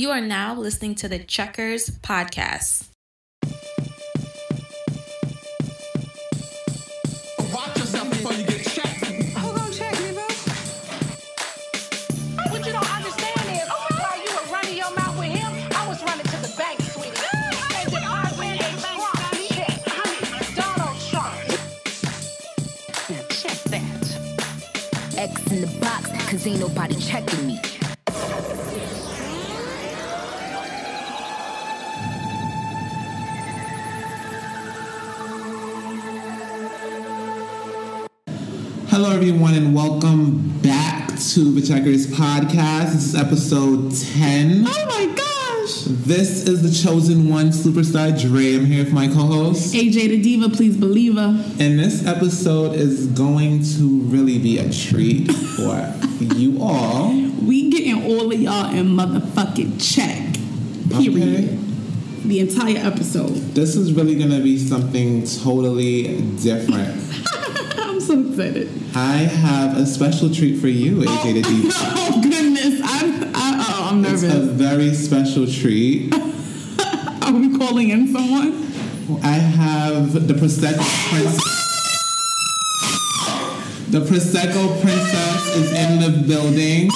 You are now listening to the Checkers podcast. Watch yourself before you get checked. Who gonna check me, boo? What you don't understand is, oh, while you were running your mouth with him, I was running to the bank, sweetie. And depositing a Trump check. Honey, Donald Trump. Now check that. X in the box, cause ain't nobody checking me. Checkers podcast. This is episode 10. Oh my gosh! This is the chosen one, Superstar Dre. I'm here with my co host. AJ the Diva, please believe her. And this episode is going to really be a treat for you all. We getting all of y'all in motherfucking check. Period. Okay. The entire episode. This is really going to be something totally different. I'm excited. I have a special treat for you, AJ the Diva. Oh goodness, I'm I, uh, oh, I'm It's a very special treat. Are we calling in someone? I have the Prosecco Princess. The Prosecco Princess is in the building.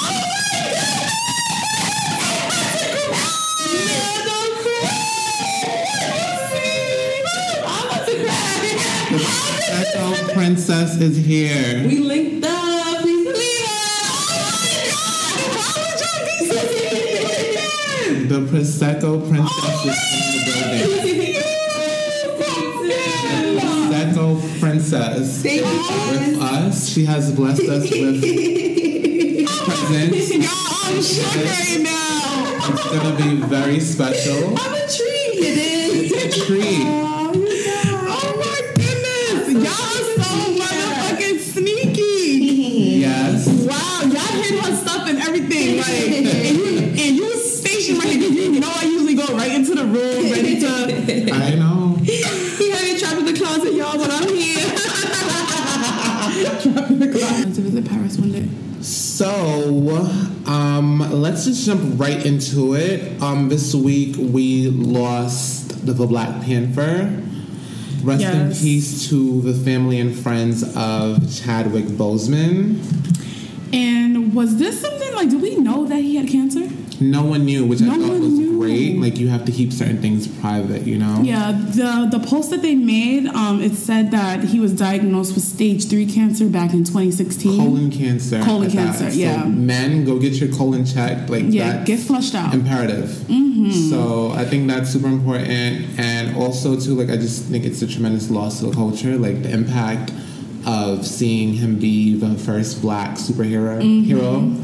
Prosecco Princess is here. We linked up. Please believe us. The Prosecco Princess is in the building. Oh, Prosecco Princess Thank is with us. She has blessed us with presents. Y'all, I'm shook right now. It's gonna be very special. I'm a treat. It is. It's a treat. Visit Paris one day. So, um, let's just jump right into it. Um, this week we lost the Black Panther. Rest in peace to the family and friends of Chadwick Boseman. And was this something like? Did we know that he had cancer? No one knew, which No I thought was knew. great. Like you have to keep certain things private, you know. Yeah, the the post that they made, um, it said that he was diagnosed with stage three cancer back in 2016. Colon cancer. Colon at that. cancer, So yeah. men, go get your colon checked. Like yeah, get flushed out. imperative. Mm-hmm. So I think that's super important, and also too, like I just think it's a tremendous loss to the culture. Like the impact of seeing him be the first Black superhero Mm-hmm. hero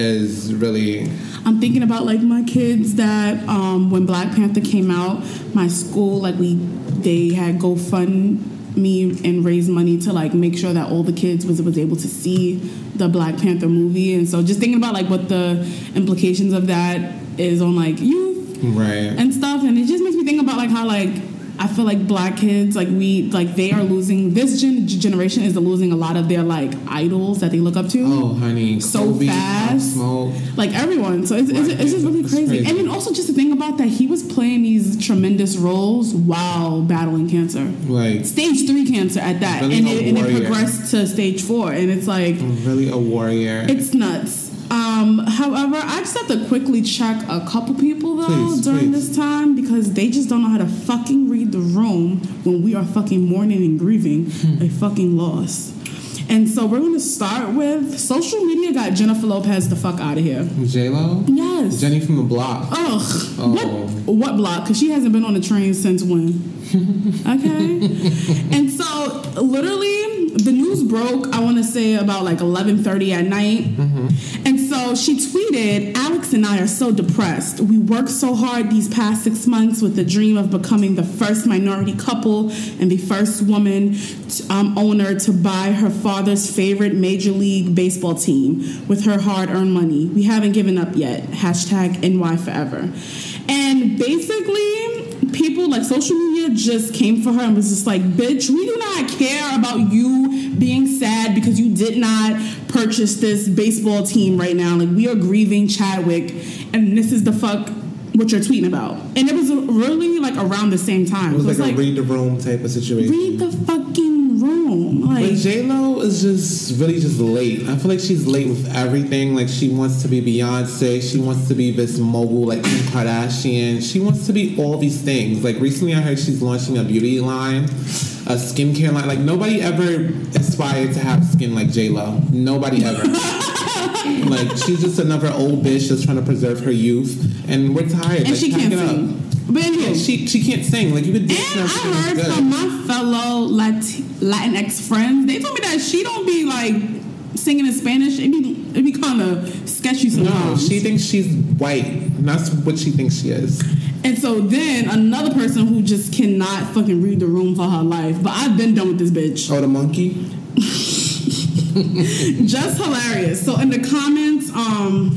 is really I'm thinking about like my kids that um, when Black Panther came out, my school like we they had GoFundMe and raised money to like make sure that all the kids was was able to see the Black Panther movie, and so just thinking about like what the implications of that is on like youth right. and stuff, and it just makes me think about like how like. I feel like black kids, like we, like they are losing. This gen- generation is losing a lot of their like idols that they look up to oh, honey, so Kobe, fast. Smoke. like everyone. So it's, it's, it's just really crazy. crazy. And then also just to think about that he was playing these tremendous roles while battling cancer. Like Stage three cancer at that, Really and, it, and it progressed to stage four, and it's like really a warrior. it's nuts. Um, however, I just have to quickly check a couple people though Please, during please. this time because they just don't know how to fucking read the room when we are fucking mourning and grieving Hmm. a fucking loss. And so we're gonna start with social media got Jennifer Lopez the fuck out of here. J Lo, Yes. Jenny from the Block. Ugh. Oh. What, what block? Because she hasn't been on the train since when? okay. and so, literally, the news broke, I want to say, about like 11.30 at night. And so she tweeted, Alex and I are so depressed. We worked so hard these past six months with the dream of becoming the first minority couple and the first woman um, owner to buy her father's favorite Major League Baseball team with her hard earned money. We haven't given up yet. Hashtag NY forever. And basically, people like social media just came for her and was just like, bitch, we do not care about you being sad because you did not purchase this baseball team right now. Like, we are grieving Chadwick, and this is the fuck what you're tweeting about, and it was really like around the same time. It was So like, it's a read the room type of situation. read the fucking room, But like. J Lo is just really just late. I feel like she's late with everything. Like she wants to be Beyonce. She wants to be this mogul like Kim Kardashian. She wants to be all these things. Like recently, I heard she's launching a beauty line, a skincare line. Like nobody ever aspired to have skin like J Lo. Nobody ever. like she's just another old bitch that's trying to preserve her youth, and we're tired. and like, she can't sing. But anyway, Yeah, she she can't sing. Like you could. And and I heard good. from my fellow Lat- Latinx friends, they told me that she don't be like singing in Spanish. It be it be kind of sketchy No, she thinks she's white. And that's what she thinks she is. and so then another person who just cannot fucking read the room for her life. But I've been done with this bitch. Oh, the monkey. Just hilarious. So in the comments, um,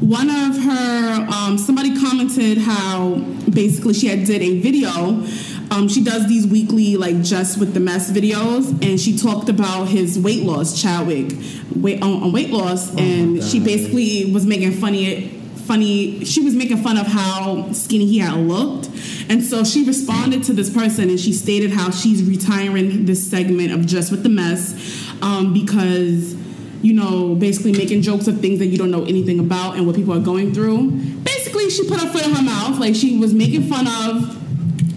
one of her um, somebody commented how basically she had did a video. Um, she does these weekly like just with the mess videos, and she talked about his weight loss, Chadwick, weight on, on weight loss, and she basically was making funny. Funny, she was making fun of how skinny he had looked, and so she responded to this person and she stated how she's retiring this segment of just with the mess um, because you know, basically making jokes of things that you don't know anything about and what people are going through. Basically, she put her foot in her mouth. Like, she was making fun of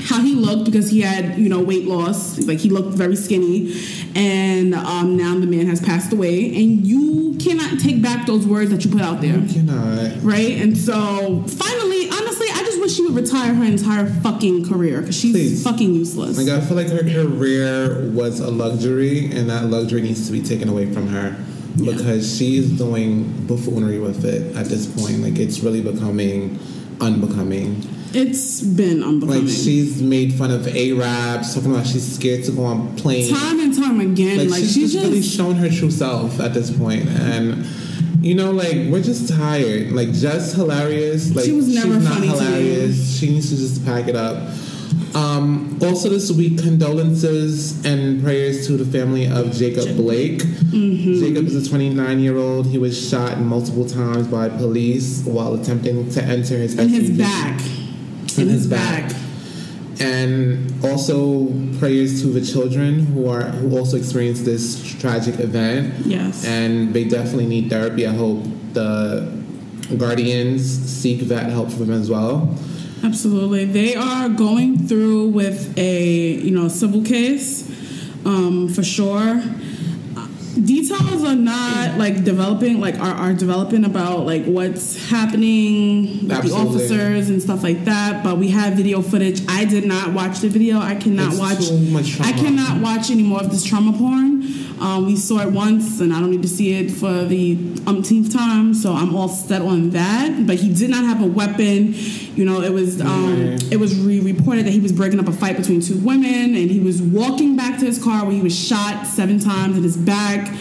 how he looked because he had, you know, weight loss. Like, he looked very skinny. And um, now the man has passed away. And you cannot take back those words that you put out there. You cannot. Right? And so, finally, honestly, I just wish she would retire her entire fucking career because she's Please. fucking useless. Like I feel like her career was a luxury, and that luxury needs to be taken away from her because she's doing buffoonery with it at this point. Like it's really becoming unbecoming. it's been unbecoming. Like she's made fun of Arabs, talking about she's scared to go on planes. time and time again, like, like, she's, she's just, really shown her true self at this point and you know like we're just tired like just hilarious like She was never she's not funny me. hilarious she needs to just pack it up um, also this week condolences and prayers to the family of jacob blake Mm-hmm. jacob is a 29 year old he was shot multiple times by police while attempting to enter his in his back. In In his his back. back. And also prayers to the children who are who also experienced this tragic event. Yes. and they definitely need therapy. I hope the guardians seek that help from them as well. Absolutely. They are going through with a, you know, civil case, um, for sure. Details are not like developing, like are, are developing about like what's happening with the officers and stuff like that. But we have video footage. I did not watch the video. I cannot It's watch. much I cannot watch any more of this trauma porn. Um, we saw it once, and I don't need to see it for the umpteenth time. So I'm all set on that. But he did not have a weapon. You know, it was um, it was re- reported that he was breaking up a fight between two women, and he was walking back to his car where he was shot seven times in his back.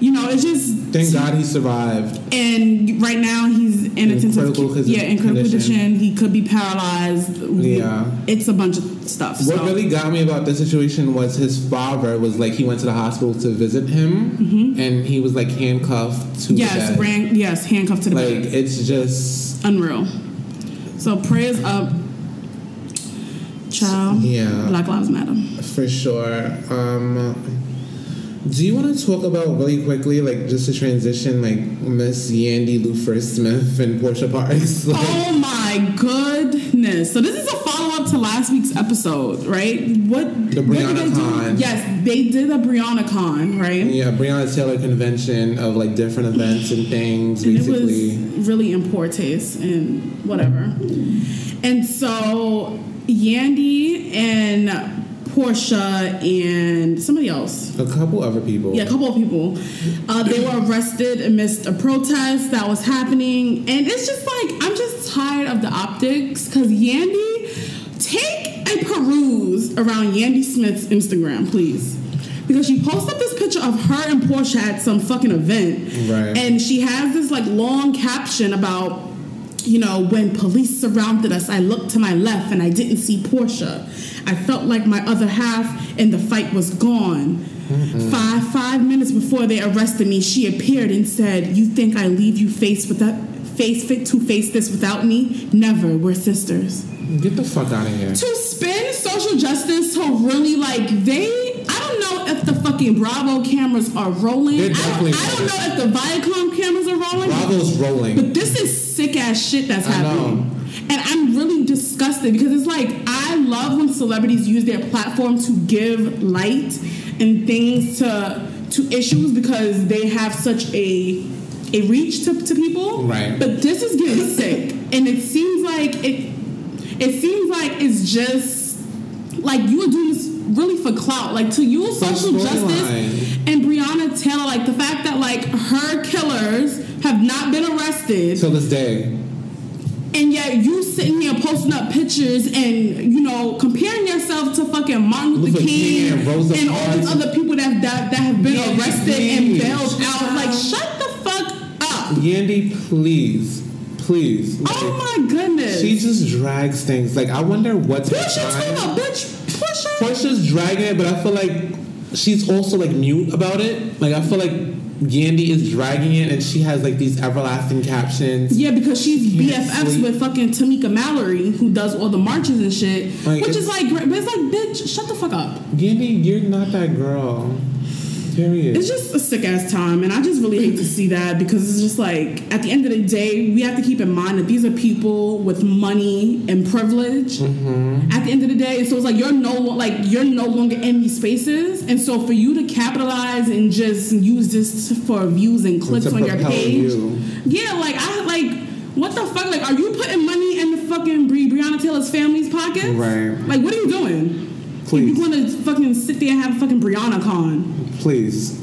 You know, it's just Thank God he survived. and right now he's in, In intensive critical condi- yeah in critical condition. condition. He could be paralyzed. Yeah. it's a bunch of stuff. What so. really got me about this situation was his father was like he went to the hospital to visit him, and he was like handcuffed to Mm-hmm. yes, the bed. ran, yes, handcuffed to the bed. like bed. it's just Unreal. So prayers up, child. Yeah. Black Lives Matter. For sure. Um, do you want to talk about really quickly, like just to transition, like Miss Yandy Lufer Smith and Porsha Parks? Like, Oh my goodness! So this is a follow up to last week's episode, right? What The did Brianna they do? Con. Yes, they did a Breonna Con, right? yeah, Breonna Taylor convention of like different events and things, and basically. it was really in poor taste and whatever. And so Yandy and Porsha and somebody else. a couple other people. Yeah, a couple of people. Uh, they were arrested amidst a protest that was happening, and it's just like I'm just tired of the optics because Yandy, take a peruse around Yandy Smith's Instagram, please. Because she posted this picture of her and Porsha at some fucking event, Right. and she has this like long caption about you know, when police surrounded us, I looked to my left and I didn't see Porsha. I felt like my other half and the fight was gone. Five five minutes before they arrested me, she appeared and said, "You think I leave you faced with that face fit to face this without me. Never. We're sisters. Get the fuck out of here. To spin social justice to really like they. I don't know if the fucking Bravo cameras are rolling. They're I definitely don't, I don't know if the Viacom cameras are rolling. Bravo's rolling. But this is sick ass shit that's I happening. And I'm really disgusted because it's like I love when celebrities use their platform to give light and things to to issues because they have such a a reach to, to people. Right. But this is getting sick. And it seems like it it seems like it's just like you are doing this really for clout. Like to use social justice storyline. and Breonna Taylor, like the fact that like her killers have not been arrested, Till this day. and yet you sitting here posting up pictures and you know comparing yourself to fucking Martin Luther, Luther King, King and Rosa and all these other people that that, that have been Yeah, arrested please. and bailed out. Like shut the fuck up! Yandy, please. Please. Oh like, Oh my goodness! She just drags things. Like, I wonder what's her Push your time. tail, bitch. Porsha's dragging it, but I feel like she's also like mute about it. Like I feel like Yandy is dragging it, and she has like these everlasting captions. Yeah, because she's BFFs sleep. with fucking Tamika Mallory, who does all the marches and shit. Like, which is like, but it's like, bitch, shut the fuck up. Yandy, you're not that girl. Period. It's just a sick ass time, and I just really hate to see that because it's just like at the end of the day, we have to keep in mind that these are people with money and privilege. Mm-hmm. At the end of the day, so it's like you're no like you're no longer in these spaces, and so for you to capitalize and just use this for views and clicks on your page, you. yeah, like I like. What the fuck? Like, are you putting money in the fucking Bri- Breonna Taylor's family's pockets? Right. Like, what are you doing? Please. You want to fucking sit there and have a fucking Breonna con? Please.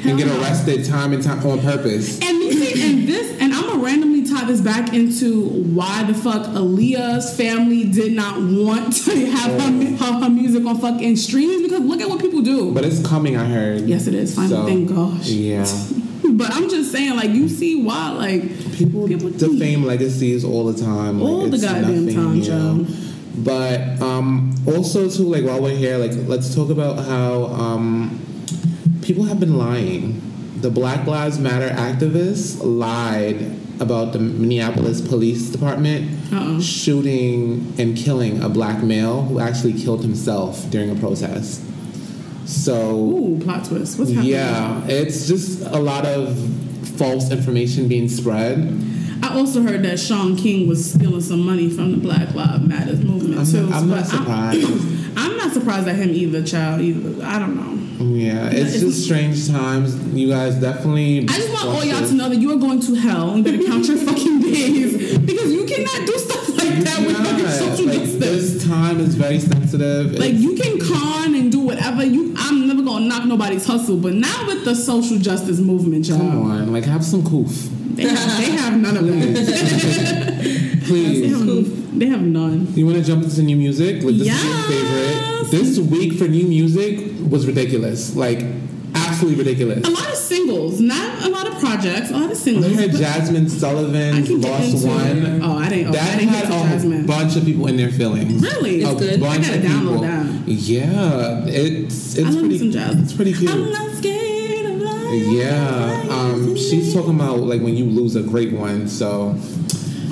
Hell and get arrested time and time on purpose. And see, and this, and I'm gonna randomly tie this back into why the fuck Aaliyah's family did not want to have her, her, her music on fucking streams because look at what people do. But it's coming, I heard. yes, it is. Finally, So, thank gosh. Yeah. But I'm just saying, like, you see why, like, People, People defame legacies all the time. All the it's goddamn nothing time. Joe. But um, also too, like while we're here, like let's talk about how um, people have been lying. The Black Lives Matter activists lied about the Minneapolis Police Department Uh-uh. shooting and killing a black male who actually killed himself during a protest. So ooh, plot twist. What's happening? yeah, it's just a lot of false information being spread. I also heard that Shaun King was stealing some money from the Black Lives Matters movement I'm too. not- I'm not but I'm- surprised. I'm not surprised at him either, child. Either I don't know. Yeah, it's it's- just strange times. You guys definitely. I just want all y'all to know that you are going to hell and better count your fucking days because you cannot do stuff like that with fucking Yeah, social like, justice. this time is very sensitive. Like It's- you can con and do whatever you. I'm never gonna knock nobody's hustle, but not with the social justice movement, y'all. come on, like have some coof, They have, they have none of that. Please. have, they have none. You want to jump into new music? Like this is your favorite. This week for new music was ridiculous. Like absolutely ridiculous. A lot of singles, not a lot of projects. A lot of singles. heard had Jazmine I Sullivan lost one. Oh, I didn't. Oh, I that didn't get had a Jazmine. bunch of people in their feelings. Really? it's a good. I bunch gotta of download people. that. Yeah, it's it's I pretty. It's pretty cute. I'm not scared of life. Yeah, um, she's talking about like when you lose a great one. So,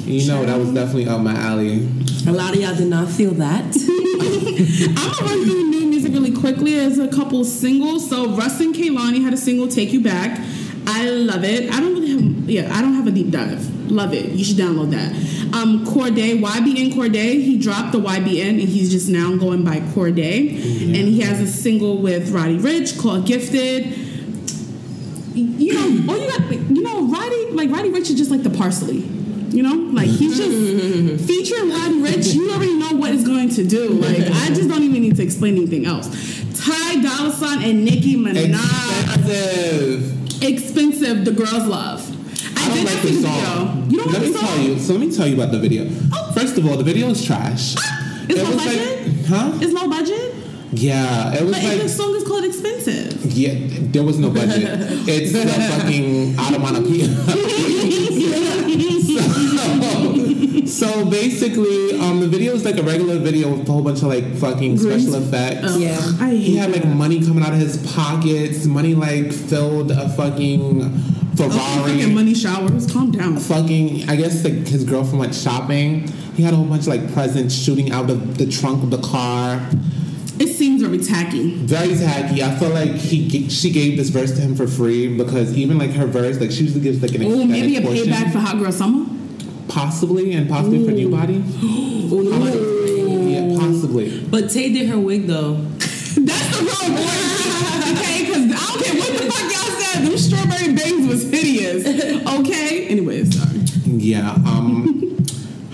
you know, that was definitely up my alley. A lot of y'all did not feel that. I'm gonna run through new music really quickly. There's a couple singles. So Rustin Kaylani had a single "Take You Back." I love it. I don't really have, yeah, I don't have a deep dive. Love it. You should download that. Um, Cordae, YBN Cordae, he dropped the YBN and he's just now going by Cordae. And he has a single with Roddy Ricch called Gifted. You know, all you got, you know, Roddy, like Roddy Ricch is just like the parsley. You know, like he's just featuring one Rich. You already know what it's going to do. Like I just don't even need to explain anything else. Ty Dolla Sign and Nicki Minaj, Expensive. expensive. The girls love. I don't did like the song. You don't let like me the tell you. So let me tell you about the video. Oh. First of all, the video is trash. Ah, it's it low was budget. like, huh? It's low budget, Yeah, it was but the song is called expensive. yeah, there was no budget. it's the fucking onomatopoeia. So, so basically, um, the video is like a regular video with a whole bunch of like fucking special effects. Yeah. I hate He had like that. money coming out of his pockets. Money like filled a fucking Ferrari. Fucking money showers. Calm down. fucking I guess like his girlfriend went shopping. He had a whole bunch of like presents shooting out of the trunk of the car. It seems very tacky. Very tacky. I feel like he she gave this verse to him for free because even like her verse, like she usually gives like an Oh, maybe a portion, payback for Hot Girl Summer. Possibly and possibly for new body. Yeah, possibly. But Tay did her wig though. That's the real boy. okay, because I don't care what the fuck y'all said. Them strawberry bangs was hideous. Okay. Anyways, sorry. Yeah. Um,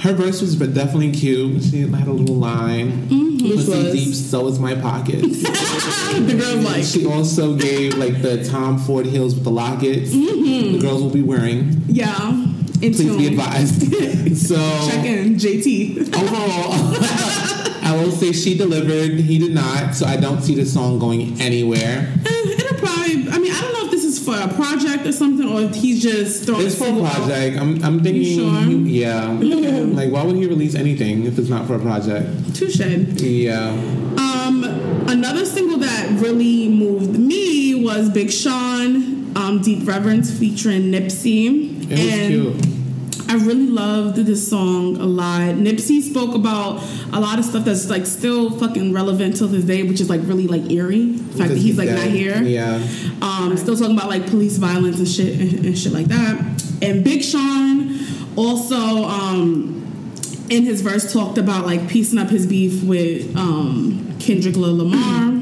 her verse was definitely cute. She had a little line. Mm-hmm. Pussy was? deep, so is my pockets. the girl's like, she also gave like the Tom Ford heels with the lockets. Mm-hmm. The girls will be wearing. yeah. In Please be advised. so Check in, JT. overall, I will say she delivered. He did not. So I don't see the song going anywhere. It'll probably. I mean, I don't know if this is for a project or something, or if he's just throwing. It's for a single out. project. I'm, I'm thinking. Sure? yeah. Like, why would he release anything if it's not for a project? Touche. Yeah. Um, another single that really moved me was Big Sean, um, Deep Reverence featuring Nipsey. It was cute. I really loved this song a lot. Nipsey spoke about a lot of stuff that's like still fucking relevant till this day, which is like really like eerie. The fact that he's like not here. Yeah. Um, still talking about like police violence and shit and, and shit like that. And Big Sean also um, in his verse talked about like piecing up his beef with um, Kendrick Lamar.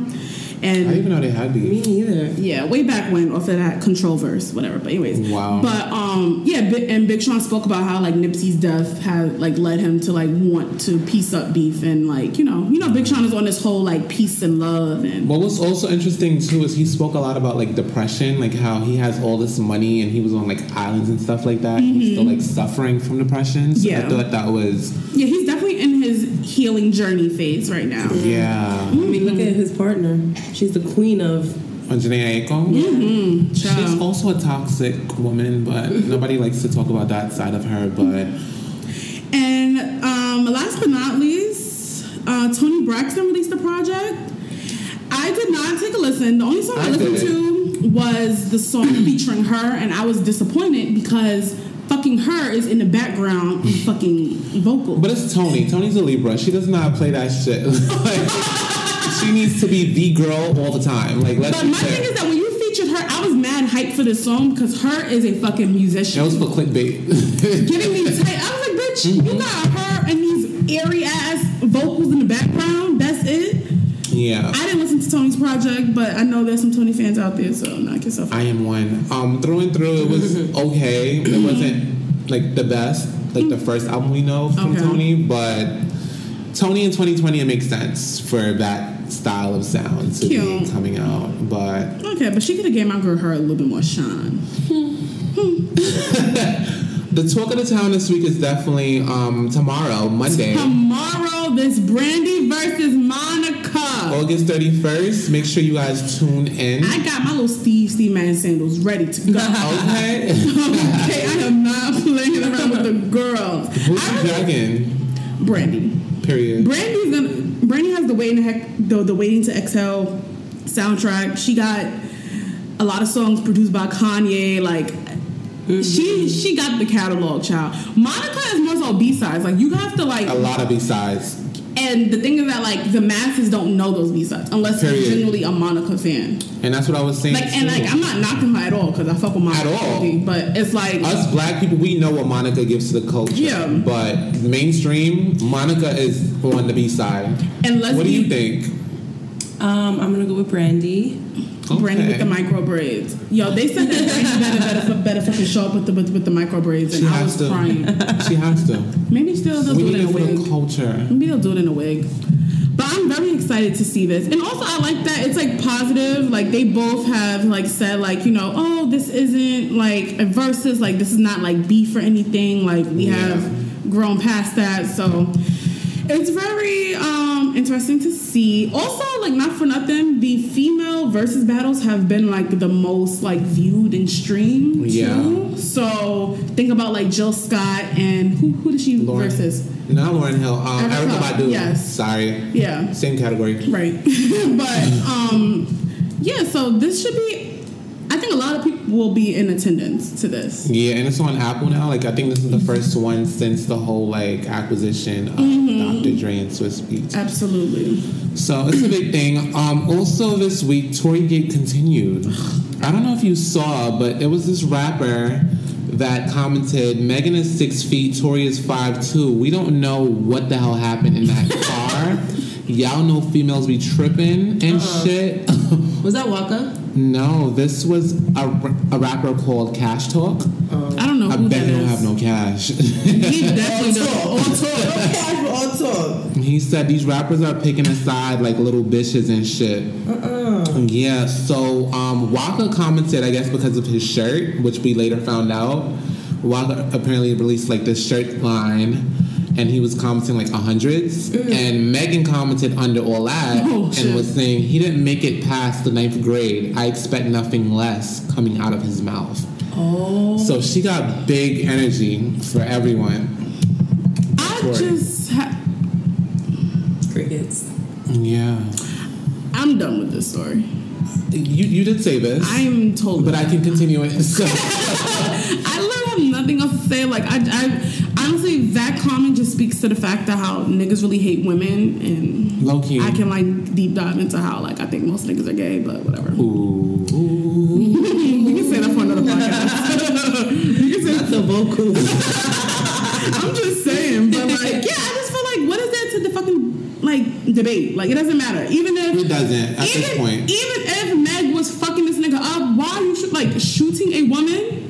I didn't even know they had Me these. neither. yeah, way back when, off of that control verse, whatever. But anyways, Wow. But um, yeah, and Big Sean spoke about how like Nipsey's death had like led him to like want to piece up beef and like you know, you know, Big Sean is on this whole like peace and love and What was also interesting too is he spoke a lot about like depression, like how he has all this money and he was on like islands and stuff like that. He's still like suffering from depression. So Yeah. I thought that was yeah, he's definitely in his healing journey phase right now. yeah. I mean, look at his partner. She's the queen of. On Jhené Aiko. She's also a toxic woman, but nobody likes to talk about that side of her. But And um, last but not least, uh, Toni Braxton released a project. I did not take a listen. The only song I, I listened to was the song featuring her, and I was disappointed because fucking her is in the background mm. fucking vocal. but it's Toni. Toni's a Libra. She does not play that shit. like, she needs to be the girl all the time. Like let's But my thing is that when you featured her, I was mad hyped for this song because her is a fucking musician. That was for clickbait. Getting me tight. I was like, bitch, you mm-hmm. got her and these airy ass vocals in the background. Yeah. I didn't listen to Toni's project, but I know there's some Toni fans out there, so knock yourself out. I am one. Um, through and through, it was okay. It wasn't like the best, like the first album we know from Okay. Toni, but Tony in 2020 it makes sense for that style of sound to Cute. be coming out. But Okay, but she could have gave my girl her a little bit more shine. the talk of the town this week is definitely um tomorrow, Monday, Tomorrow, this Brandy versus Monica. August 31st. Make sure you guys tune in. I got my little Steve Steve Man sandals ready to go. Okay. okay, I am not playing around with the girls. Who's I dragon? Brandy. Period. Brandy's gonna. Brandy has the waiting to heck, the the waiting to exhale soundtrack. She got a lot of songs produced by Kanye. Like she mm-hmm. she got the catalog, child. Monica is more so B sides. Like you have to like. A lot of B-sides. And the thing is that like the masses don't know those B sides unless Period. you're genuinely a Monica fan. And that's what I was saying. Like and like I'm not knocking her at all because I fuck with Monica. At all. heavy, But it's like us black people, we know what Monica gives to the culture. Yeah. But mainstream, Monica is on the B side. and let's What do you think? Um, I'm gonna go with Brandy. Brandy with the micro braids. Yo, they said that Brandy better, better, better fucking show up with the with, with the micro braids, and She I has was to. crying. She has to. Maybe still they'll We do it in a wig. culture. Maybe they'll do it in a wig. But I'm very excited to see this. And also I like that it's like positive. Like they both have like said like, you know, oh, this isn't like a versus, like this is not like beef or anything. Like we Yeah. have grown past that. So it's very um interesting to see. Also, like not for nothing, the female versus battles have been like the most like viewed and streamed Yeah. too. So think about like Jill Scott and who who did she Lauryn. versus? Not Lauryn Hill. Um, Erykah, Erykah Badu. yes. Sorry. Yeah. Same category. Right. but um yeah, so this should be I think a lot of people will be in attendance to this. Yeah, and it's on Apple now. Like I think this is the first one since the whole like acquisition of Mm-hmm. Dr. Dre and Swizz Beatz. Absolutely. So it's a big thing. Um, also this week, Tory Gate continued. I don't know if you saw, but it was this rapper that commented, "Megan is six feet, Tory is five two. We don't know what the hell happened in that car. Y'all know females be tripping and shit." Was that Waka? no, this was a, a rapper called Cash Talk. I don't know I who bet he don't have no cash. He definitely does. On talk. He said these rappers are picking aside like little bitches and shit. Yeah, so um, Waka commented, I guess, because of his shirt, which we later found out. Waka apparently released like this shirt line, and he was commenting like hundreds. Mm. And Megan commented under all that Oh, and shit. was saying he didn't make it past the ninth grade. I expect nothing less coming out of his mouth. Oh. So she got big energy for everyone. I just, ha- Crickets. Yeah, I'm done with this story. you you did say this. I'm told, but I can continue it. So, I literally have nothing else to say. Like I, I honestly, that comment just speaks to the fact that how niggas really hate women, and Low key. I can like deep dive into how like I think most niggas are gay, but whatever. ooh, We can say that for another podcast. you can say That's a vocal. I'm just saying, but like, yeah, I just feel like what is that to the fucking like debate? Like it doesn't matter. Even if it doesn't at even, this point. even if Meg was fucking this nigga up, why are you sh- like shooting a woman?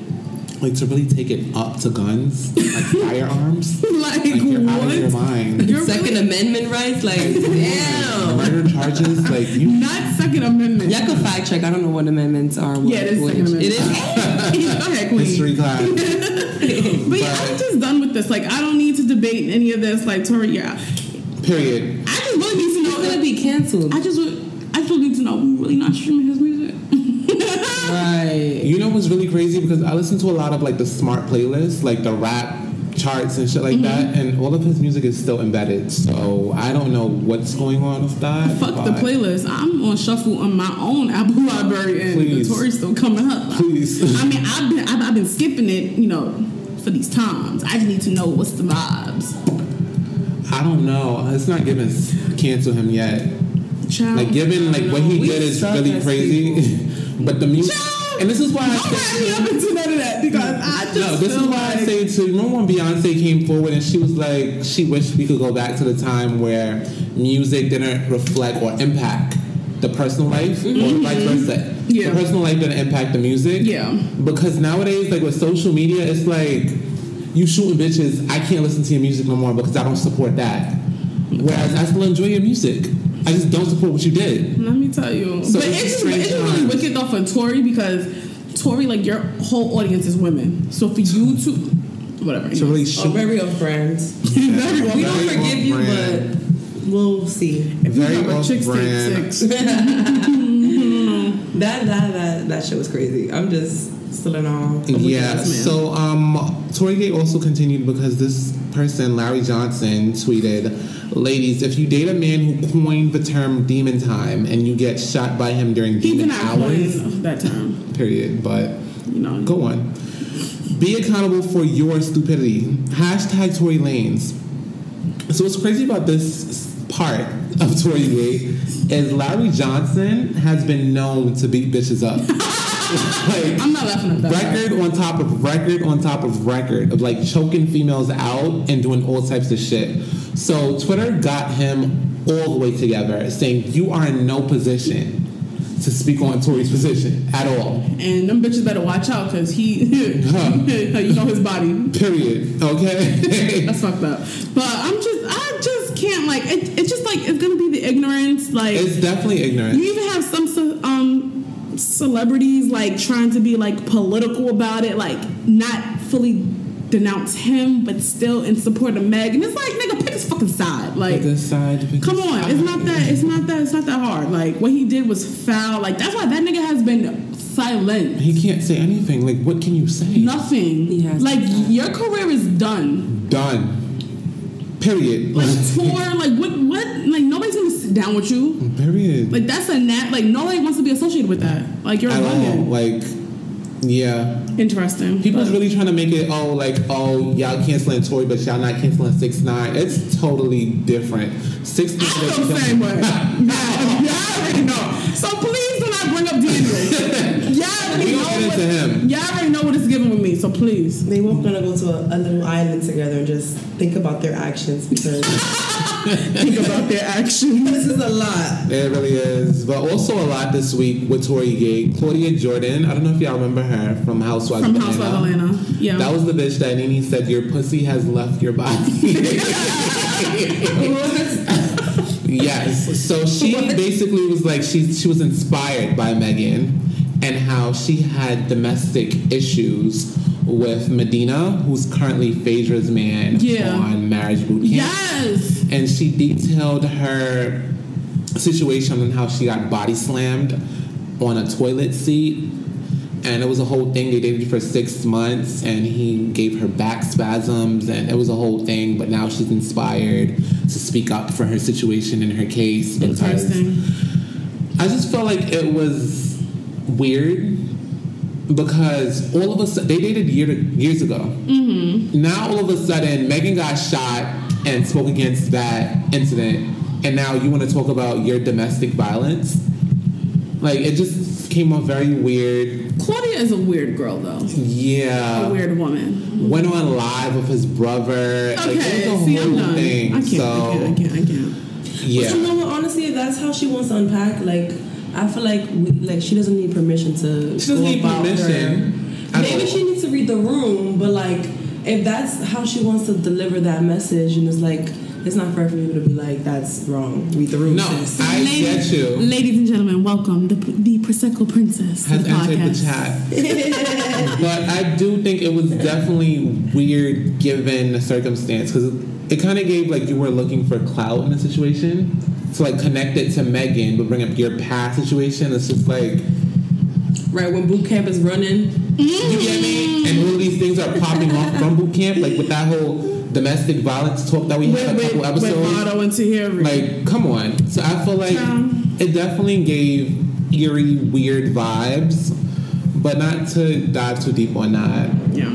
Like to really take it up to guns, like firearms. like, Like you're what? out of your mind. You're Second really- Amendment rights? Like, damn. Murder charges, like you. Not Second Amendment. Y'all can fact check. I don't know what amendments are. Yeah, it is which. Second Amendment. It is? Go ahead, Queen. History class. But yeah, I'm just done with this. Like, I don't need to debate any of this. Like, Tory, yeah, Period. I just really need to It's know. gonna be canceled. I just, I just need to know who really not streaming his music. Right. You know what's really crazy because I listen to a lot of like the smart playlists, like the rap charts and shit like Mm-hmm. that, and all of his music is still embedded. So I don't know what's going on with that. Fuck the playlist. I'm on shuffle on my own Apple library, and Please. the Tory's still coming up. Please. I mean, I've been, I've, I've been skipping it, you know, for these times. I just need to know what's the vibes. I don't know. It's not giving cancel him yet. Child. Like given like what he did is really crazy, but the music. And this is why I say. up into none of that because I just No, this is why I like- say too. Remember when Beyonce came forward and she was like, she wished we could go back to the time where music didn't reflect or impact the personal life, or vice versa. Mm-hmm. Yeah. The personal life didn't impact the music. Yeah. Because nowadays, like with social media, it's like you shooting bitches. I can't listen to your music no more because I don't support that. Whereas I still enjoy your music. I just don't support what you did. Let me tell you. So but it's it's, strange it's really times. wicked though for Tory because Tory, like your whole audience is women. So for you to whatever. To really Oh, shoot. very off brand. Very well. We don't forgive you, off-brand. but we'll see. If you have a chick brand. stick six. That that that that shit was crazy. I'm just still in awe. Yeah. So um, Tory Gate also continued because this person, Larry Johnson, tweeted, "Ladies, if you date a man who coined the term demon time and you get shot by him during He demon hours, that term. period." But You know. go on. Be accountable for your stupidity. Hashtag Tory Lanez. So what's crazy about this part of Tory Gate is Larry Johnson has been known to beat bitches up. like, I'm not laughing at that. record on top of record on top of record of like choking females out and doing all types of shit. So Twitter got him all the way together, saying you are in no position to speak on Tory's position at all. And them bitches better watch out because he, you know his body. Period. Okay. That's fucked up. But I'm just can't like. It, it's just like it's gonna be the ignorance. Like it's definitely ignorant. you even have some um celebrities like trying to be like political about it, like not fully denounce him, but still in support of Meg. And it's like, nigga, pick his fucking side. Like, Pick a side, pick come on, side. it's not that. It's not that. It's not that hard. Like what he did was foul. Like that's why that nigga has been silent. He can't say anything. Like, what can you say? Nothing. He has like your career is done. Done. Period. Like tour. Like what? What? Like nobody's gonna sit down with you. Period. Like that's a nat. Like nobody wants to be associated with that. Like you're a At all. Like, Yeah. Interesting. People's But- really trying to make it oh like oh y'all canceling Tory but y'all not canceling six nine. It's totally different. Six I feel the same way. Y'all, y'all already know. So please do not bring up Daniel. Y'all already know gonna what, him. Y'all already know what it's giving with me. So please. They were gonna go to a, a little island together and just think about their actions because Think about their actions. this is a lot. It really is. But also a lot this week with Tory Gay. Claudia Jordan, I don't know if y'all remember her from Housewives From of Housewives Atlanta. Atlanta. Yeah. That was the bitch that Nene said your pussy has left your body. yes. So she basically was like she she was inspired by Megan and how she had domestic issues with Medina, who's currently Phaedra's man Yeah. on Marriage Boot Camp yes. and she detailed her situation and how she got body slammed on a toilet seat. And it was a whole thing. They dated for six months, and he gave her back spasms, and it was a whole thing. But now she's inspired to speak up for her situation and her case because Interesting. I just felt like it was weird because all of a sudden they dated year years ago. Mm-hmm. Now all of a sudden Megan got shot and spoke against that incident, and now you want to talk about your domestic violence? Like it just came off very weird. Claudia is a weird girl, though. Yeah, A weird woman. went on live with his brother. Like, Okay, it was a see, I'm done. thing. I can't, so I can't, I can't, I can't. yeah. But you know what? Honestly, if that's how she wants to unpack, like I feel like we, like she doesn't need permission to. She doesn't go need about permission Maybe all. she needs to read the room, but like if that's how she wants to deliver that message, and it's like it's not fair for you to be like that's wrong. Read the room. No, sis. I get you. Ladies and gentlemen, welcome the the Prosecco Princess has the entered the podcast. chat. but I do think it was definitely weird given the circumstance because it kind of gave like you were looking for clout in the situation. So like connect it to Megan, but bring up your past situation. It's just like right when boot camp is running. you get me, and all these things are popping off from boot camp, like with that whole domestic violence talk that we had With, a couple with, with episodes. Otto and Tahiri. Like, come on. So I feel like Um, it definitely gave eerie, weird vibes, but not to dive too deep on that. yeah.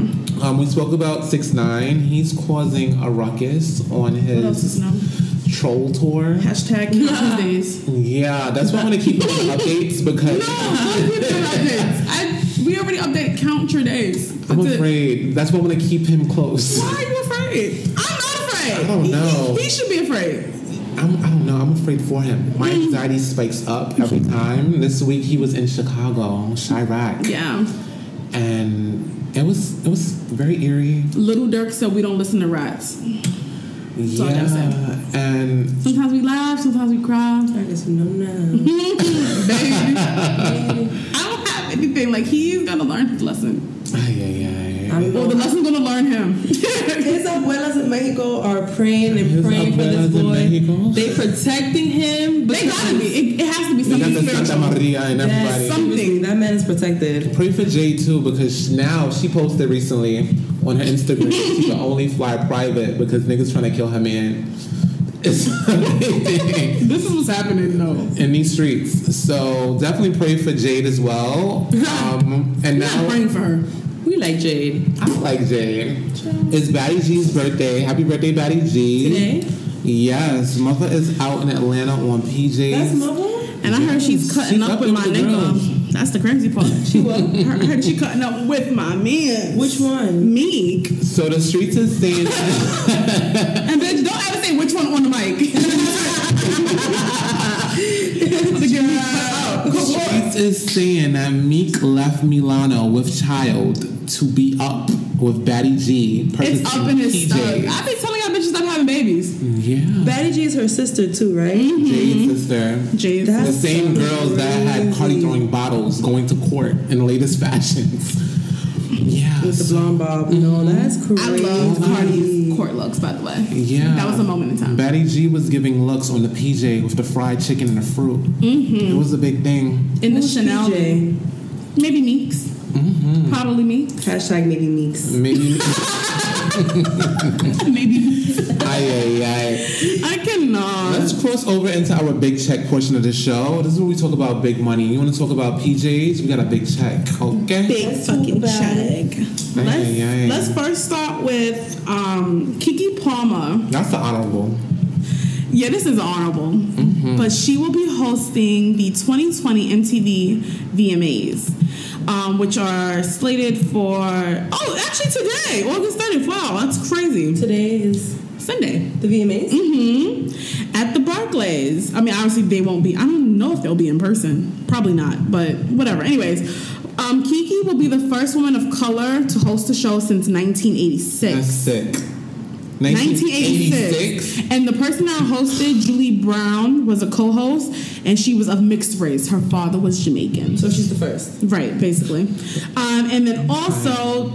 Um, we spoke about six nine. He's causing a ruckus on What else is his troll tour. Hashtag Count Tuesdays. Yeah, that's why I want to keep doing updates because No, we updates. I, we already update count your days. I'm That's it. afraid. That's why I want to keep him close. Why are you afraid? I'm not afraid. I don't know. He, he should be afraid. I'm, I don't know. I'm afraid for him. My mm. anxiety spikes up every mm-hmm. time. This week he was in Chicago, Chiraq, Yeah. and it was it was very eerie. Lil Durk said we don't listen to rats. all I gotta. Yeah, and Sometimes we laugh, sometimes we cry. I guess no, no. Baby. I don't have anything. Like he's gonna learn his lesson. ay, ay, ay. I'm Well, the lesson's gonna learn him. His abuelas in Mexico are praying and His praying for this boy. Mexico? They protecting him. they gotta be. It, it has to be You got something the Santa. Maria and everybody. Yes, something. That man is protected. Pray for Jay too because now she posted recently on her Instagram she can only fly private because niggas trying to kill her man. It's amazing. This is what's happening though. in these streets. So definitely pray for Jade as well. Um, and I'm now praying for her. We like Jade. I like Jade. It's Baddie Gi's birthday. Happy birthday, Baddie Gi. Today? Yes, mother is out in Atlanta on PJs. That's mother. And I heard she's cutting She's up up with there my with nigga. That's the crazy part. She was. I heard she cutting up with my man. Which one? Meek. So the streets is saying And bitch, don't ever say which one on the mic. To get me cut the out. Streets is saying that Meek left Milano with child to be up with Baddie Gi. It's up in his PJs. stomach. I be telling y'all bitches stop having babies. Yeah. Baddie Gi is her sister too, right? Jade's mm-hmm. sister. Jay's The same girls that had Cardi throwing bottles going to court in the latest fashions. Yeah. With the blonde bob. No, that's crazy. I love Cardi's court looks, by the way. Yeah. That was a moment in time. Baddie Gi was giving looks on the PJ with the fried chicken and the fruit. Mm-hmm. It was a big thing. In the Chanel. PJ? Maybe Meeks. Mm-hmm. Probably Meeks. Hashtag maybe Meeks. Maybe. Maybe. ay, ay, ay. I cannot. Let's cross over into our big check portion of the show. This is where we talk about big money. You want to talk about PJs? We got a big check. Okay. Big Let's fucking check. Ay, Let's, ay, ay. let's first start with um, Keke Palmer. That's the honorable. Yeah, this is honorable. But she will be hosting the 2020 MTV VMAs, um, which are slated for, oh, actually today, August 30th. Wow, that's crazy. Today is Sunday. the VMAs. Mm-hmm. At the Barclays. I mean, obviously, they won't be, I don't know if they'll be in person. Probably not, but whatever. Anyways, um, Keke will be the first woman of color to host the show since 1986. That's sick. 1986. And the person that hosted, Julie Brown, was a co host, and she was of mixed race. Her father was Jamaican. So she's the first. Right, basically. Um, and then also,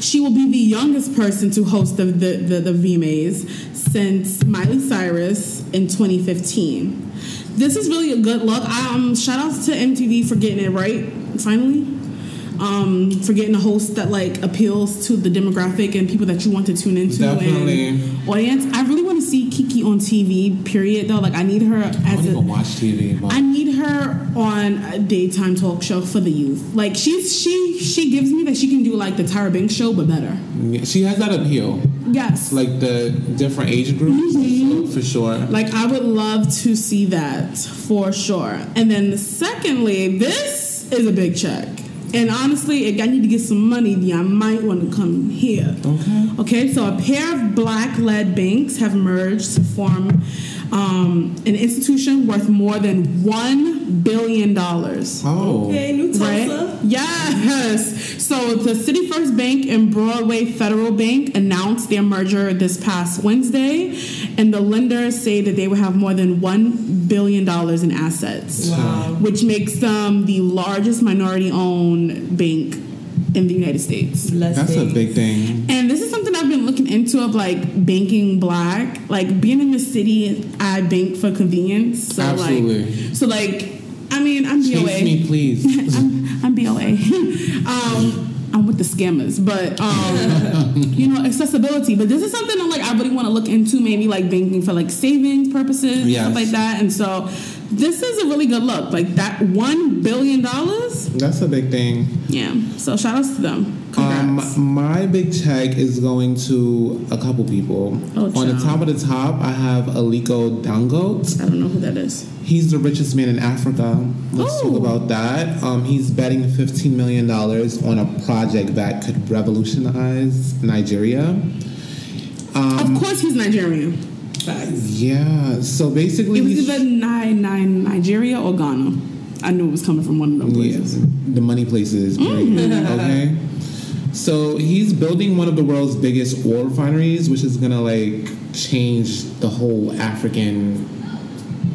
she will be the youngest person to host the, the, the, the VMAs since Miley Cyrus in 2015. This is really a good look. Um, shout outs to MTV for getting it right, finally. Um, for getting a host that like appeals to the demographic and people that you want to tune into Definitely. and audience. I really want to see Keke on TV. Period. Though, like I need her I as don't a even watch TV. But I need her on a daytime talk show for the youth. Like she's she she gives me that she can do like the Tyra Banks show, but better. She has that appeal. Yes. Like, Like the different age groups, Mm-hmm. for sure. Like, I would love to see that for sure. And then secondly, this is a big check. And honestly, if I need to get some money, I might want to come here. Okay. Okay, so a pair of black led banks have merged to form um, an institution worth more than $1 billion. Oh. Okay, New Tulsa. Right? Yes. So the City First Bank and Broadway Federal Bank announced their merger this past Wednesday, and the lenders say that they will have more than one billion dollars in assets, Wow. which makes them the largest minority-owned bank in the United States. Less That's a big thing. And this is something I've been looking into of like banking black. Like being in the city, I bank for convenience. So Absolutely. like so like I mean I'm Chase BOA. me, please. I'm, I'm BOA. um I'm with the scammers, but um, you know accessibility. But this is something I'm like I really want to look into, maybe like banking for like savings purposes, Yes. stuff like that. And so this is a really good look. Like that one billion dollars, That's a big thing. yeah. So shout outs to them. Congrats. Um, my big check is going to a couple people. Oh, On the top of the top, I have Aliko Dangote. I don't know who that is. He's the richest man in Africa. Let's talk about that. Um, he's betting $15 million on a project that could revolutionize Nigeria. Um, of course, he's Nigerian. Yeah, so basically, It was either Ni- Ni- Nigeria or Ghana. I knew it was coming from one of them places. Yes, the money places. Mm. okay. So he's building one of the world's biggest oil refineries, which is gonna like change the whole African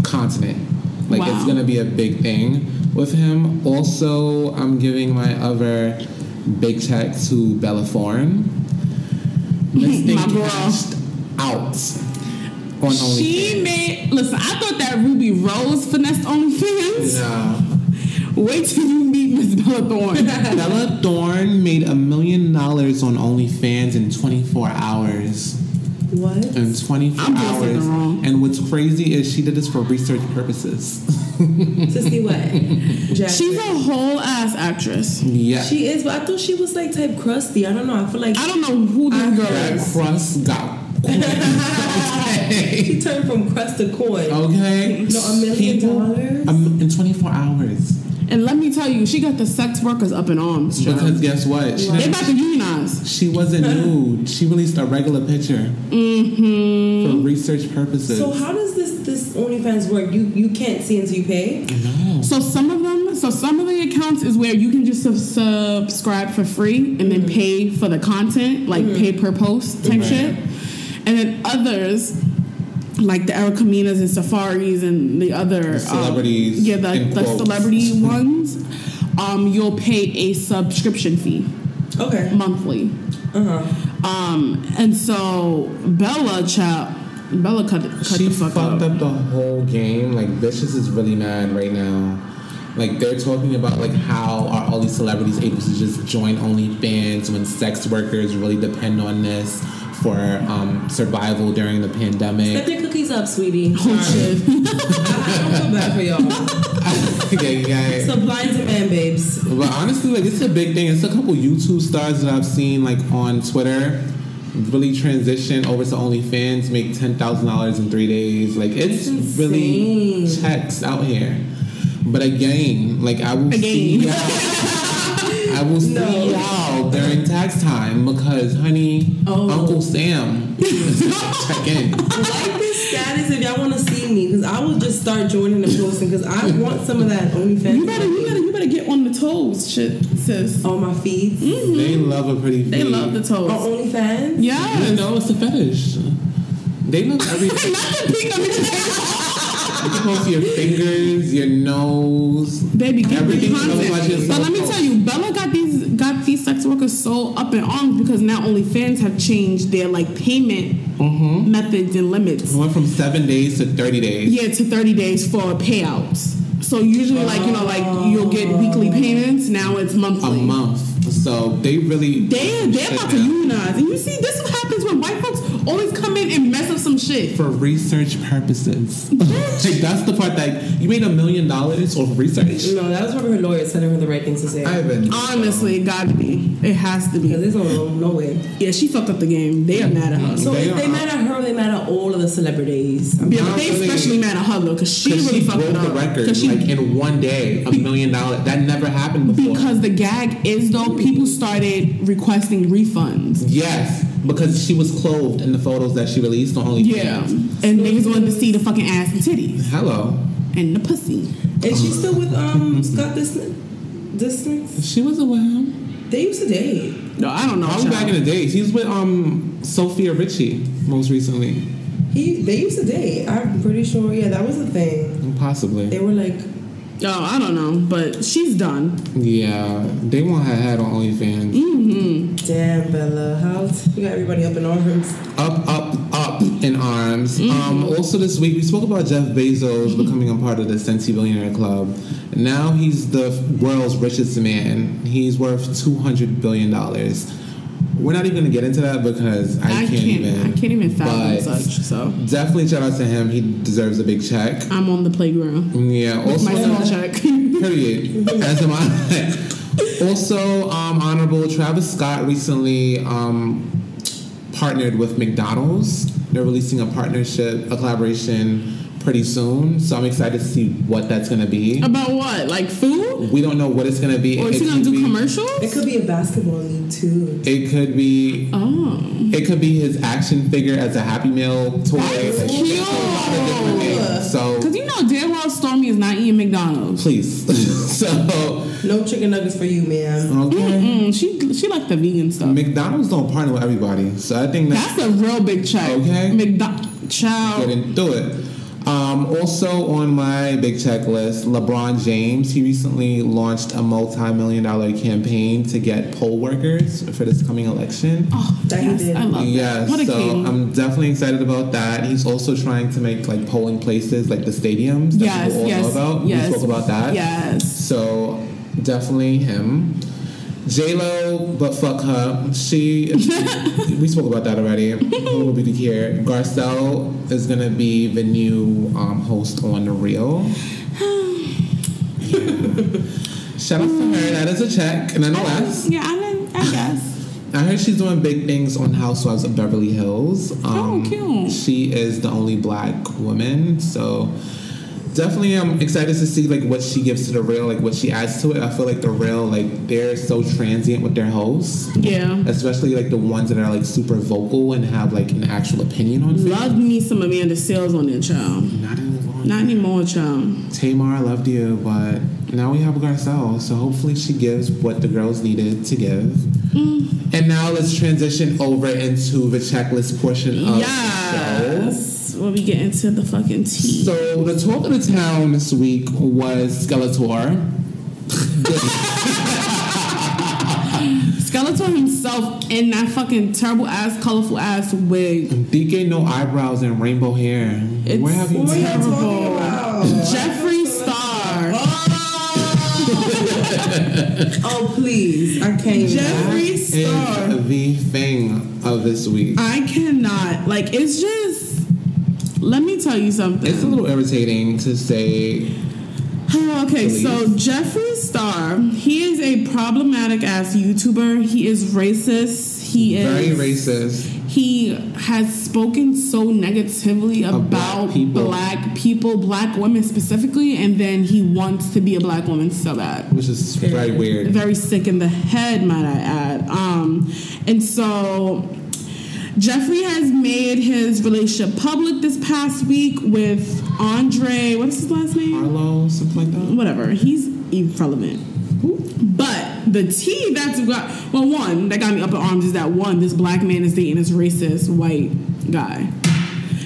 continent. Like it's gonna be a big thing with him. Also, I'm giving my other big check to Bella Thorne. This thing cashed out on OnlyFans. She made. Listen, I thought that Ruby Rose finessed OnlyFans. Nah. Wait till you meet Miss Bella Thorne. Bella Thorne made a million dollars on OnlyFans in 24 hours. What? In 24 I'm doing hours. wrong. And what's crazy is she did this for research purposes. to see what? Jack She's a whole ass actress. yeah. She is, but I thought she was like type crusty. I don't know. I feel like I don't know who this girl that is. crust got. she turned from crust to coin. Okay. No, a million dollars? um, in 24 hours. And let me tell you, she got the sex workers up in arms. child. Because guess what? She, they didn't- about to unionize. she wasn't nude. She released a regular picture Mm-hmm. for research purposes. So how does this this OnlyFans work? You you can't see until you pay. No. So some of them, so some of the accounts is where you can just sub- subscribe for free and then pay for the content, like pay per post type Right. shit. And then others, like the Erica Menas and Safarees and the other The celebrities, um, yeah, the, the quotes. celebrity ones, um, you'll pay a subscription fee Okay. monthly. Uh huh. Um, and so Bella, chap, Bella cut, cut she the fuck fucked up. up the whole game. Like Vicious is really mad right now. Like they're talking about like how are all these celebrities able to just join OnlyFans when sex workers really depend on this for um, survival during the pandemic. pandemic. their cookies up, sweetie? Oh shit. I don't feel bad for y'all. yeah, yeah. Supply and demand, babes. But honestly, like it's a big thing. It's a couple YouTube stars that I've seen like on Twitter really transition over to OnlyFans, make ten thousand dollars in three days. Like it's really checks out here. But again, like I will see Again. y'all. I will see No. y'all during tax time because, honey, Oh. Uncle Sam check in. I like this status if y'all want to see me, because I will just start joining and posting, because I want some of that OnlyFans. You better, you better, you better get on the toes, shit, sis. on my feed. Mm-hmm. They love a pretty. They love the toes. On toes. OnlyFans. Yeah. You know, it's a fetish. They love everything. Not the pink of it. You can post your fingers, your nose. Baby, get Everything content. But let me tell you, Bella got these got these sex workers so up in arms because now OnlyFans have changed their like payment Mm-hmm. methods and limits. It went from seven days to 30 days. Yeah, to 30 days for payouts. So usually, like you know, like you'll get weekly payments. Now it's monthly. A month. So they really. They they're about to unionize, and you see, this is what happens when white folks always come in and mess up some shit. For research purposes. like, that's the part that you made a million dollars off of research. No, that was probably her lawyer telling her the right things to say. Ivan. Honestly, it got to be. It has to be. Because there's no, no way. Yeah, she fucked up the game. They are mad at her. So They if they mad at her, they mad at all of the celebrities. I'm Yeah, but they especially mad at her though, because she Because really she fucked broke it up. the record she- like in one day, a million dollars. That never happened before. because the gag is though, people started requesting refunds. yes, because she was clothed in the photos that she released on OnlyFans. Yeah, and niggas wanted to see the fucking ass and titties Hello. and the pussy. Is she still with um Scott Disick? Disick? She wasn't with him. They used to date. No, I don't know. Probably back in the days. He was with um Sofia Richie most recently. He they used to date. I'm pretty sure. Yeah, that was a thing. Possibly. They were like, Oh, I don't know, but she's done. Yeah, they want her head on OnlyFans. Mm-hmm. damn Bella, how you got everybody up in arms. Up, up, up in arms. Um, also, this week we spoke about Jeff Bezos becoming a part of the Centibillionaire Club. Now he's the world's richest man. He's worth two hundred billion dollars. We're not even going to get into that because I, I can't, can't. even. I can't even fathom such. So Definitely shout out to him. He deserves a big check. I'm on the playground. Yeah. Also, My small check. Period. As am I. Also, um, Honorable Travis Scott recently um, partnered with McDonald's. They're releasing a partnership, a collaboration pretty soon. So I'm excited to see what that's going to be. About what? Like food? We don't know what it's going to be. Or is It he gonna could do be- commercials? It could be a basketball league too. It could be. Oh. It could be his action figure as a Happy Meal toy. That's Like, cute. a lot of different things. So Because you know damn well Stormi is not eating McDonald's. please. so No chicken nuggets for you, man. okay. Mm, she she like the vegan stuff. McDonald's don't partner with everybody, so I think that's That's a real big check. Okay. McDonald get child. into it. Um, also on my big checklist, LeBron James. He recently launched a multi-million dollar campaign to get poll workers for this coming election. Oh, That he did. I love Yeah, that. What a so king. I'm definitely excited about that. He's also trying to make like polling places like the stadiums that yes, people all yes, know about. yes. We spoke about that. Yes. So definitely him. J Lo, but fuck her. She, we spoke about that already. We'll be here. Garcelle is gonna be the new um, host on the Real. Shout out to her. That is a check, nonetheless. Yeah, I, didn't- I guess. I heard she's doing big things on Housewives of Beverly Hills. Um, Oh, cute. She is the only black woman, so definitely I'm excited to see like what she gives to the real, like what she adds to it. I feel like the real, like they're so transient with their hosts, Yeah. especially like the ones that are like super vocal and have like an actual opinion on things. Loved me some Amanda Seales on there, child. Not anymore. Not anymore, child. Tamar I loved you, but now we have Garcelle, so hopefully she gives what the girls needed to give. Mm. And now let's transition over into the checklist portion of the show. Yes. When we get into the fucking tea. So the talk of the town this week was Skeletor. Skeletor himself in that fucking terrible ass, colorful ass wig. DK no eyebrows and rainbow hair. It's Where have you What are you been? talking about? Jeffree Star. Oh please, I can't. even. Jeffree Is the thing of this week. I cannot. Like, it's just. Let me tell you something. It's a little irritating to say. okay, Please. so Jeffree Star, he is a problematic ass YouTuber. He is racist. He is Very racist. He has spoken so negatively Of about black people. black people, black women specifically, and then he wants to be a black woman so bad. Which is very weird. Very sick in the head, might I add. Um, and so Jeffree has made his relationship public this past week with Andre. What is his last name? Arlo, something like that. whatever. He's irrelevant. But the tea that's got well, one that got me up in arms is that one, this black man is dating this racist white guy.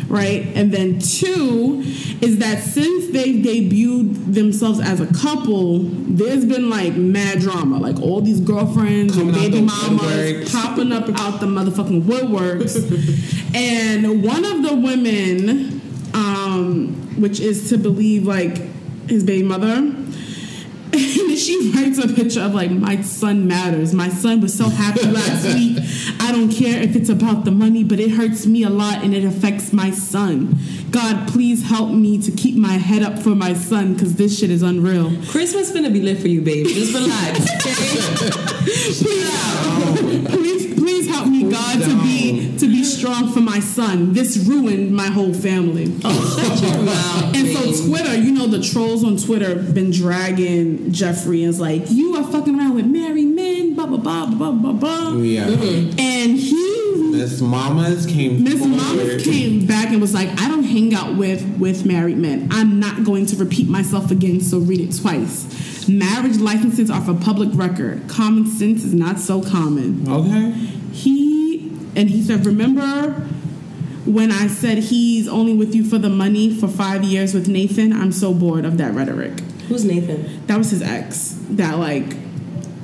Right? And then two is that since they debuted themselves as a couple, there's been like mad drama. Like all these girlfriends Coming and baby mamas woodworks. popping up out the motherfucking woodworks. and one of the women, um, which is to believe like his baby mother, and she writes a picture of like my son matters. My son was so happy last week. I don't care if it's about the money, but it hurts me a lot and it affects my son. God, please help me to keep my head up for my son because this shit is unreal. Christmas finna be lit for you, babe. Just relax, okay? please, please help me, God, to be to be strong for my son. This ruined my whole family. Shut your mouth, And so. Twitter, you know, the trolls on Twitter been dragging Jeffree and is like, you are fucking around with married men, blah blah blah blah blah blah. Yeah. Mm-hmm. And he, Miss Mamas came. Miss forward. Mama came back and was like, I don't hang out with with married men. I'm not going to repeat myself again, so read it twice. Marriage licenses are for public record. Common sense is not so common. Okay. He and he said, remember when I said he's only with you for the money for five years with Nathan? I'm so bored of that rhetoric. Who's Nathan? That was his ex. That like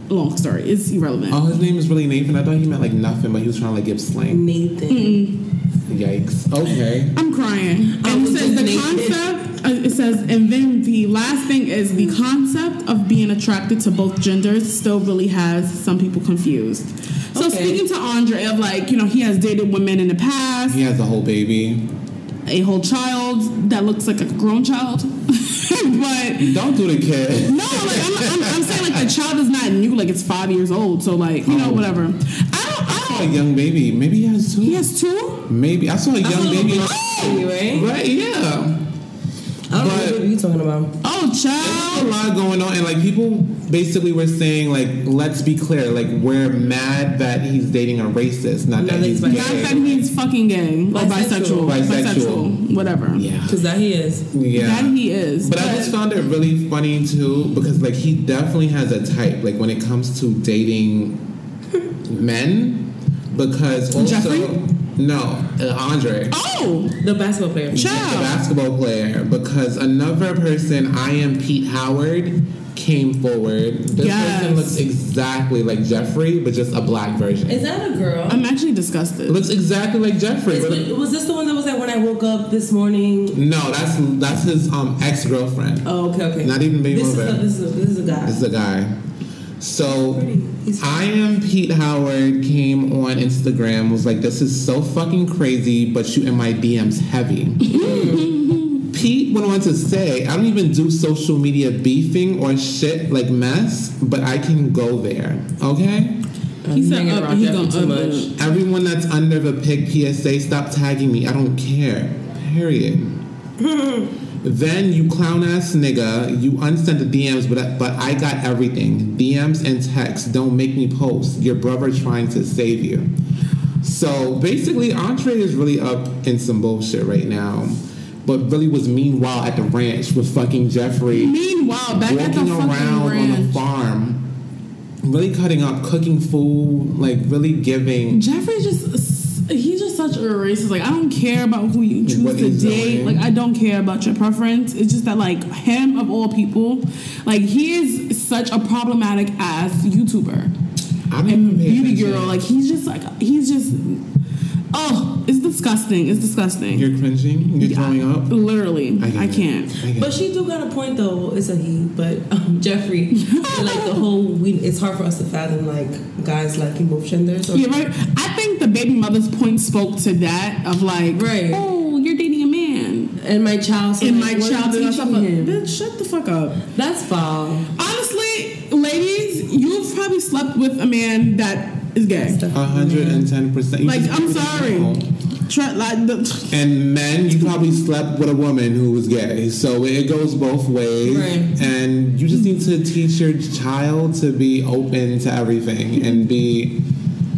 long story. It's irrelevant. Oh, his name is really Nathan. I thought he meant like nothing, but he was trying to like give slang. Nathan. Yikes. Okay. I'm crying. I And it says the concept. uh, It says, and then the last thing is the concept of being attracted to both genders still really has some people confused. So Okay. speaking to Andre of like, you know, he has dated women in the past, He has a whole baby. a whole child that looks like a grown child, but Don't do the kid. no, like I'm, I'm, I'm saying like the child is not new, like it's five years old, so like you know Oh. whatever. I don't, I A don't. young baby. Maybe he has two. He has two. Maybe I saw a young baby. Anyway, Right? Yeah. I don't But- know what you talking about. Oh, There's a lot going on, and like people basically were saying, like, let's be clear, like we're mad that he's dating a racist, not that he's that's gay. Not that he's fucking gay or bisexual, Bisexual. Bisexual. whatever. yeah, Because that he is. yeah. That he is. But I just found it really funny too because like he definitely has a type like when it comes to dating men because also Jeffree? no uh, Andre oh, The basketball player. the child. basketball player because another person I am Pete Howard came forward this Yes. person looks exactly like Jeffree but just a black version Is that a girl? I'm actually disgusted. looks exactly like Jeffree but- Is- was this the one that was like when I woke up this morning? no that's that's his um ex girlfriend Oh, okay, okay. Not even baby this is, a, this is a this is a guy. This is a guy. So I am Pete Howard came on Instagram was like this is so fucking crazy but you in my DMs heavy. Pete went on to say I don't even do social media beefing or shit like mess but I can go there. Okay? I'm He said up, uh, around he gonna too up much. Everyone that's under the pig PSA stop tagging me. I don't care. Period. Then you clown ass nigga, you unsent the DMs, but but I got everything. DMs and texts. Don't make me post. Your brother trying to save you. So basically, Andre is really up in some bullshit right now, but really was meanwhile at the ranch with fucking Jeffree Meanwhile, back at the walking fucking around on the farm, really cutting up, cooking food, like really giving. Jeffree just. He's just such a racist. Like I don't care about who you choose What to date. doing. Like I don't care about your preference. It's just that like him of all people, like he is such a problematic ass YouTuber. I and beauty girl. Like he's just like he's just oh, it's disgusting. It's disgusting. You're cringing. You're throwing up. Literally, get I can't. I But it. she do got a point though. It's a he, but um, Jeffree, like the whole we. It's hard for us to fathom like guys liking both genders. Or, Yeah, right. I think the baby mother's point spoke to that of like, Right. oh, you're dating a man. And my child. and like, my what are you child and teaching him? Bitch, shut the fuck up. That's foul. Honestly, ladies, you've probably slept with a man that is gay. Hundred and ten percent. Like, I'm sorry. Try, like, the, And men, you probably slept with a woman who was gay, so it goes both ways. Right. And you just need to teach your child to be open to everything and be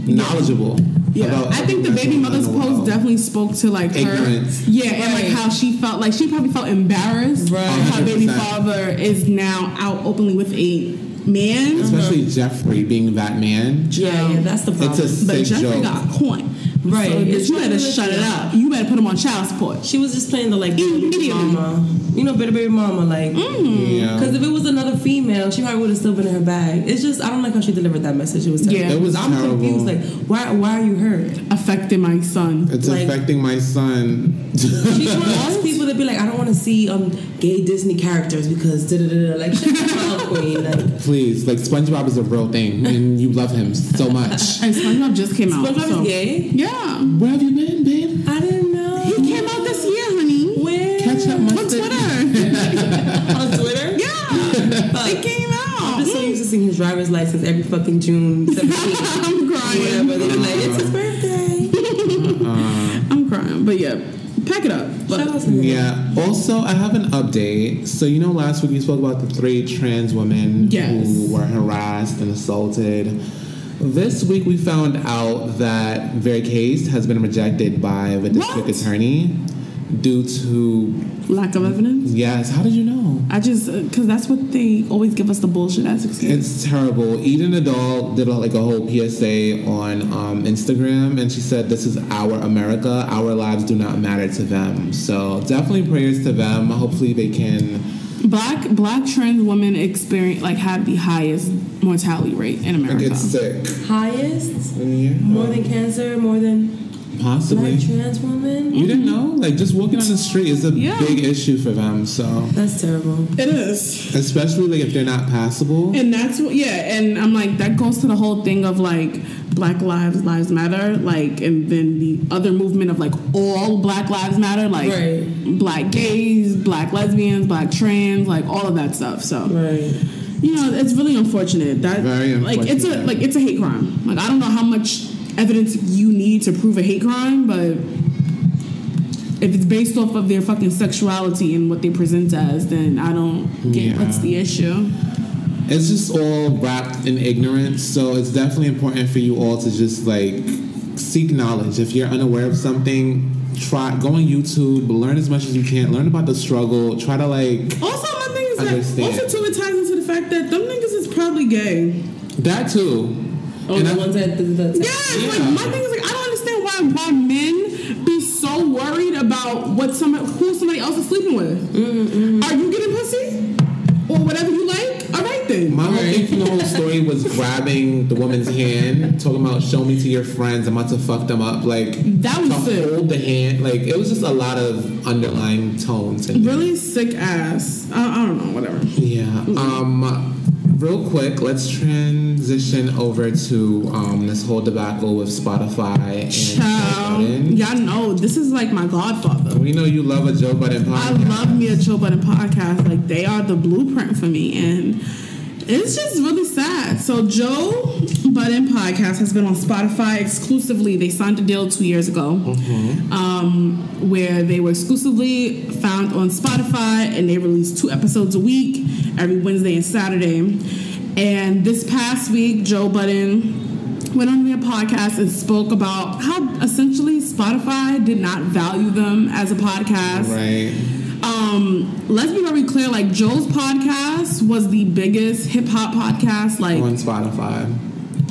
knowledgeable. yeah, about I think the baby mother's post world. definitely spoke to like her, Ignorance. yeah, and like how she felt. Like she probably felt embarrassed. Right. Her baby 100%. father is now out openly with a man, especially uh-huh. Jeffree being that man. Yeah, yeah, that's the problem. It's a but sick Jeffree joke. got caught. Right. So you better not shut it really- up. You better put him on child support. she was just playing the like bitter baby Immediately. mama. You know, bitter baby mama. Like, Mm. Yeah. because if it was another female, she probably would have still been in her bag. It's just I don't like how she delivered that message. It was terrible. Yeah. It was I'm terrible. confused. Like, why? Why are you hurt? Affecting my son. It's Like- affecting my son. She's one of those people that be like, I don't want to see um gay Disney characters because da da da da. Like, shut your mouth, queen. Like, Please, like SpongeBob is a real thing, and you love him so much. And SpongeBob just came out. SpongeBob so- is gay. Yeah, Where have you been, babe? Yeah, it came out. I'm just so used to seeing his driver's license every fucking June 17th. I'm crying. Whatever. They be like, it's his uh-uh. birthday. Uh-uh. I'm crying, but yeah, pack it up. But Shout out. Yeah. Also, I have an update. So you know, last week we spoke about the three trans women Yes. who were harassed and assaulted. This week we found out that their case has been rejected by the district What? attorney due to lack of evidence. yes. How did you know? I just because that's what they always give us the bullshit as excuse. It's terrible. Eden Adal did a, like a whole PSA on um, Instagram, and she said, "This is our America. Our lives do not matter to them." So definitely prayers to them. Hopefully they can. Black black trans women experience like have the highest mortality rate in America. I get sick. Highest? Yeah. More than cancer? More than Possibly. black trans women? You didn't know? Like just walking on the street is a Yeah. big issue for them. So That's terrible. It is. especially like if they're not passable. And that's what, yeah, and I'm like, that goes to the whole thing of like Black Lives Lives Matter, like, and then the other movement of like all Black Lives Matter, like Right. Black gays, Black lesbians, Black trans, like all of that stuff. So, Right. you know, it's really unfortunate that, Very like, it's a like it's a hate crime. Like, I don't know how much evidence you need to prove a hate crime, but if it's based off of their fucking sexuality and what they present as, then I don't get Yeah. what's the issue. It's just all wrapped in ignorance. So it's definitely important for you all to just like seek knowledge. If you're unaware of something, try go on YouTube, learn as much as you can, learn about the struggle, try to like Also, my thing is that Understand. also too it ties into the fact that them niggas is probably gay. that too. Oh, And the I- ones that. The, the, Yes, Yeah. like my thing is like I don't understand why why men be so worried about what some who somebody else is sleeping with. Mm-hmm. Are you getting pussy or whatever you like? All right then. My whole thing from the whole story was grabbing the woman's hand, talking about show me to your friends, I'm about to fuck them up. Like That was to sick. hold the hand. Like it was just a lot of underlying tones. in there. Really sick ass. I, I don't know. Whatever. Yeah. Um. Real quick, let's transition over to um, this whole debacle with Spotify and Joe Child, Budden. y'all know this is like my godfather. We know you love a Joe Budden podcast. I love me a Joe Budden podcast. Like they are the blueprint for me, and it's just really sad. So Joe Budden podcast has been on Spotify exclusively. They signed a deal two years ago, um, where they were exclusively found on Spotify, and they release two episodes a week, every Wednesday and Saturday. And this past week, Joe Budden went on their podcast and spoke about how essentially Spotify did not value them as a podcast. Right. Um, let's be very clear. Like Joe's podcast was the biggest hip hop podcast, like, On Spotify.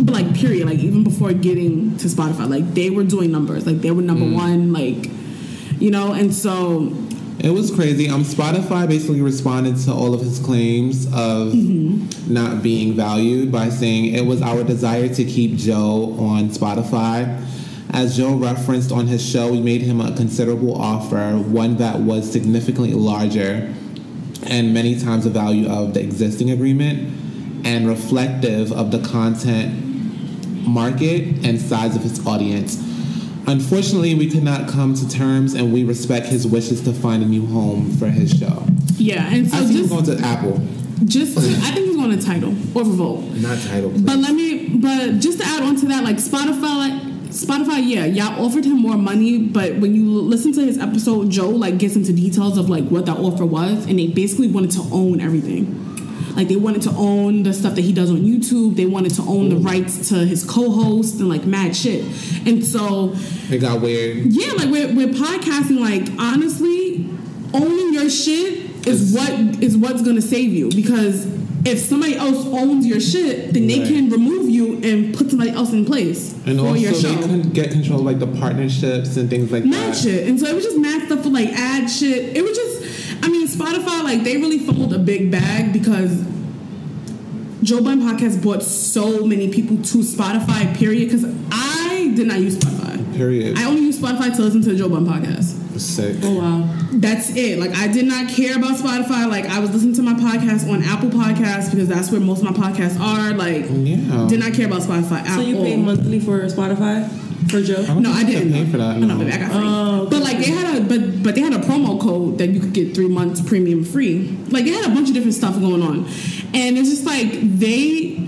but like period. Like even before getting to Spotify, like they were doing numbers. Like they were number one. Like you know, and so It was crazy. Um, Spotify basically responded to all of his claims of not being valued by saying it was our desire to keep Joe on Spotify. As Joe referenced on his show, we made him a considerable offer, one that was significantly larger and many times the value of the existing agreement and reflective of the content market and size of his audience. Unfortunately, we could not come to terms, and we respect his wishes to find a new home for his show. Yeah, and so I see him just going to Apple, just to, I think he's going to Tidal or revolt. not Tidal. But let me, but just to add on to that, like Spotify, Spotify, yeah, y'all offered him more money, but when you listen to his episode, Joe like gets into details of like what that offer was, and they basically wanted to own everything. Like they wanted to own the stuff that he does on YouTube. They wanted to own the rights to his co-host and like mad shit. And so it got weird. yeah, like with, with podcasting, like honestly, owning your shit is what is what's gonna save you because if somebody else owns your shit, then they Right. can remove you and put somebody else in place And for also, your show. they couldn't get control of like the partnerships and things like Mad that. shit, and so it was just mad stuff for like ad shit. It was just, I mean, Spotify like they really fumbled a big bag because Joe Budden podcast brought so many people to Spotify. Period. Because I did not use Spotify. Period. I only use Spotify to listen to the Joe Budden podcast. Sick. Oh wow. That's it. Like I did not care about Spotify. Like I was listening to my podcast on Apple Podcasts because that's where most of my podcasts are. Like Yeah. did not care about Spotify at So you all. pay monthly for Spotify for Joe? don't no, I you have to didn't. pay for that. No, No. baby, I got free. Oh, okay. But like they had a but but they had a promo code that you could get three months premium free. Like they had a bunch of different stuff going on, and it's just like they.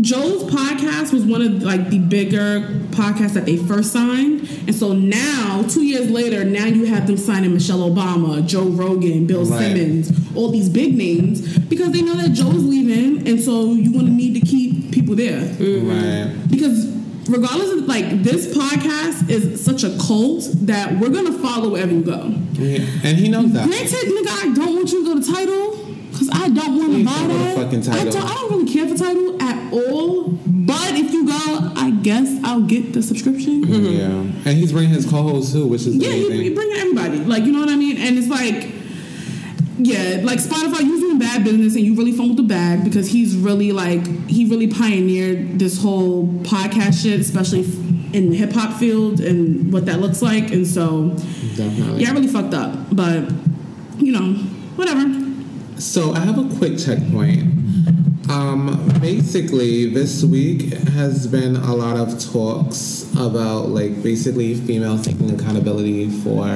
Joe's podcast was one of like the bigger podcasts that they first signed, and so now two years later, now you have them signing Michelle Obama, Joe Rogan, Bill Right. Simmons, all these big names because they know that Joe's leaving, and so you want to need to keep people there mm-hmm. Right. because regardless of like this podcast is such a cult that we're gonna follow wherever you go. Yeah. And he knows that. Granted, nigga, I don't want you to go to Tidal because I don't want to buy don't go to that. fucking I don't, I don't really care for Tidal at all. But if you go, I guess I'll get the subscription. Mm-hmm. Mm-hmm. Yeah. And he's bringing his co-host too, which is Yeah, he, amazing. he bringing everybody. Like you know what I mean? And it's like. Yeah, like Spotify, you're doing bad business and you really fumbled the bag because he's really like he really pioneered this whole podcast shit, especially in the hip hop field and what that looks like. And so, Definitely. yeah, I really fucked up. But you know, whatever. So I have a quick checkpoint. Um, basically, this week has been a lot of talks about like basically females taking accountability for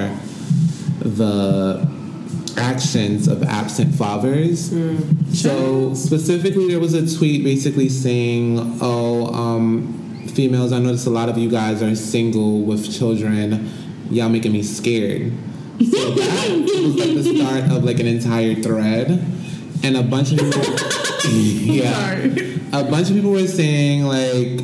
the actions of absent fathers. So specifically, there was a tweet basically saying, "Oh, um, females, I noticed a lot of you guys are single with children. Y'all making me scared." So that was like the start of like an entire thread, and a bunch of people, yeah, a bunch of people were saying like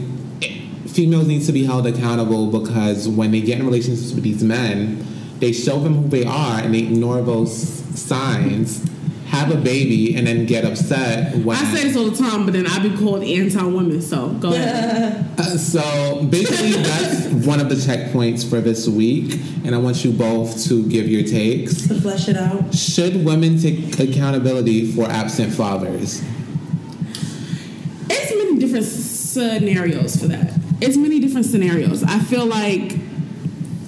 females need to be held accountable because when they get in relationships with these men, they show them who they are and they ignore those signs, have a baby, and then get upset when. I say this all the time, but then I be called anti-women. So go ahead. Uh, so basically, that's one of the checkpoints for this week, and I want you both to give your takes. To flesh it out. Should women take accountability for absent fathers? It's many different scenarios for that. It's many different scenarios. I feel like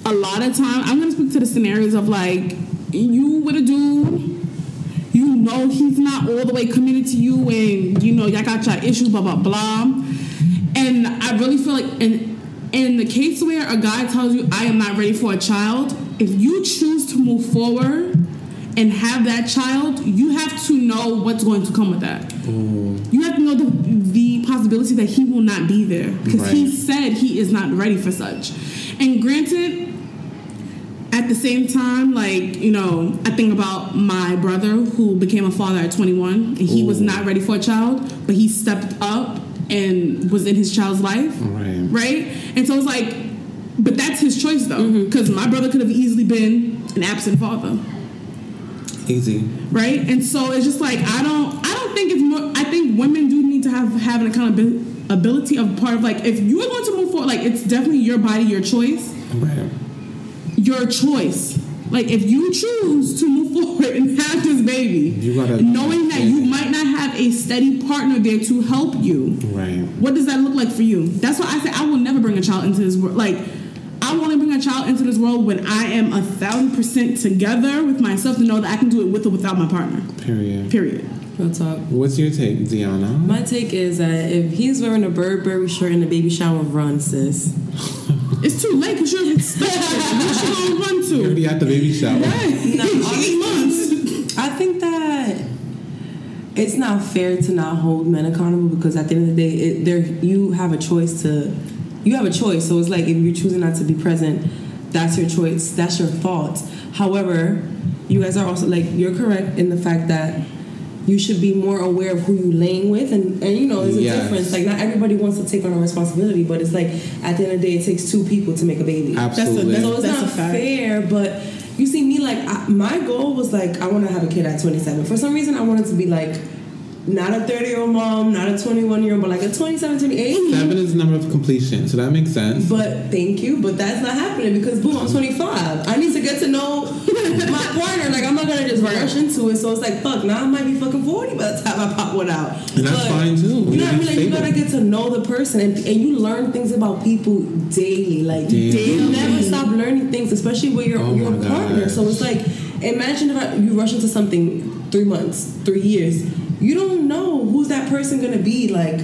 a lot of time I'm gonna speak to the scenarios of like you with a dude, you know he's not all the way committed to you and you know y'all got your issues, blah blah blah. And I really feel like in in the case where a guy tells you I am not ready for a child, if you choose to move forward and have that child, you have to know what's going to come with that. Mm. You have to know the, the possibility that he will not be there because he said he is not ready for such. And granted, at the same time, like, you know, I think about my brother who became a father at 21 and he was not ready for a child, but he stepped up and was in his child's life. Right. Right? And so it's like, but that's his choice though, mm-hmm. because my brother could have easily been an absent father Easy. right? And so it's just like I don't I don't think it's more I think women do need to have have an accountability ability of part of like if you are going to move forward like it's definitely your body your choice Right. Your choice like if you choose to move forward and have this baby You gotta- knowing that you might not have a steady partner there to help you Right. what does that look like for you that's why I say I will never bring a child into this world like I want to bring a child into this world when I am a thousand percent together with myself to know that I can do it with or without my partner Period. period Real talk. What's your take, Deanna? My take is that if he's wearing a Burberry shirt in the baby shower, run, sis. It's too late because you're expected. what you gonna run to? You'll be at the baby shower. Right. Eight months. I think that it's not fair to not hold men accountable because at the end of the day, it, there you have a choice to you have a choice. So it's like if you're choosing not to be present, that's your choice. That's your fault. However, you guys are also like you're correct in the fact that you should be more aware of who you're laying with and, and you know there's a Yes. difference like not everybody wants to take on a responsibility but it's like at the end of the day it takes two people to make a baby Absolutely. so it's That's a not fact. fair, but you see me like I, my goal was like I want to have a kid at 27. For some reason, I wanted to be like not a 30 year old mom, not a 21 year old, but like a 27, 28. Seven is the number of completion, so that makes sense. But thank you, but that's not happening because boom, I'm 25. I need to get to know my partner. Like I'm not gonna just rush into it. So it's like fuck. Now I might be fucking 40 by the time I pop one out. And that's fine, too. You know what I mean? Like, you gotta get to know the person, and, and you learn things about people daily. Like Daily. you never stop learning things, especially with your Oh your partner. gosh. So it's like, imagine if I, you rush into something three months, three years. You don't know who's that person gonna be like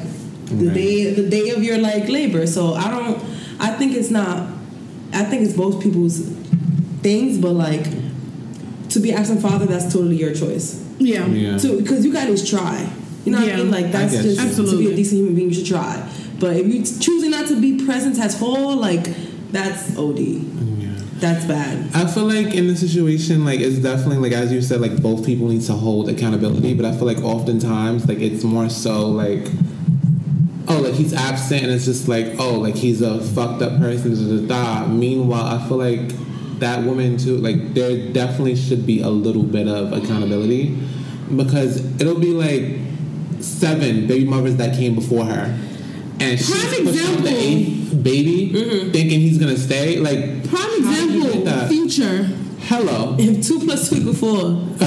the Right. day the day of your like labor. So I don't. I think it's not. I think it's both people's things, but like to be absent father, that's totally your choice. Yeah. yeah. To because you gotta just try. You know what I mean? Like that's just you. to be a decent human being. You should try. But if you're choosing not to be present at all, like that's OD. yeah. That's bad. I feel like in the situation, like it's definitely like as you said, like both people need to hold accountability. But I feel like oftentimes, like it's more so like, oh, like he's absent, and it's just like, oh, like he's a fucked up person. Da, da, da. Meanwhile, I feel like that woman too, like there definitely should be a little bit of accountability because it'll be like seven baby mothers that came before her. And she's Prime pushing out the example. eighth baby, mm-hmm. thinking he's gonna stay. Like Prime how did you example, future. Hello. If two plus two equal four,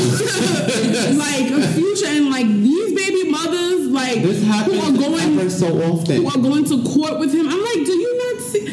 like future and like these baby mothers, like This who are going so often. who are going to court with him. I'm like, do you not see?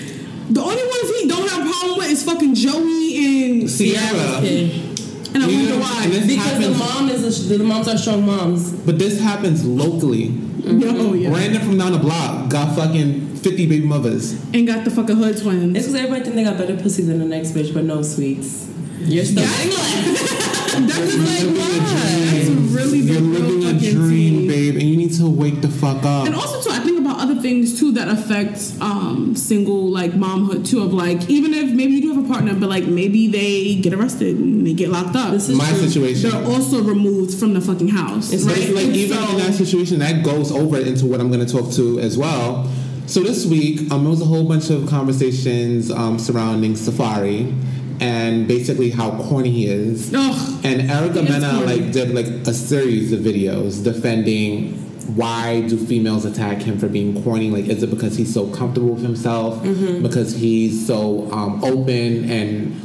The only ones he don't have a problem with is fucking Joie and Ciara. and I You wonder know, why. and this because the mom is a, the moms are strong moms. but this happens locally. Oh yeah, Random from down the block got fucking 50 baby mothers. and got the fucking hood twins. It's twins. because everybody think they got better pussy than the next bitch, but no sweets. You're still That's just like You're living a why? That's dream. really the You're living a dream, tea. babe, and you need to wake the fuck up. And also too, I think about other things too that affect um, single like momhood too. Of like even if maybe you do have a partner, but like maybe they get arrested and they get locked up. This is My true. situation. They're also removed from the fucking house. But right? it's like even So- in that situation, that goes over into what I'm going to talk to as well. So this week, um, there was a whole bunch of conversations um, surrounding Safaree and basically how corny he is. Ugh. And Erica Mena like did like a series of videos defending why do females attack him for being corny? Like, is it because he's so comfortable with himself? Mm-hmm. Because he's so um, open and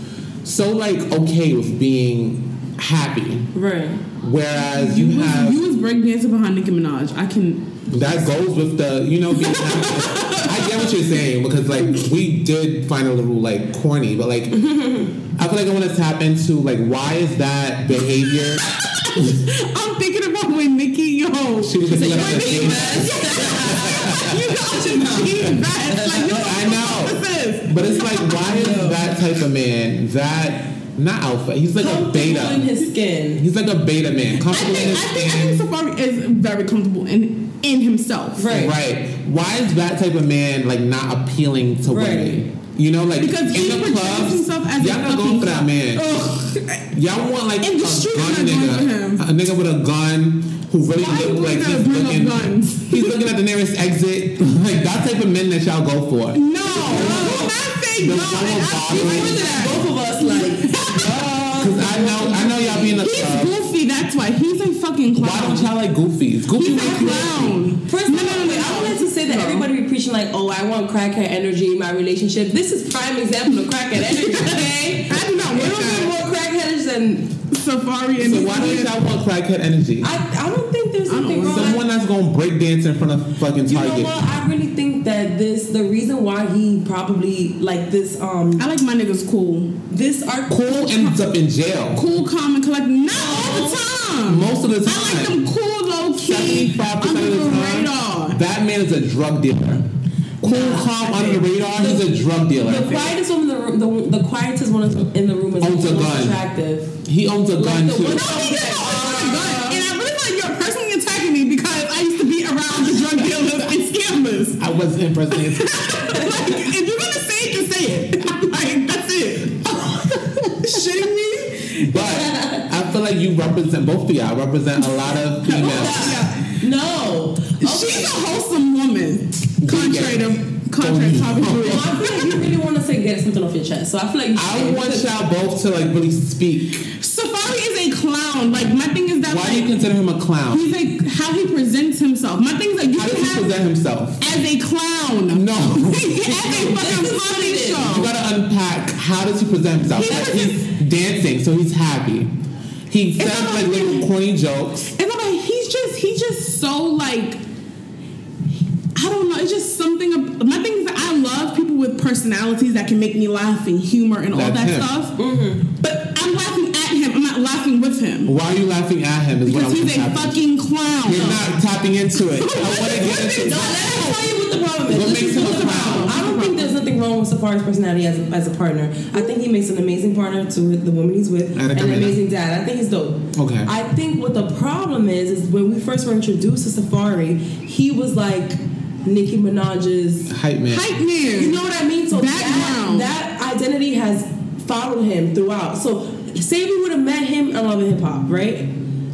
so like okay with being happy? right. Whereas You you, was, have you was breakdancing behind Nicki Minaj. I can. That goes with the you know being. I get what you're saying because like we did find a little like corny, but like I feel like I want to tap into like why is that behavior? I'm thinking about when Nicki, yo, She was looking at the Nicki face. you got your team back. Like, you I know. But it's like why is that type of man that not alpha? He's like a Comfortable beta. in his skin. He's like a beta man, I comfortable in his I think, I think skin. Safaree is very comfortable in in himself. Right. Right. Why is that type of man like not appealing to Right. women? You know, like Because he in the clubs, himself as a y'all not fucking going for that man. Ugh. Y'all want like In the a street, gun I'm not going for nigga, a nigga with a gun who really Why look like gotta he's bring up looking, guns? he's looking at the nearest exit, like that type of men that y'all go for. No, oh, not say no. one and I bothering- feel into that. Both of us like. Cause I know, I know y'all be in the He's club. Goofy. That's why he's a fucking clown. Why don't y'all like goofies? Goofy He's a makes you clown. First of all, I wanted to say that everybody be preaching like, oh, I want crackhead energy in my relationship. This is prime example of crackhead energy. Okay, I do not We're want a bit that. more crackheadish than Safaree and So why don't y'all want crackhead energy? I. I don't think there's don't something wrong. Someone that's gonna break dance in front of fucking You know what? I really think that this the reason why he probably like this um I like my niggas cool. this art Cool ends up in jail. Cool, calm, and collect. Not all the time. Most of the time. I like them cool, low key, 75% under of the the time, radar. that man is a drug dealer. cool, calm, under the radar. He's a drug dealer. The quietest one in the room, the, the quietest one in the room is Owns a the most gun. attractive. He owns a gun the too. And. I wasn't impressed. like, if you're gonna say it, just say it. like, that's it. Shitting me? But I feel like you represent both of y'all represent a lot of females. No. She's a wholesome woman. Contrary to contrary to Papa Well, Julia. I feel like you really want to say get something off your chest. So I feel like you I want y'all both to like really speak. Safaree is a clown. Like my thing is that Why do you consider him a clown? he's like how he presents himself. My thing is like you How can does he have present himself? as a clown. No. as a fucking comedy You gotta unpack how does he present himself? He Like doesn't- he's dancing, so he's happy. He It's says not like like- little corny jokes. And I'm like, he's just he's just so like I don't know. It's just something. ab- My thing is that I love people with personalities that can make me laugh and humor and all That's that him. stuff. Mm-hmm. But I'm laughing at him. I'm not laughing with him Why are you laughing at him? Is what because I'm he's a fucking clown. You're not tapping into it. I want to get into No, it. let me tell you what the problem is. What makes him a clown? I don't think there's nothing wrong with Safaree's personality as a, as a partner. I think he makes an amazing partner to the woman he's with and an amazing dad. I think he's dope. Okay. I think what the problem is is when we first were introduced to Safaree, he was like Nicki Minaj's Hype man. Hype man. You know what I mean? So that, that identity has followed him throughout. So say we would have met him in Love and Hip Hop, right?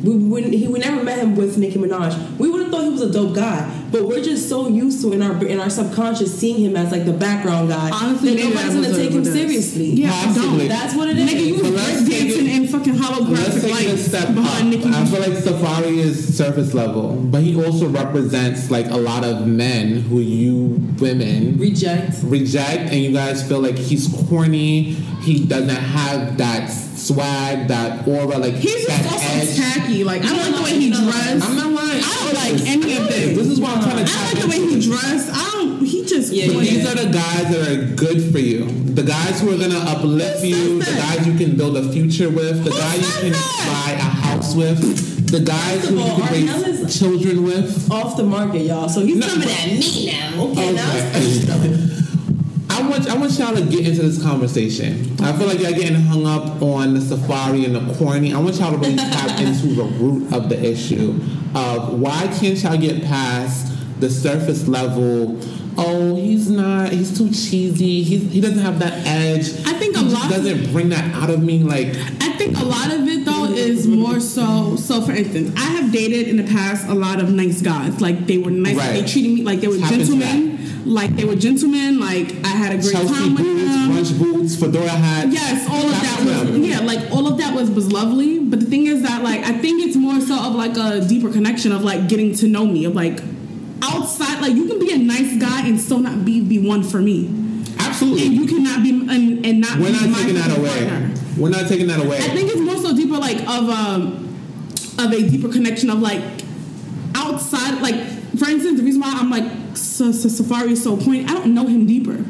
We. He we never met him with Nicki Minaj. We would have thought he was a dope guy, but we're just so used to in our in our subconscious seeing him as like the background guy. Honestly, that maybe nobody's gonna take him seriously. Yeah, I Possibly. don't. That's what it is. Nigga, you was But let's take dancing it- in fucking Let's holographic take it a lights step behind Nicki I feel like Safaree is surface level, but he also represents like a lot of men who you women Reject. reject, and you guys feel like he's corny. He doesn't have that swag, that aura, like He's just also edge. tacky. Like I don't like the way he dressed. I'm not lying. I don't like any of this. This is why I'm trying to I like the way he dressed. I don't. He just. Yeah, these are the guys that are good for you. The guys who are gonna uplift Who you. The that? guys you can build a future with. The Who guys you can that? buy a house with. The guys who you all, can Arnell raise is- children with. Off the market, y'all. So he's No, coming but- at me now. Okay, now Okay. I want I want y'all to get into this conversation. I feel like y'all getting hung up on the Safaree and the corny. I want y'all to really tap into the root of the issue of why can't y'all get past the surface level. Oh, he's not. He's too cheesy. He's, he doesn't have that edge. I think a he lot- doesn't bring that out of me. Like I think a lot of it though is more so. So, for instance, I have dated in the past a lot of nice guys. Like they were nice. Right. They treated me like they were gentlemen. Like they were gentlemen. Like I had a great Chelsea time with boots, them. brunch boots, fedora hat. Yes, all of that was yeah, like all of that was was lovely. But the thing is that like I think it's more so of like a deeper connection of like getting to know me of like outside like you can be a nice guy and still not be be one for me, Absolutely. and you cannot be and, and not We're be not taking that away. partner. We're not taking that away. I think it's more so deeper like of um of a deeper connection of like outside like for instance the reason why I'm like so, so Safaree is so pointy I don't know him deeper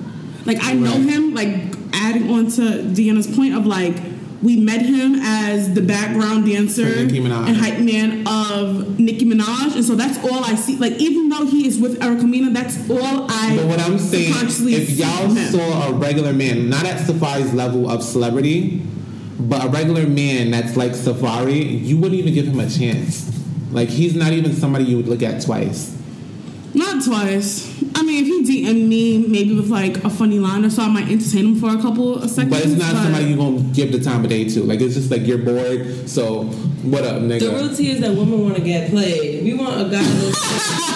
like I know him like adding on to Deanna's point of like we met him as the background dancer For Nicki Minaj. and hype man of Nicki Minaj and so that's all I see like even though he is with Erica Mena that's all I But what I'm saying, if y'all saw a regular man, not at Safaree's level of celebrity, but a regular man that's like Safaree, you wouldn't even give him a chance. Like he's not even somebody you would look at twice. Not twice. I mean, if he DM me, maybe with like a funny line or so, I might entertain him for a couple of seconds. But it's not somebody you gonna give the time of day to. Like it's just like you're bored. So what up, nigga? The nigga? reality is that women want to get played. We want a guy that's.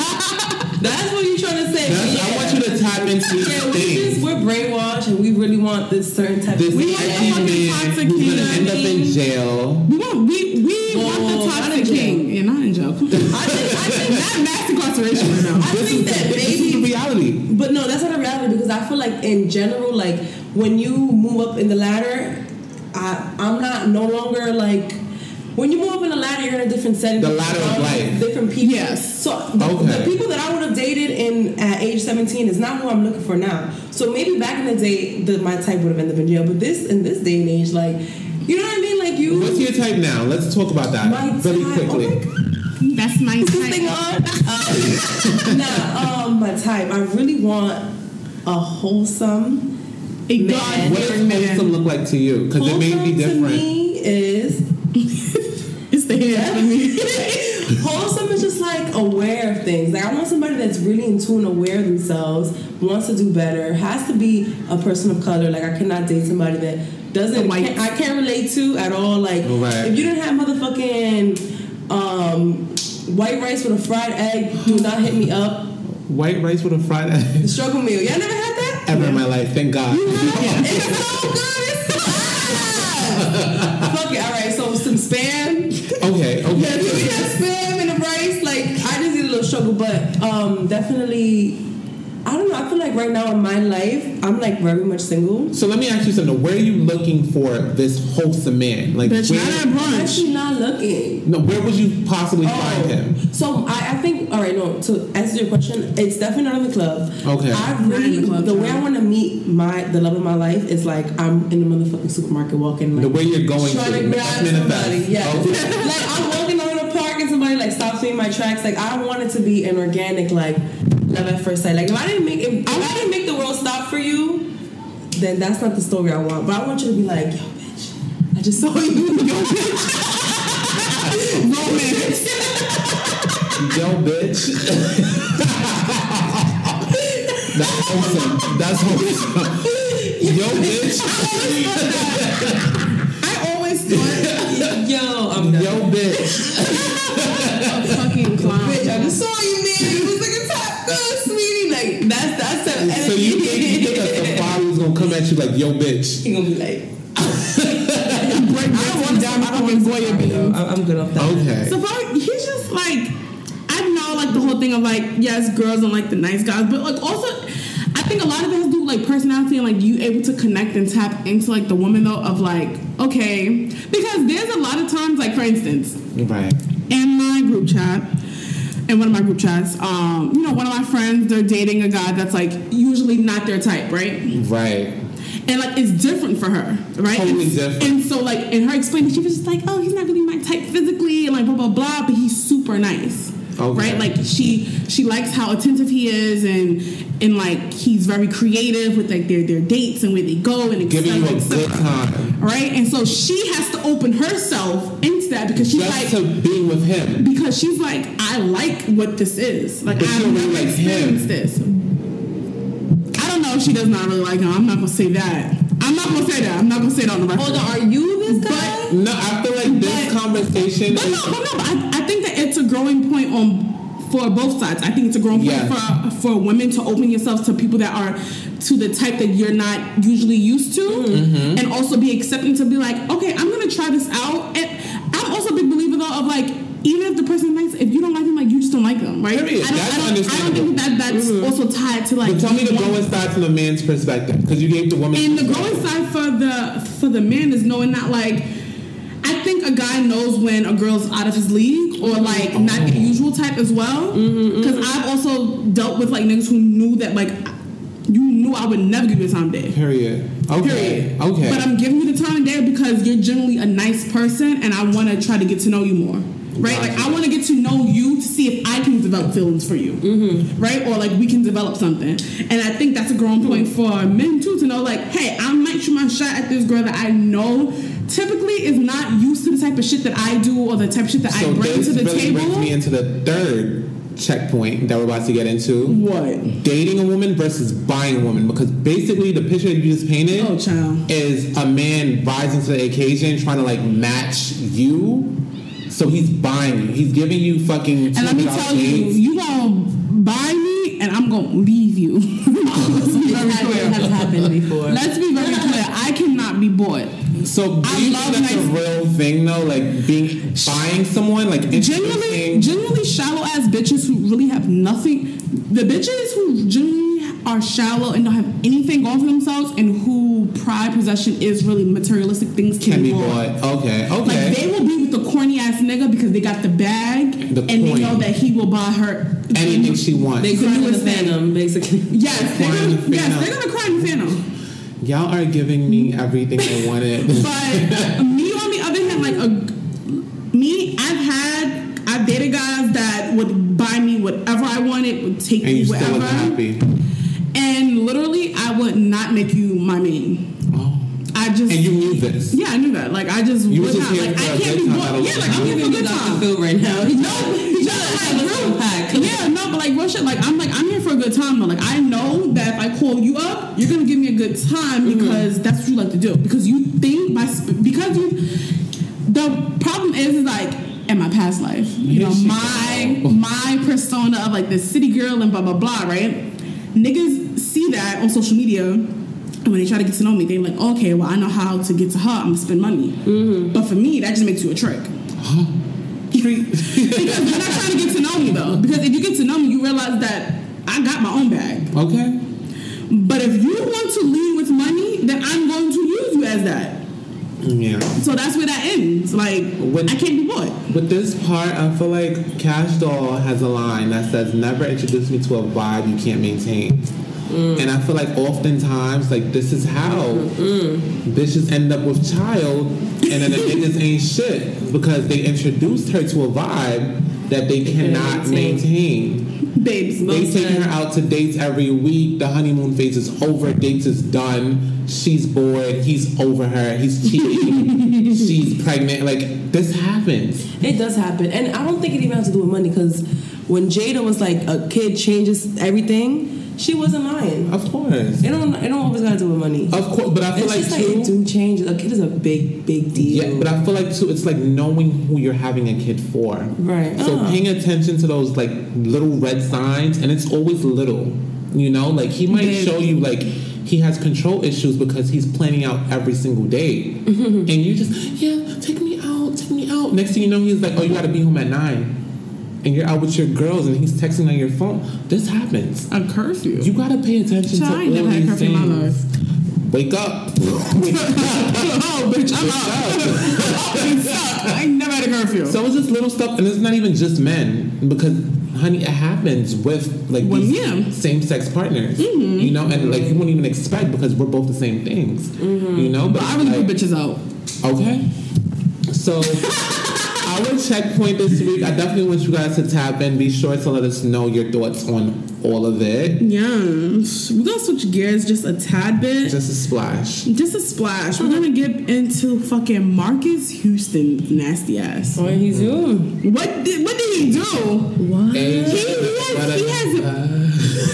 that's what you're trying to say. That's- I want you to tap into these Yeah, we things. just, we're brainwashed and we really want this certain type This of We want the edgy fucking man toxic who's gonna king. end up in jail. We want we we want Oh, the toxic in king. Yeah, not in jail. I think, I think not mass incarceration right now. I think that This is the reality. But no, that's not a reality because I feel like in general, like when you move up in the ladder, I I'm not no longer like when you move up in the ladder, you're in a different setting. The ladder of life. Different people. Yes. So the, Okay. the people that I would have dated in at age 17 is not who I'm looking for now. So maybe back in the day, the, my type would have ended up in jail. But this in this day and age, like you know what I mean? Like you. What's your type now? Let's talk about that my really type- quickly. Oh my God. That's my Is this thing type. on? Um, nah, um, my type. I really want a whole,some A Man. God What does fearing man. wholesome look like to you? Because it may be Wholesome to different. me is It's the hair for me. wholesome is just like aware of things. Like I want somebody that's really in tune, aware of themselves, wants to do better, has to be a person of color. Like I cannot date somebody that doesn't white- can't- I can't relate to at all. Like Right. if you didn't have motherfucking um, white rice with a fried egg, do not hit me up. White rice with a fried egg. The struggle meal. Y'all never had that? Ever in my life, thank God. It's so good. It's so Fuck it. All right. So some spam. Okay, Yeah, okay. give me that spam and the rice. Like I just need a little struggle, but um, definitely. I don't know. I feel like right now in my life, I'm like very much single. So let me ask you something. Where are you looking for this wholesome man? Like, Bitch, where, not at I'm brunch. actually not looking. no, where would you possibly oh, find him? Oh, So I, I think all right. No, to answer your question, it's definitely not in the club. Okay. I really the club, the way. I want to meet my the love of my life is like I'm in the motherfucking supermarket walking. Like, The way you're going trying to to grab manifest. somebody. Yeah. Okay. like I'm walking out in the park and somebody like stops me in my tracks. Like I want it to be an organic like love at first sight. Like if I didn't make if, if I didn't make the world stop for you, then that's not the story I want. But I want you to be like, yo, bitch, I just saw you. Yo, bitch. Romance. Yo, bitch. That's wholesome. That's wholesome. Yo, bitch. I always thought Yo, I'm done. Yo, bitch. fucking clown. Bitch, I just saw you, man. That's that's the energy. So you think, you think a Safaree was gonna come at you like, yo, bitch? he gonna be like, break bread down I don't fucking want Goya beans. I'm, I'm good off that. Okay. So far, he's just like, I know like the whole thing of like, yes, girls don't like the nice guys, but like also, I think a lot of it has to do with like personality and like you able to connect and tap into like the woman though of like, okay, because there's a lot of times like for instance, Right. in my group chat, in one of my group chats, um, you know, one of my friends, they're dating a guy that's like usually not their type, right? Right. and like it's different for her, right? Totally and, different. And so like in her explaining, she was just like, "Oh, he's not really my type physically," and like blah blah blah, but he's super nice, Okay. right? Like she she likes how attentive he is, and and like he's very creative with like their their dates and where they go and Giving you a good time. right? And so she has to open herself into that because she's Just like. to be with him. because she's like, I like what this is. Like But I've don't never really like him. this. I don't know if she does not really like him. I'm not gonna say that. I'm not gonna say that. I'm not gonna say that on the record. Hold on, are you this guy? No, I feel like this But- conversation But is. no, but no, but I, I think that it's a growing point on for both sides. I think it's a growing point Yes. for for women to open yourselves to people that are to the type that you're not usually used to, Mm-hmm. and also be accepting to be like, okay, I'm gonna try this out. And I'm also a big believer though of like. Even if the person likes, if you don't like them, like you just don't like them, right? Period. I don't, That's I don't, I don't think that that's mm-hmm. also tied to like. But tell me the growing side from the man's perspective, because you gave the woman. and the growing side for the for the man is knowing that like I think a guy knows when a girl's out of his league or like not the oh. usual type as well. Mm-hmm, mm-hmm. Because I've also dealt with like niggas who knew that like you knew I would never give you the time of day. Period. Okay. Period. Okay. But I'm giving you the time of day because you're generally a nice person and I want to try to get to know you more. Right? Like I want to get to know you to see if I can develop feelings for you. Mm-hmm. Right? Or like we can develop something. And I think that's a growing point for men too to know like, hey, I might shoot my shot at this girl that I know typically is not used to the type of shit that I do or the type of shit that so I bring to the really table. brings me into the third checkpoint that we're about to get into. what? Dating a woman versus buying a woman, because basically the picture that you just painted Oh, child. is a man rising to the occasion, trying to like match you. So he's buying you. He's giving you fucking. And let me $200 you, dates. you gonna buy me and I'm gonna leave you. Let's be very clear. It has happened before. Let's be very clear. I cannot be bought. So do I you love think that's a real thing though? Like being buying someone, like Genuinely, genuinely shallow ass bitches who really have nothing. The bitches who genuinely are shallow and don't have anything going for themselves, and who pride possession is really materialistic things can, can be bought. bought. Okay. Okay. Like they will be with the corny ass nigga because they got the bag The and they know that he will buy her Anything she wants. They The cry in the newest phantom, basically. Yes, they're gonna, the yes, they're gonna cry in the phantom. Y'all are giving me everything I wanted. But me on the other hand, like a me, I've had I've dated guys that would buy me whatever I wanted, would take And me you still wherever. Would not make you my main. Oh. I just And you knew this. yeah, I knew that. Like I just You would was just not. here Like for I a can't good be time, bored. Yeah, like I'm I'm here for good time. Phil right now. No, no, like, Full pack. yeah, no, but like real shit. Like I'm like I'm here for a good time though. Like I know that if I call you up, you're gonna give me a good time Mm-hmm. because that's what you like to do. Because you think by sp- because you. The problem is, is like in my past life, you know, my my persona of like the city girl and blah blah blah, right? Niggas see that on social media. And when they try to get to know me, they're like, okay, well, I know how to get to her. I'm gonna spend money. Mm-hmm. But for me, that just makes you a trick. Treat. Because you're not trying to get to know me though. Because if you get to know me, you realize that I got my own bag. okay. But if you want to lead with money, then I'm going to use you as that. Yeah. So that's where that ends. Like When- I can't be bought. With this part, I feel like Kash Doll has a line that says, "Never introduce me to a vibe you can't maintain." Mm. And I feel like oftentimes, like this is how bitches end up with child, and then the niggas ain't shit because they introduced her to a vibe that they cannot maintain. Babes. They taking her out to dates every week. The honeymoon phase is over. Dates is done. She's bored. He's over her. He's cheating. She's pregnant. Like this happens. It does happen, and I don't think it even has to do with money because when Jada was like, "A kid changes everything," she wasn't lying. Of course. It don't. It don't always gotta do with money. Of course, but I feel It's like just like too. it do change. A kid is a big, big deal. yeah, but I feel like too. It's like knowing who you're having a kid for. Right. So Ah. paying attention to those like little red signs, and it's always little. You know, like he might Yeah. show you like he has control issues because he's planning out every single day, Mm-hmm. and you just yeah, take me out, take me out. Next thing you know, he's like, oh, you got to be home at nine. And you're out with your girls, and he's texting on your phone. This happens. a curfew. You gotta pay attention Child, to I all never had these curfew in my things. Wake up. Wake up. oh, bitch, I'm out. It's up. I never had a curfew. So it's just little stuff, and it's not even just men because, honey, it happens with like these yeah. Mm-hmm. same-sex partners. You know, and like you wouldn't even expect because we're both the same things. You know, but but I really like, put bitches out. okay. So our checkpoint this week, I definitely want you guys to tap in. Be sure to let us know your thoughts on all of it. Yeah, we're gonna switch gears just a tad bit. Just a splash. Just a splash. We're gonna get into fucking Marques Houston nasty ass. What he's doing? What did what did he do? What? Hey, He, he has, he has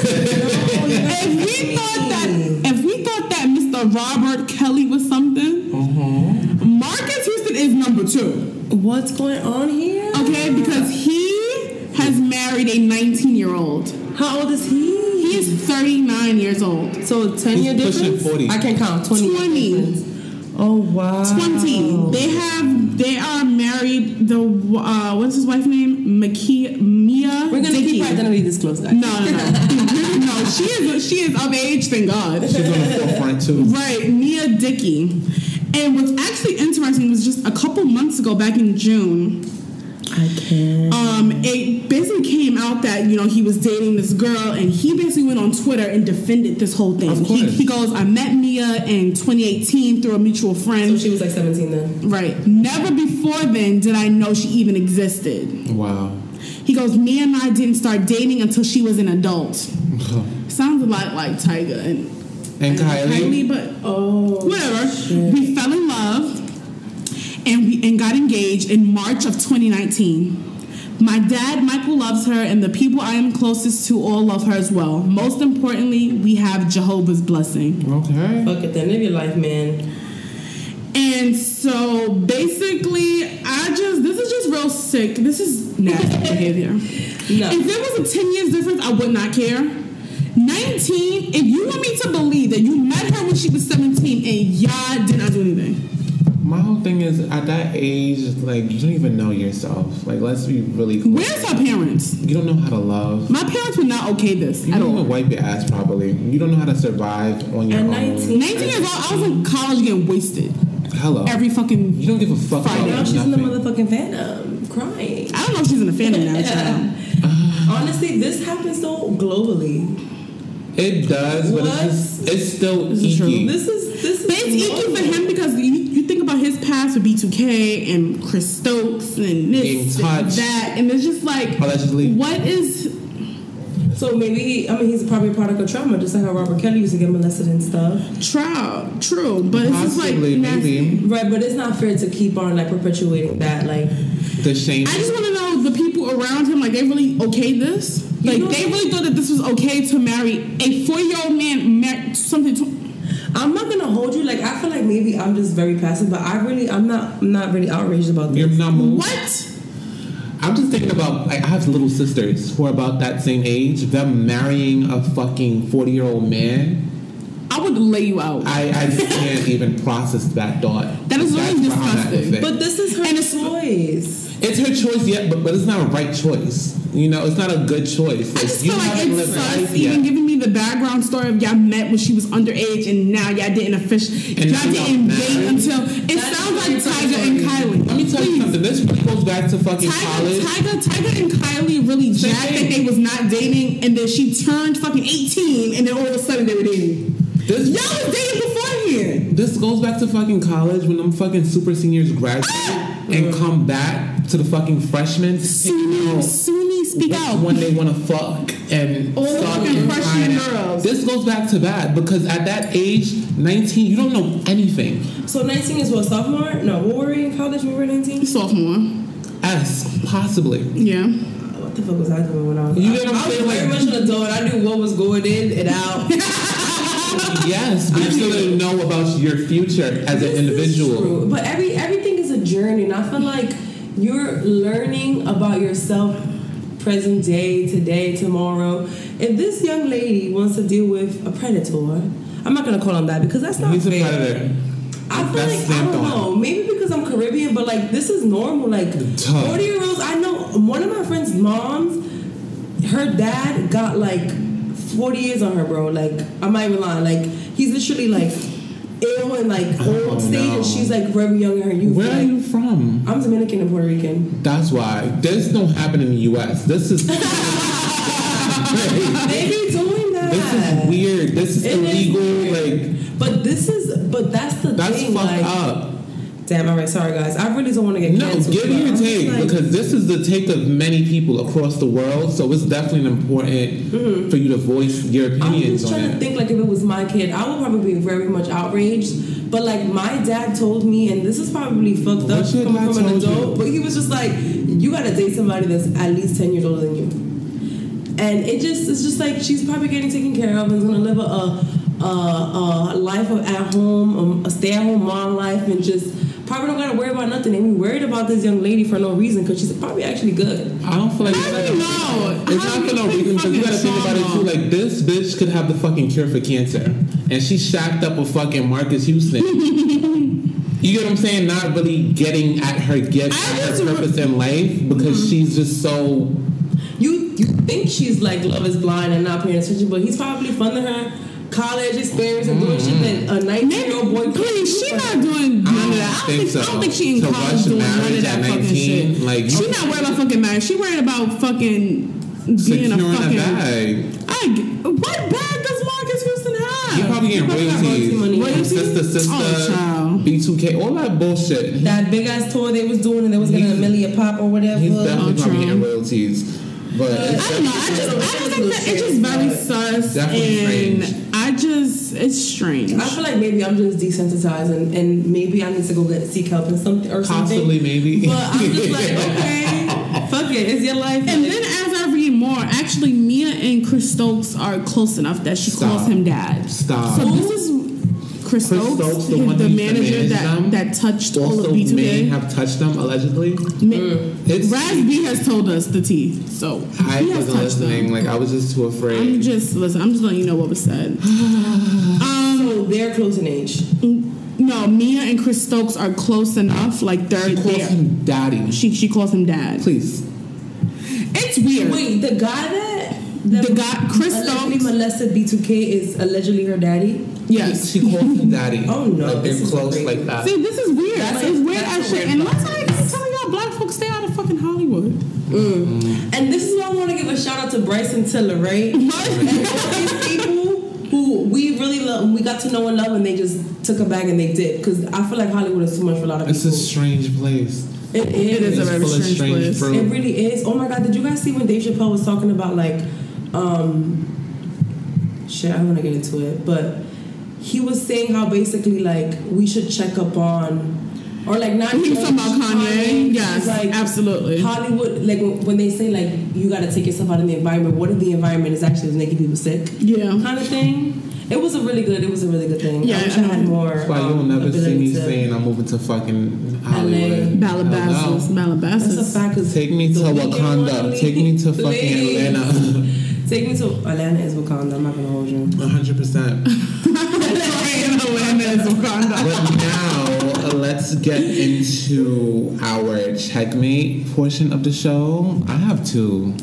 if we thought that if we thought that Mr. Robert Kelly was something, uh-huh. Marques Houston is number two. What's going on here? Okay, because he has married a 19 year old. How old is he? He is 39 years old. So ten He's year difference. 40. I can count twenty. 20. Oh wow. 20. They have they are married. The uh, what's his wife's name? Maki, Miya. We're gonna Dickey. keep our identity disclosed, guys. No, no, no, no. She is she is of age. Thank God. she's on the forefront too. Right, Miya Dickey. And what's actually interesting was just a couple months ago, back in June, I can't. um, it basically came out that you know he was dating this girl, and he basically went on Twitter and defended this whole thing. Of He, course. he goes, "I met Miya in 2018 through a mutual friend. So friend." she was like seventeen then. right. Never before then did I know she even existed. Wow. He goes, "Miya and I didn't start dating until she was an adult." Sounds a lot like Tyga and And Kylie. but Oh. whatever. We fell in love and we and got engaged in March of 2019. My dad, Michael, loves her, and the people I am closest to all love her as well. Most importantly, we have Jehovah's blessing. Okay. Fuck it then. Live your life, man. And so basically, I just, this is just real sick. This is nasty behavior. No. If there was a 10 years difference, I would not care. 19, if you want me to believe that you met her when she was 17 and y'all did not do anything. My whole thing is at that age, like you don't even know yourself. Like let's be really clear. Where's her parents? You don't know how to love. My parents would not okay this You at don't all. even wipe your ass properly. You don't know how to survive on your At own. 19. 19 years old, I was in college getting wasted Hello. every fucking. you don't give a fuck Friday. Now about she's in the motherfucking phantom, crying. I don't know if she's in the fandom now, child. Uh-huh. Honestly, this happens so globally. It does, but What? it's just it's still This is true. icky. This is this is. But it's icky for him because you, you think about his past with B2K and Chris Stokes and Being this and that, and it's just like, Allegedly. what is So maybe he, I mean, he's probably a product of trauma, just like how Robert Kelly used to get molested and stuff. True, true, but it's just like nasty. maybe. Right, but it's not fair to keep on like perpetuating that. Like, The shame. I just want to know the people around him, like they really okay this. Like know- they really thought that this was okay to marry a four-year-old man, mar- something. To, I'm not gonna hold you. Like, I feel like maybe I'm just very passive, but I really, I'm not, I'm not really outraged about You're this. not moved. what? I'm just thinking about. Like, I have little sisters who are about that same age. Them marrying a fucking 40 year old man. I would lay you out. I, I just can't even process that thought. That is That's really where I'm at with disgusting. But this is her And it's- choice. It's her choice, yeah, but, but it's not a right choice. You know, it's not a good choice. I just you feel like haven't it's sus even yet. giving me the background story of y'all met when she was underage and now y'all didn't officially, And y'all didn't married. date until, it That's sounds like Tyga and. Kylie. Let me tell you something. This really goes back to fucking Tyga, college. Tyga, Tyga and Kylie really Same jacked that they was not dating, and then she turned fucking eighteen, and then all of a sudden they were dating. This, Y'all was dating beforehand. this goes back to fucking college when them fucking super seniors graduate ah! and come back to the fucking freshmen. Suni, Suni, speak Which out. one they want to fuck and All the fucking freshman girls. This goes back to that because at that age, 19, you don't know anything. So 19 is what sophomore? No, what were we in college when we were 19? Sophomore. S, possibly. Yeah. What the fuck was I doing when I was? You get what I'm I was very much an adult. I knew what was going in and out. Yes, but you still didn't know about your future as an individual. But every everything is a journey, and I feel like you're learning about yourself, present day, today, tomorrow. If this young lady wants to deal with a predator, I'm not gonna call him that because that's not He's a predator. I feel That's like I don't on. know. Maybe because I'm Caribbean, but like this is normal. Like 40 year olds. I know one of my friends' moms. Her dad got like 40 years on her, bro. Like I'm not even lying. Like he's literally like ill and like old stage, and she's like very young in her youth. Where are you from? I'm Dominican and Puerto Rican. That's why. This don't happen in the U.S. This is. They be doing that. This is weird. This is It is illegal. weird. Like But this is. But that's the that's thing. fucked like, up. Damn. All right. Sorry, guys. I really don't want to get No, canceled, give me your take like- because this is the take of many people across the world. So it's definitely important for you to voice your Mm-hmm. I'm opinions just trying to think like if it was my kid, I would probably be very much outraged. But like my dad told me, and this is probably fucked up coming from an told you? adult, but he was just like, you gotta date somebody that's at least ten years older than you. And it just it's just like she's probably getting taken care of and is gonna live a a, a, a life of at home, um, a stay at home mom life, and just probably don't gotta worry about nothing. And we worried about this young lady for no reason because she's probably actually good. I don't feel like I don't know. It's How not for no reason because you gotta think about it too. Like this bitch could have the fucking cure for cancer, and she shacked up with fucking Marques Houston. you get what I'm saying? Not really getting at her gift, I at just her re- purpose in life because mm-hmm. she's just so. You you think she's like love is blind and not paying attention, but he's probably funding her college experience and doing shit that a 19 year old boy. couldn't Please, do she for not doing none of that. I don't think think, so. I don't think she in To college rush doing none marriage of that at fucking 19, shit. like, she not worried about fucking marriage. She worried about fucking being Securing a a fucking. bag. I g- what bag does Marques Houston have? You probably getting probably got royalties. royalty money. Royalties? Sister, sister, Oh, child. B2K, all that bullshit. That big ass tour they was doing and they was getting a He's- million pop or whatever. He's definitely Oh, probably getting royalties. But it's I don't know. I just, I just think that it's just very sus, Definitely and strange. I just it's strange. I feel like maybe I'm just desensitized and, and maybe I need to go get seek help and something or something. Possibly, maybe. But I'm just like, okay, fuck it, it's your life. And then as I read more, actually Miya and Chris Stokes are close enough that she Stop. calls him dad. Stop. So this is Chris, Chris Stokes, Stokes, the one the who used to manager that, them, that touched all of B2K. have touched them allegedly. Ma- It's Raz B has told us the tea, so I he has wasn't touched listening. them. Like I was just too afraid. I'm afraid. just listen. I'm just letting you know what was said. um, so they're close in age. no, Miya and Chris Stokes are close enough. Like they're She calls there. him daddy. She she calls him dad. Please. It's weird. Wait, the guy that The guy- Chris allegedly Stokes? molested B2K is allegedly her daddy. Yes. She calls him daddy. Oh, no, Like they're close crazy. like that. See, this is weird. That's Like, it's weird that's as a shit. weird And vibe. let's like I'm telling y'all, black folks stay out of fucking Hollywood. And this is why I want to give a shout out to Bryson Tiller, right? and all these people who we really love, we got to know and love, and they just took a bag and they did. Because I feel like Hollywood is too much for a lot of It's people. It's a strange place. it is. It is a very strange strange place. fruit. It really is. Oh my god, did you guys see when Dave Chappelle was talking about like um, shit, I don't want to get into it, but he was saying how basically like we should check up on. Or like not. He was talking about Kanye. Yes, like absolutely. Hollywood, like when they say like you got to take yourself out of the environment. What if the environment is actually making people sick? Yeah. kind of thing. It was a really good. It was a really good thing. Yeah, I wish I I had more. That's why you'll um, never see me saying I'm moving to fucking Hollywood. Calabasas, Hell. That's a Calabasas. Take me to Wakanda. Take me to fucking. Atlanta. Take me to Atlanta is Wakanda. I'm not gonna hold you. 100%. Atlanta is Wakanda. But now, uh, let's get into our checkmate portion of the show. I have two.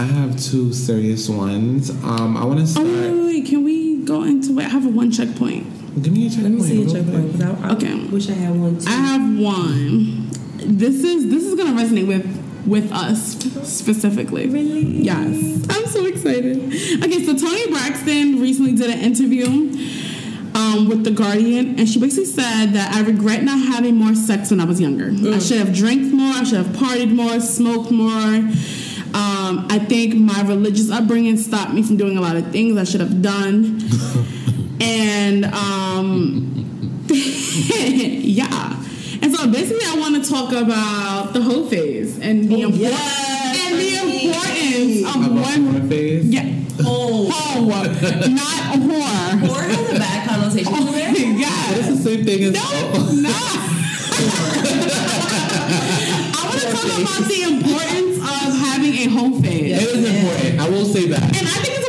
I have two serious ones. Um, I want to Oh wait, wait, wait, can we go into it? I have a one checkpoint. Give me a checkpoint. Let me see a real checkpoint. quick. 'cause I, I Okay. wish I had one too. I have one. This is this is gonna resonate with with us specifically. Really? Yes. I'm so excited. Okay, so Toni Braxton recently did an interview um, with The Guardian, and she basically said that I regret not having more sex when I was younger. I should have drank more, I should have partied more, smoked more. Um, I think my religious upbringing stopped me from doing a lot of things I should have done. and um, yeah. And so basically, I want to talk about the whole phase and the, Oh, impor- yes, and the importance of About one. phase. Yeah. Oh. Oh, not a whore. Or has a bad connotation to it. Oh, it's the same thing as. No, no. I want to talk about the importance of having a home phase. It is important. I will say that. And I think it's important for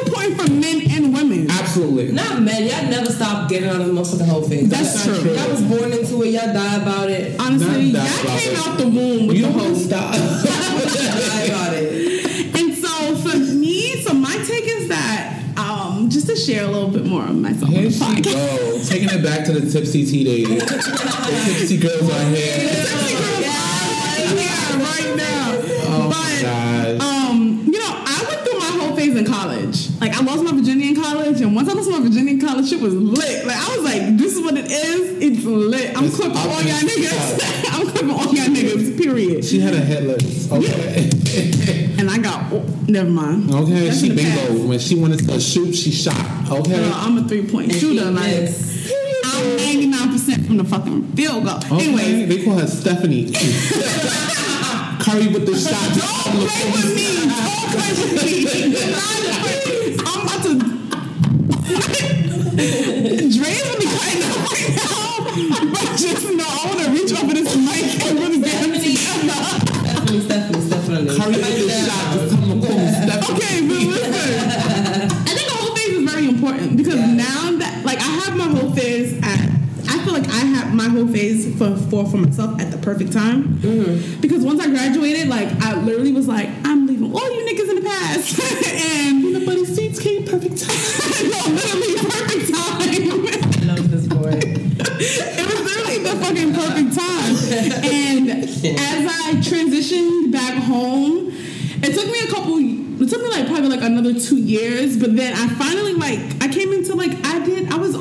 men and women. Absolutely. Not men. Y'all never stop getting on the motherfucking whole thing. That's not true. Y'all was born into it. Y'all die about it. Honestly, Not y'all came it. out the womb with You the whole stop. die about it. And so for me, so my take is that um, just to share a little bit more of myself. Here on the she podcast. go, taking it back to the tipsy tea days. the tipsy girls are here. Yeah, right now. Oh but my gosh. um, you know, I went through my whole phase in college. Like I lost my virginity in college, and once I lost my virginity in college, shit was lit. Like I was like, this is what it is. It's lit. I'm It's clipping all y'all niggas. I'm clipping all y'all niggas. Period. She had a headless. Okay. And I got oh, never mind. okay, That's she in the past. bingo. When she wanted to shoot, she shot. Okay. Girl, I'm a three point shooter. Like Yes. I'm 99 percent from the fucking field goal. Okay, Anyways, they call her Stephanie. Curry with the shot. don't play with me. Don't play with me. I'm about to. Dre's gonna be cutting up right now, but just know I want to reach over this mic and really get him together. Stephanie, Stephanie, Stephanie. Curry my whole phase for for, for myself at the perfect time. Mm-hmm. Because once I graduated, like I literally was like, I'm leaving all you niggas in the past. and the buddy seats came perfect time. no, literally perfect time. I love this boy. it was literally the fucking perfect time. And as I transitioned back home, it took me a couple. It took me like probably like another two years, but then I finally like I came into like I did I was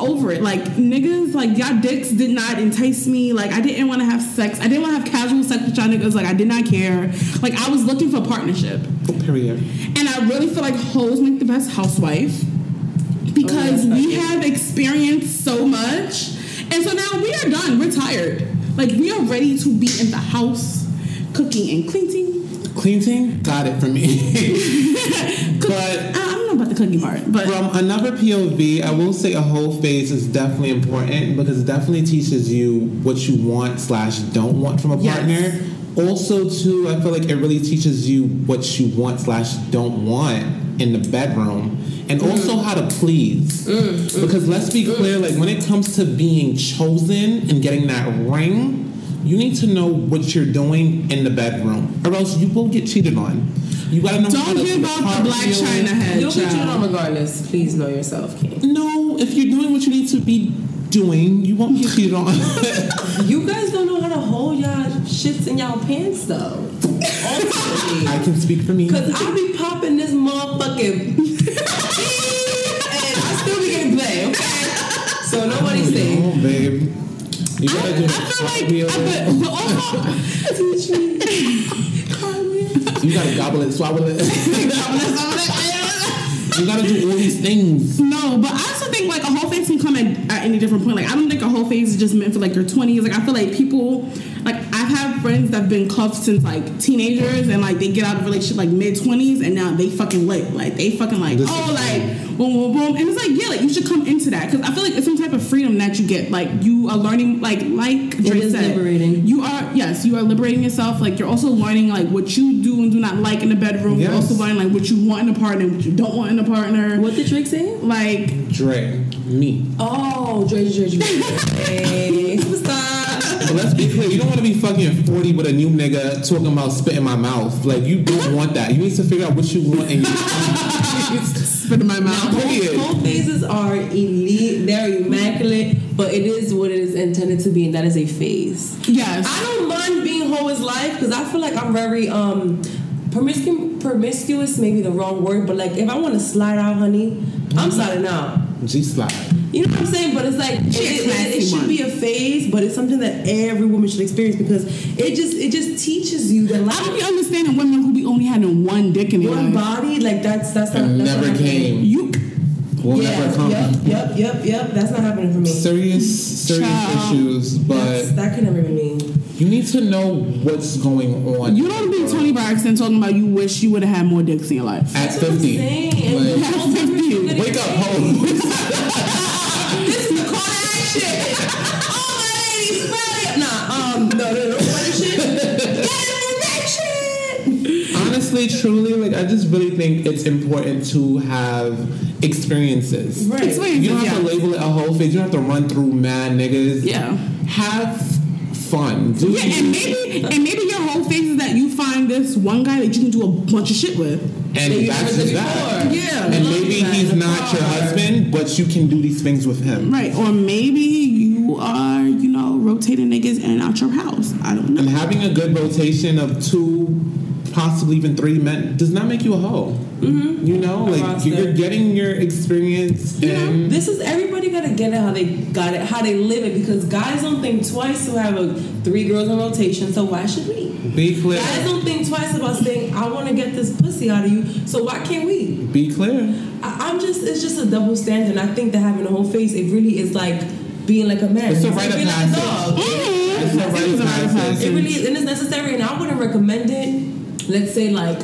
over it. Like niggas, like y'all dicks did not entice me. Like I didn't want to have sex. I didn't want to have casual sex with y'all niggas. Like I did not care. Like I was looking for partnership. Period. And I really feel like hoes make the best housewife because Oh, we have experienced so much. And so now we are done. We're tired. Like we are ready to be in the house, cooking and cleaning. Cleaning got it for me. But- don't know about the cooking part, but From another POV, I will say a whole phase is definitely important because it definitely teaches you what you want slash don't want from a Yes. partner. Also, too, I feel like it really teaches you what you want slash don't want in the bedroom, and mm. also how to please. Mm, mm, because let's be clear, like when it comes to being chosen and getting that ring, you need to know what you're doing in the bedroom, or else you will get cheated on. You gotta know don't give out the black china head. You'll get you child. on regardless. Please know yourself, King. No, if you're doing what you need to be doing, you won't get cheated on. You guys don't know how to hold y'all shits in y'all pants though. I can speak for me. Cause I be popping this motherfucking and I still be getting play, okay? So nobody oh, say. Oh, babe. You gotta do I feel like. I, but, but also, You gotta gobble it, swallow it. You gotta do all these things. No, but I also think like a whole phase can come at, at any different point. Like I don't think a whole phase is just meant for like your twenties. Like I feel like people, like I've friends that've been cuffed since like teenagers and like they get out of relationship like mid twenties and now they fucking lit. Like they fucking like This oh like boom boom boom and it's like yeah like you should come into that because I feel like it's some type of freedom that you get. Like you are learning like like Drake is said, liberating. You are yes you are liberating yourself. Like you're also learning like what you do and do not like in the bedroom. You're also learning like what you want in a partner and what you don't want in a partner. What did Drake say? Like Dre, me. Oh, Drake, Drake, Drake. hey, superstar. But let's be clear, you don't want to be fucking 40 with a new nigga talking about spit in my mouth. Like, you don't want that. You need to figure out what you want in your spit in my mouth. Period. Whole phases are elite. They're immaculate, but it is what it is intended to be, and that is a phase. Yes. I don't mind being whole as life because I feel like I'm very um promiscuous. Promiscuous, maybe the wrong word, but like if I want to slide out, honey, I'm sliding out. G slide. You know what I'm saying? But it's like it, it- it- should be a phase, but it's something that every woman should experience because it just it just teaches you that I don't life, be understanding women who be only having one dick in their one life. body, like that's that's not that's never not happening. came. You Will Yeah, never come. yep, yep, yep, yep. That's not happening for me. Serious, serious Child. issues, That's, but that could never be me. you need to know what's going on. you don't be Toni Braxton talking about you wish you would have had more dicks in your life. at That's 50. Like, And Fifty. wake up, ho. shit. All my ladies, smell. Nah, um, no, no, no, what is shit? Get information. Honestly, truly, like, I just really think it's important to have experiences. Right. Experiences, You don't have to label it a whole phase. You don't have to run through mad niggas. Yeah. Have fun. Do Yeah, and maybe and maybe your whole phase is that you find this one guy that you can do a bunch of shit with. and you that's just that. Yeah. And maybe he's that. not your husband, but you can do these things with him. Right. Or maybe you are, you know, rotating niggas in and out your house. I don't know. And having a good rotation of two, possibly even three men, does not make you a hoe. Mm-hmm. You know, like roster. you're getting your experience You know, this is everybody gotta get it how they got it, how they live it, because guys don't think twice to have a three girls in rotation. So why should we? be clear. Guys don't think twice about saying, "I want to get this pussy out of you." So why can't we? Be clear. I, I'm just, it's just a double standard. And I think that having a whole face, it really is like being like a man. It's a like rite of being like a passage. dog. It's a rite of passage. It really is, and it's necessary. And I wouldn't recommend it. Let's say like,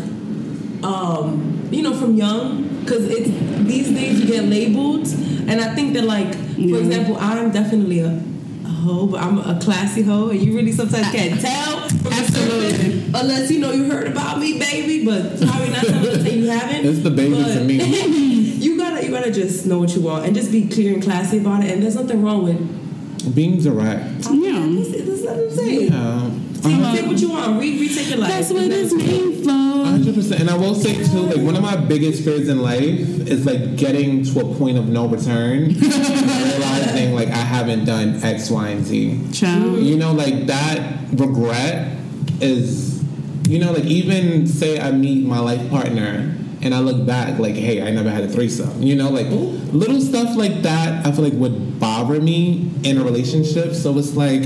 um, you know, from young, because it's these days you get labeled, and I think that like, for example, I'm definitely a, a hoe, but I'm a classy hoe, and you really sometimes can't tell Absolutely. unless you know you heard about me, baby. But probably not something say you haven't. It's the baby But to me. you gotta, you gotta just know what you want and just be clear and classy about it. And there's nothing wrong with. Being direct. Yeah. That's, that's what I'm saying. Yeah. Take, take what you want. Re- retake your life. That's what it's It's never- made for. hundred percent. And I will say too, like one of my biggest fears in life is like getting to a point of no return, and realizing like I haven't done X, Y, and Z. Child. You know, like that regret is, you know, like even say I meet my life partner and I look back, like, hey, I never had a threesome. You know, like little stuff like that. I feel like would bother me in a relationship. So it's like,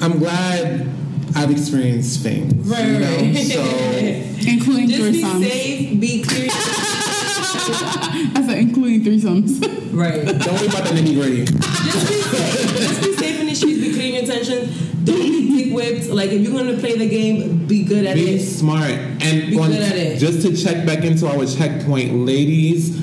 I'm glad I've experienced things. Right, you know? right. So. Including Just be threesomes. safe. Be clear. I said including threesomes. right. Don't worry about the nitty gritty. Just be safe. Just be safe in the streets. Be clear in your intentions. Don't be dick whipped. Like if you're gonna play the game, be good at Be it. smart and Be on- good at it. just to check back into our checkpoint, ladies.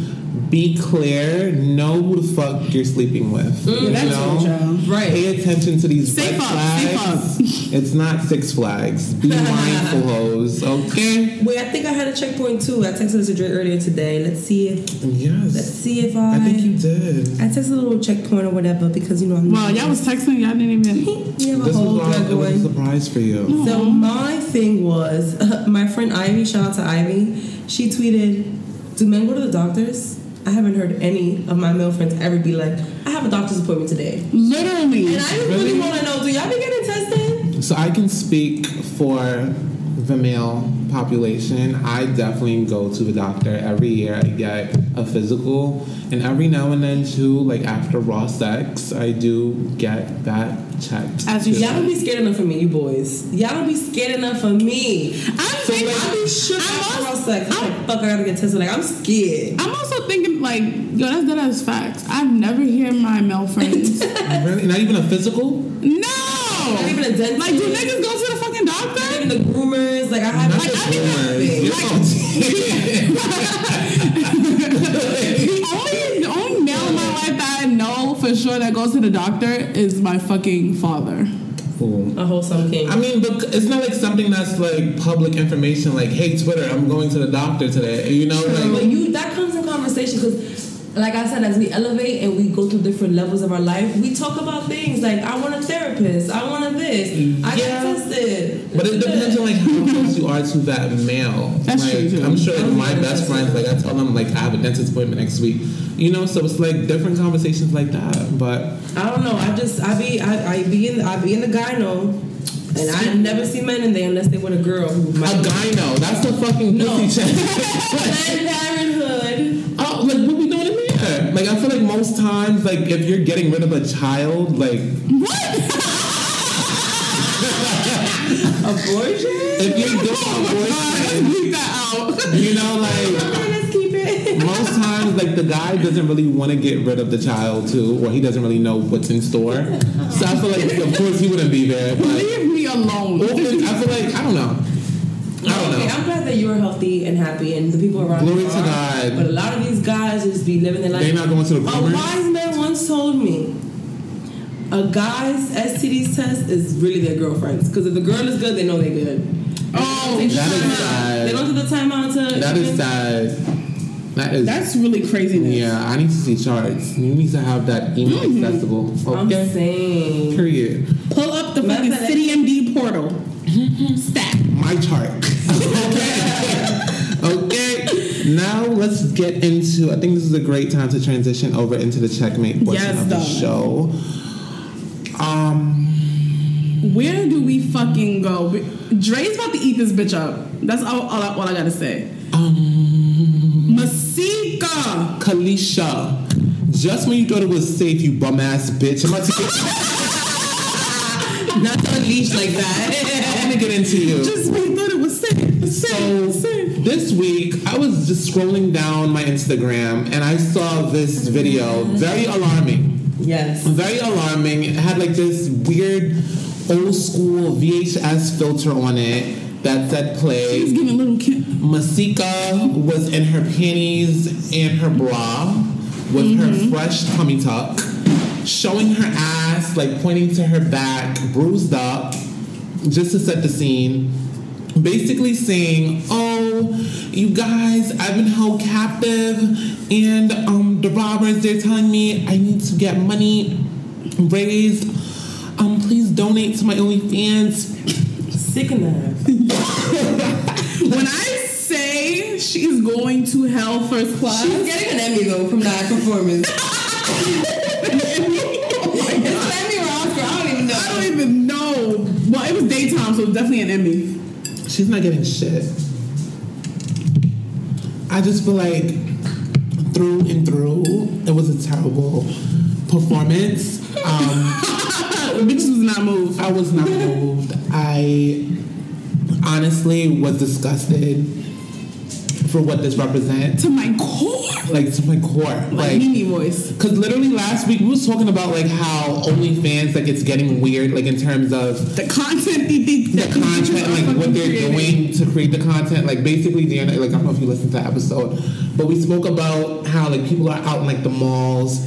Be clear. Know who the fuck you're sleeping with. Mm, you that's know? so true. Right. Pay attention to these Safe red up, flags. safe It's not Six Flags. Be mindful, hoes. Okay. Wait, I think I had a checkpoint too. I texted this to Dre earlier today. Let's see if Yes. let's see if I. I think you did. I texted a little checkpoint or whatever because you know I'm. Well, y'all was texting, y'all didn't even. We have a This whole was, all, drug it was a surprise for you. So my thing was, my friend Ivy, shout out to Ivy, she tweeted, "Do men go to the doctors?" I haven't heard any of my male friends ever be like, "I have a doctor's appointment today," Literally. and I just really, Really? want to know, do y'all be getting tested? So I can speak for the male population, I definitely go to the doctor every year. I get a physical, and every now and then too, like after raw sex, I do get that checked. As you too. Y'all don't be scared enough of me, you boys. Y'all don't be scared enough of me. I'm So thinking, like, I be shook I'm after also- raw sex. I'm like, fuck, I gotta get tested. Like, I'm scared. I'm also thinking like, yo, that's that as facts. I've never heard my male friends. Really? Not even a physical? no. Not even a dentist. Like, do niggas go to the fucking Not doctor? even the groomers. Like, I have Not like, the groomers. The only, the only male in my life that I know for sure that goes to the doctor is my fucking father. Cool. a wholesome king. I mean, but it's not like something that's like public information. Like, hey, Twitter, I'm going to the doctor today. You know, but like you that comes in conversation because, like I said, as we elevate and we go through different levels of our life, we talk about things like I want a therapist, I want a this, I Yeah. got tested. But it depends on like how close you are to that male. That's like, true, too. I'm sure like my best friends, like I tell them like I have a dentist appointment next week. You know, so it's like different conversations like that. But I don't know. I just I be I, I be in I be in the gyno, and I never see men in there unless they with a girl who a might. gyno, that's the fucking No. pussy check. Planned Parenthood. oh, like what we doing in there? Like I feel like most times, like if you're getting rid of a child, like what? Abortion. if you're doing oh abortion, Leave that out. you know, like. Okay, let's keep it. most times like the guy doesn't really want to get rid of the child too or he doesn't really know what's in store so i feel like of course he wouldn't be there but Leave me alone. i feel like i don't know i don't Okay, know I'm glad that you're healthy and happy, and the people around Glory you to are. God. But a lot of these guys just be living their life. They not going to the A wise man once told me, a guy's STD test is really their girlfriend's because if the girl is good, they know they're good. Oh, They That is time sad. They don't do the time out to. that is sad that is that's really craziness. yeah i need to see charts you need to have that email mm-hmm. accessible I'm okay saying. period Pull up the fucking Matter City MD portal. Mm-hmm. Stat. my chart now let's get into i think this is a great time to transition over into the checkmate portion Yes, of the show um Where do we fucking go? Dre's about to eat this bitch up. That's all, all, I, all I gotta say. Um, Masika. Kalysha, just when you thought it was safe, you bum ass bitch. I'm about to get, Not to unleash like that. I'm gonna get into you. Just you thought it was safe. So Safe. Safe. this week, I was just scrolling down my Instagram and I saw this video, very alarming. yes. Very alarming. It had like this weird old school VHS filter on it that said play. giving little kid. Masika was in her panties and her bra with her mm-hmm. fresh tummy tuck, showing her ass, like pointing to her back, bruised up, just to set the scene. Basically saying, "Oh, you guys, I've been held captive, and um, the robbers they're telling me I need to get money raised. Um, please donate to my OnlyFans." Sick enough. When I say she's going to hell first class, She's getting an Emmy though from that performance. it was daytime, so it was definitely an Emmy. She's not getting shit. I just feel like through and through, it was a terrible performance. Um, Bitches was not moved. I was not moved. I honestly was disgusted for what this represents. To my core. Like to my core. Like, Like Mimi voice. Cause literally last week we was talking about like how OnlyFans like it's getting weird like in terms of The content they think the content, like what they're creating. doing to create the content. Like basically, Diana, like I don't know if you listened to the episode, but we spoke about how like people are out in like the malls,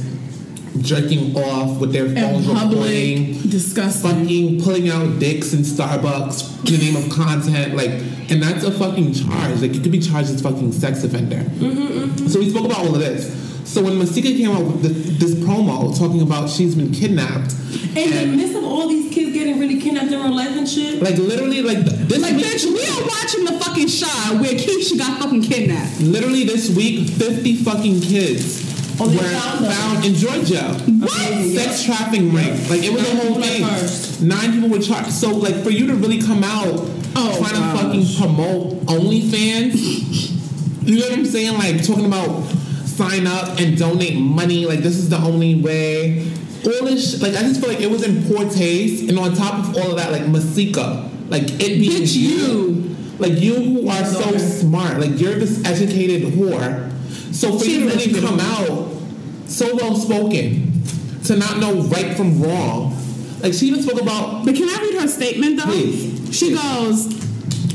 jerking off with their In phones public, recording, disgusting. fucking pulling out dicks in Starbucks in the name of content, like, and that's a fucking charge. Like you could be charged as fucking sex offender. Mm-hmm, mm-hmm. So we spoke about all of this. So when Masika came out with this, this promo talking about she's been kidnapped, In the midst of all these kids getting really kidnapped in real life and shit. like literally, like this Like, week- bitch, we are watching the fucking shot where Keisha got fucking kidnapped. Literally this week, 50 fucking kids Oh, were found found in Georgia. What? Sex trafficking ring. Like it was a whole thing. charged. Nine people were charged. So like for you to really come out Oh, trying gosh. to fucking promote OnlyFans. you know what I'm saying? Like talking about sign up and donate money. Like this is the only way. All this, sh- like I just feel like it was in poor taste. And on top of all of that, like Masika, like it being Bitch, you. like you who are so smart, like you're this educated whore. So for you to really come out so well spoken, to not know right from wrong, like she even spoke about But can I read her statement though? Please. She goes,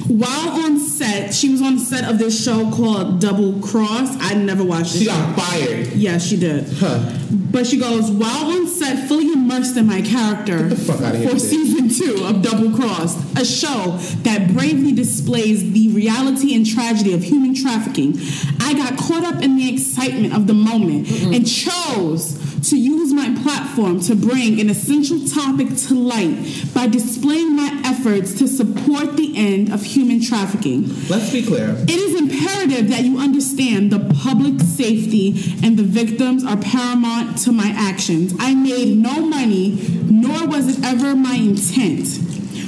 while on set, she was on set of this show called Double Cross. I never watched it. she got fired. Yeah, she did. Huh. But she goes, while on set, fully immersed in my character the fuck outta here, for season two of Double Cross, a show that bravely displays the reality and tragedy of human trafficking, I got caught up in the excitement of the moment and chose to use my platform to bring an essential topic to light by displaying my efforts to support the end of human trafficking. Let's be clear. It is imperative that you understand the public safety and the victims are paramount to my actions. I made no money, nor was it ever my intent.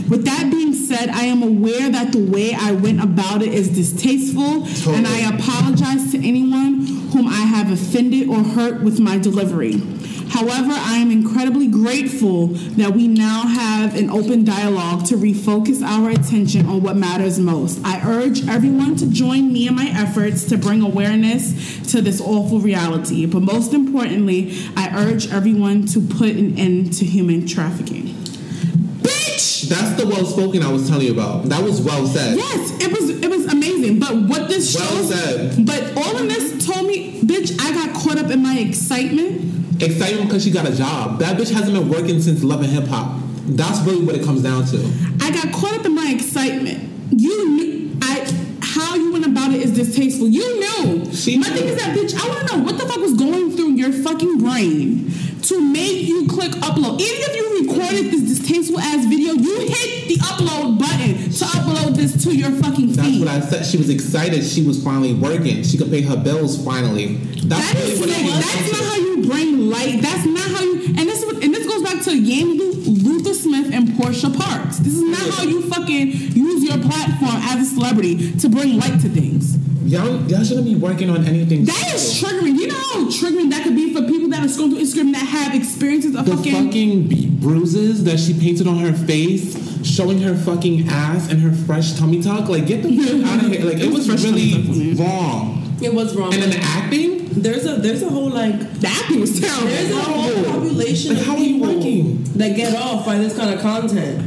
With that being said, I am aware that the way I went about it is distasteful, and I apologize to anyone whom I have offended or hurt with my delivery. However, I am incredibly grateful that we now have an open dialogue to refocus our attention on what matters most. I urge everyone to join me in my efforts to bring awareness to this awful reality. But most importantly, I urge everyone to put an end to human trafficking. That's the well spoken I was telling you about. That was well said. Yes, it was it was amazing. But what this Well shows said. but all of this told me, bitch, I got caught up in my excitement. Excitement because she got a job. That bitch hasn't been working since Love and Hip Hop. That's really what it comes down to. I got caught up in my excitement. You knew how you went about it is distasteful. You knew. She my thing is that bitch, I wanna know what the fuck was going through your fucking brain to make you click upload. Even if you recorded this distasteful ass video, you hit the upload button to upload this to your fucking That's what I said. She was excited. She was finally working. She could pay her bills finally. That's That really is what it down that's not how you bring light. That's not how you. And this and this goes back to Yanni Luther Smith and Portia Parks. This is not how you fucking use your platform as a celebrity to bring light to things. Y'all, y'all shouldn't be working on anything. That is triggering. You know how triggering that could be for people that are scrolling through Instagram that have experiences of the fucking. fucking b- bruises that she painted on her face, showing her fucking ass and her fresh tummy tuck. Like, get the fuck out of here. Like, it, It was was, fresh tummy tuck for really wrong. It was wrong. And then the acting. There's a there's a whole like that was terrible. there's a whole population Like, of how are you working? that get off by this kind of content.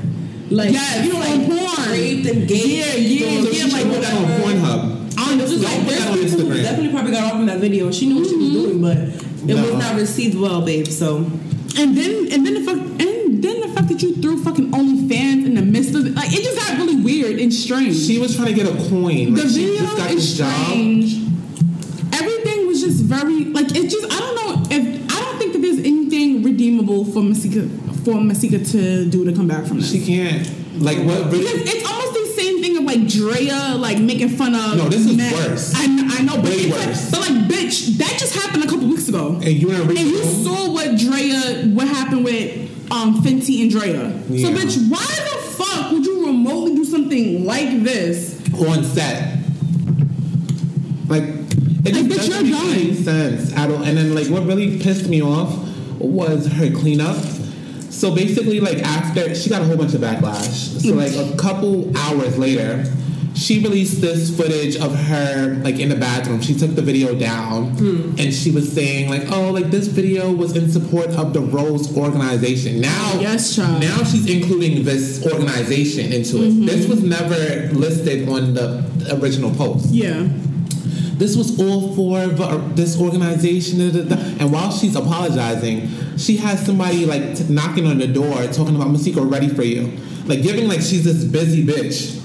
Like Yes, you know, like porn. raped and gay. Yeah, yeah, So yeah, like put that on Pornhub. I was just like, there's people who definitely probably got off in that video. She knew what she was mm-hmm. doing, but it No. was not received well, babe. So And then and then the fuck and then the fact that you threw fucking OnlyFans in the midst of it, like it just got really weird and strange. She was trying to get a coin. the Like, video just got is this job. Was just very like it just I don't know if I don't think that there's anything redeemable for Masika for Masika to do to come back from this. She can't. Like, what because it's almost the same thing of like Drea like making fun of No, this is men. worse. I, I know, but, it's like- worse. but like bitch, that just happened a couple weeks ago. And you And you saw what Drea, what happened with um, Fenty and Drea. Yeah. So, bitch, why the fuck would you remotely do something like this? on set. Like, it Like, you're make any sense at all. And then, like, what really pissed me off was her cleanup. So basically, like, after she got a whole bunch of backlash. So, like, a couple hours later, she released this footage of her, like, in the bathroom. She took the video down hmm. and she was saying, like, oh, like, this video was in support of the Rose organization. Now, Yes, child. now she's including this organization into it. Mm-hmm. This was never listed on the original post. Yeah. This was all for this organization, and while she's apologizing, she has somebody like t- knocking on the door, talking about Masika ready for you, like giving like she's this busy bitch,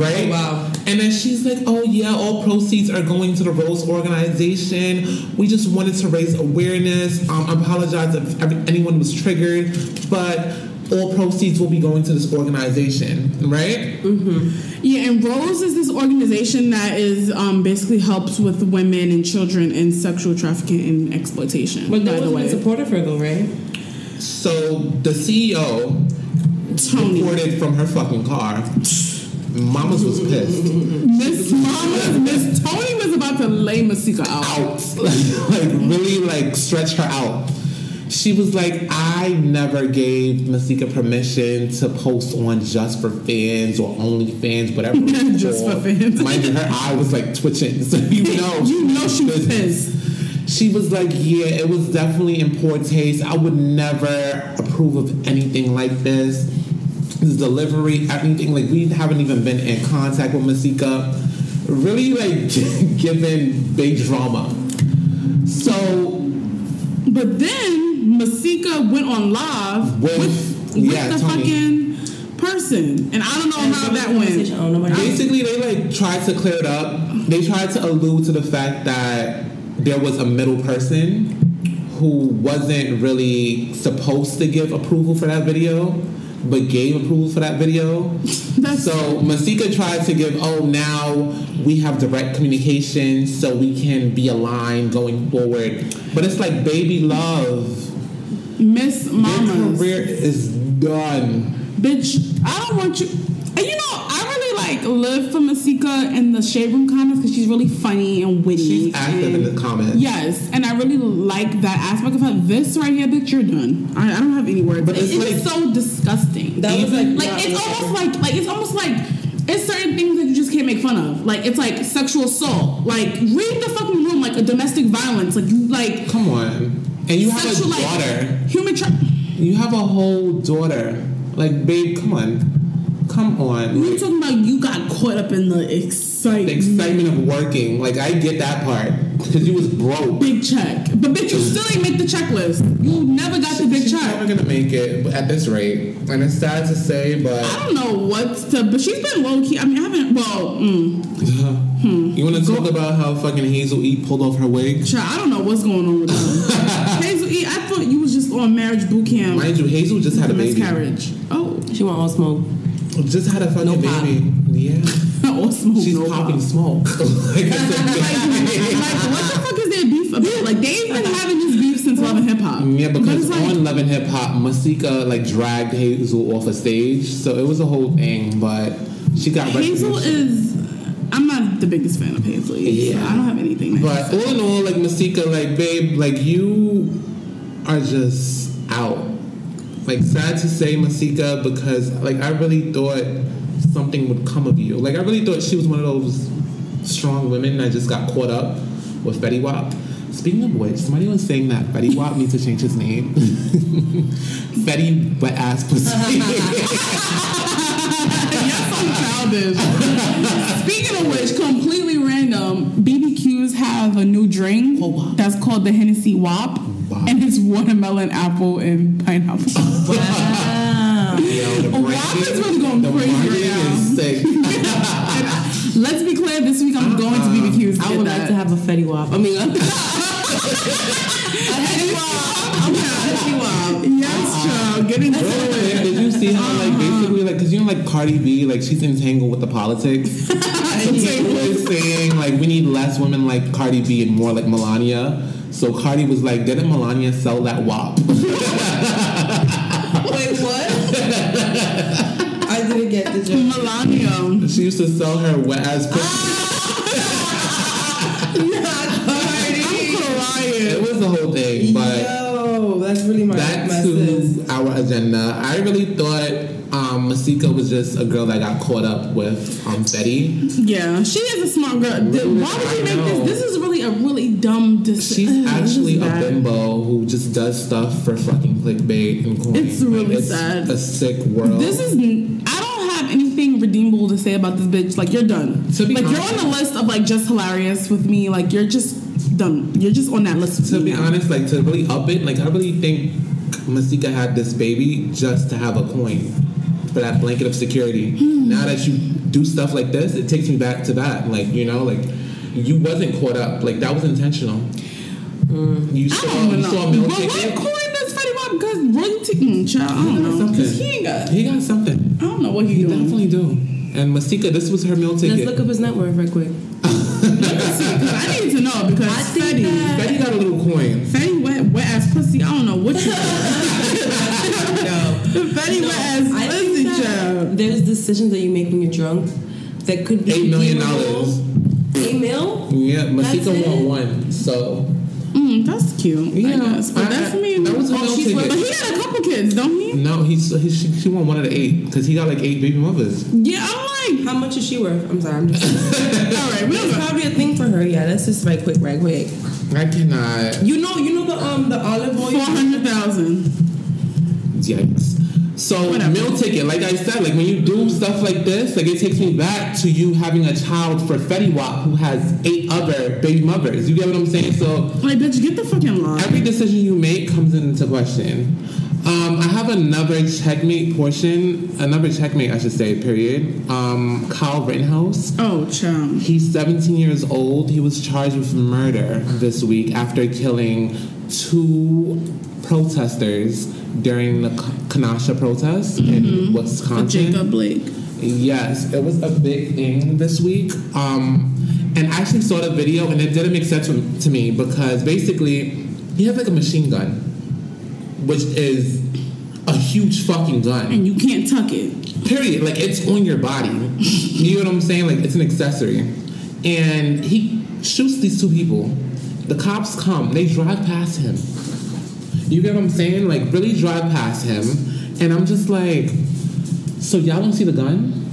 right? Oh, wow. And then she's like, "Oh yeah, all proceeds are going to the Rose organization. We just wanted to raise awareness. Um, I apologize if every, anyone was triggered, but." All proceeds will be going to this organization, right? Mm-hmm. Yeah, and Rose is this organization that is um, basically helps with women and children in sexual trafficking and exploitation. but by no the one's way, been for her though, right? So the CEO Tony. reported from her fucking car Mamas was pissed. Miss Mama, Miss Tony was about to lay Masika out. out, like really like stretch her out. She was like, I never gave Masika permission to post on Just for Fans or OnlyFans, whatever. Just for. Fans. Mind you, her eye was like twitching, so you know, You know she was pissed. She was like, Yeah, it was definitely in poor taste. I would never approve of anything like this. This delivery, everything. Like, we haven't even been in contact with Masika. Really, like, giving big drama. So, But then Masika went on live With- with, with yeah, the Tony. fucking person. And I don't know how that went. Basically, they like tried to clear it up. They tried to allude to the fact that there was a middle person who wasn't really supposed to give approval for that video, but gave approval for that video. So Masika tried to give, oh, now we have direct communication so we can be aligned going forward. But it's like, baby love, Miss your Mamas. career is done. Bitch, I don't want you. And you know, I like live for Masika in the Shade Room comments because she's really funny and witty. She's active and- in the comments. Yes, and I really like that aspect of her. This right here, bitch, you're done. I, I don't have any words. But it's it's like- so disgusting. That was like, like it's what- almost like like it's almost like it's certain things that you just can't make fun of. Like it's like sexual assault. Like read the fucking room like a domestic violence. Like you like Come on. And you have sexual a like daughter. human. Tra- You have a whole daughter. Like, babe, come on. Come on. you Like, talking about you got caught up in the excitement. the excitement of working. Like, I get that part. Because you was broke. Big check, but bitch, you still ain't make the checklist. You never got the big check. She's check. never gonna make it at this rate. And it's sad to say, but I don't know what's to, but she's been low key. I mean, I haven't. Well, mm, you wanna talk about how fucking Hazel E pulled off her wig? child, I don't know what's going on with her. Hazel E, I thought you was just on marriage boot camp. Mind you, Hazel just had a baby. miscarriage. Oh, She want all smoke. Just had a fucking No baby. Yeah. Oh, or smoke. She's no popping pop. smoke. like, like, what the fuck is their beef about? Like, they've been having this beef since Love and Hip Hop. Yeah, because it's like, on Love and Hip Hop, Masika like dragged Hazel off a stage, so it was a whole thing. But she got Hazel is. I'm not the biggest fan of Hazel. E, so Yeah. I don't have anything. But all in all, like Masika, like babe, like you are just out. Like sad to say, Masika, because like I really thought something would come of you. Like I really thought she was one of those strong women that just got caught up with Fetty Wap. Speaking of which, somebody was saying that Fetty Wap needs to change his name. Fetty wet ass pussy. Yes, I'm childish. Speaking of which, completely random, BBQs have a new drink that's called the Hennessy WAP, Wow. and it's watermelon, apple, and pineapple. Wow. Yo, the Wap is really going the crazy right now. Let's be clear, this week I'm going to BBQs. Uh-uh. I would that. like to have a Fetty Wap. I mean, a Hennessy WAP. Yes, uh-uh. child. Get into it. Did you see how like basically like because you know like Cardi B like she's entangled with the politics. So people was saying like we need less women like Cardi B and more like Melania. So Cardi was like, didn't Melania sell that WAP? wait, what? I didn't get the joke. Melania. she used to sell her wet ass ah! pussy. I'm crying. It was the whole thing, but. Yo, that's really my Back to our agenda. I really thought um, Masika was just a girl that got caught up with um, Fetty. Yeah, she is a smart girl. Th- Why would you make this? This is really a really dumb decision. She's actually a bimbo who just does stuff for fucking clickbait and coin. It's really it's sad. A sick world. This is. I don't have anything redeemable to say about this bitch. Like you're done. To be like you're on the list of like just hilarious with me. Like you're just done. You're just on that list. To be now. honest, like to really up it, like I really think Masika had this baby just to have a coin for that blanket of security. Hmm. Now that you do stuff like this, it takes me back to that. Like you know, like you wasn't caught up. Like that was intentional. You I saw, don't even you know. saw a meal but what ticket. coin does Fetty Wap? Because royalty, mm, child. I don't know. Something. Because he ain't got. He got something. I don't know what he, He doing. definitely do. And Masika, this was her meal Let's look up his net worth right quick. Because I need to know because I think Fetty, that- Betty got a little coin. Fetty wet, wet ass pussy. I don't know what you. Fetty wet ass I pussy, think that- child. there's decisions that you make when you're drunk that could be Eight million dollars. Eight mil? Yeah, That's Masika won one. So Mm, that's cute. Yeah, I guess. But I- that's I- me. that was a oh, she's ticket. But he had a couple kids, don't he? no, he's he, she, she won one of the eight because he got like eight baby mothers. Yeah, I'm like, How much is she worth? I'm sorry, I'm just. all right, we don't It's know. probably a thing for her. Yeah, that's just right quick, right quick. I cannot. You know, you know the um the olive oil. Four hundred thousand. Yikes. So Whatever. meal ticket, like I said, like when you do stuff like this, like it takes me back to you having a child for Fetty Wap who has eight other baby mothers. You get what I'm saying? So Like, bitch, get the fucking line. every decision you make comes into question. Um, I have another checkmate portion, another checkmate, I should say, period. Um, Kyle Rittenhouse. oh, chum. He's 17 years old. He was charged with murder this week after killing two protesters during the K- Kenosha protest in For Wisconsin. Jacob Blake. Yes, it was a big thing this week. Um, and I actually saw the video, and it didn't make sense to, to me because basically he has like a machine gun, which is a huge fucking gun. And you can't tuck it. Period. Like it's on your body. you know what I'm saying? Like it's an accessory. And he shoots these two people. The cops come. They drive past him. You get what I'm saying? Like really drive past him. And I'm just like, so y'all don't see the gun?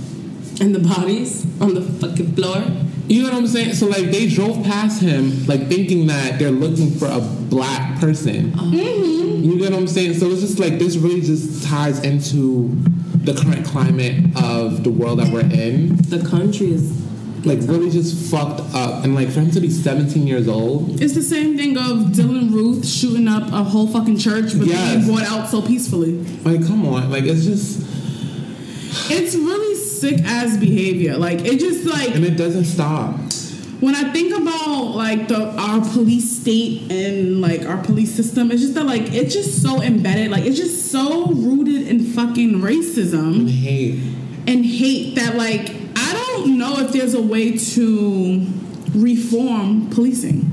and the bodies on the fucking floor. You know what I'm saying? So like they drove past him, like thinking that they're looking for a black person. Oh. Mm-hmm. You get what I'm saying? So it's just like this really just ties into the current climate of the world that we're in. The country is Like really just fucked up. And like for him to be 17 years old, It's the same thing of Dylann Roof shooting up a whole fucking church, but Yes. being brought out so peacefully. like come on, like it's just It's really sick ass behavior. Like it just like and it doesn't stop. when I think about like the our police state and like our police system, it's just that like it's just so embedded. Like it's just so rooted in fucking racism And hate. and hate that like I don't know if there's a way to reform policing,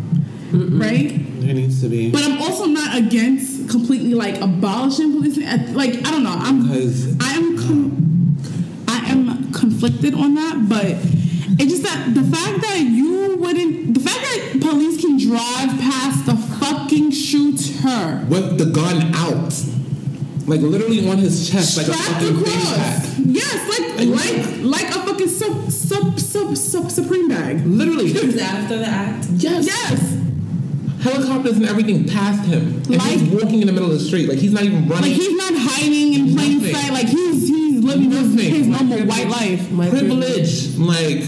right? There needs to be. But I'm also not against completely like abolishing policing. Like I don't know. I'm Because- I am com- I am conflicted on that, but it's just that the fact that you wouldn't, the fact that police can drive past the fucking shooter, With the gun out. Like literally on his chest, like a fucking fanny pack. Across, yes, like And- like like a fucking sub sub sub sub supreme bag. Literally. after the act. Yes. Yes, Helicopters and everything past him. And Like- he's walking in the middle of the street. Like he's not even running. like he's not hiding in plain Nothing. sight. Like he's he's living his, Nothing. his normal white life. My privilege. Like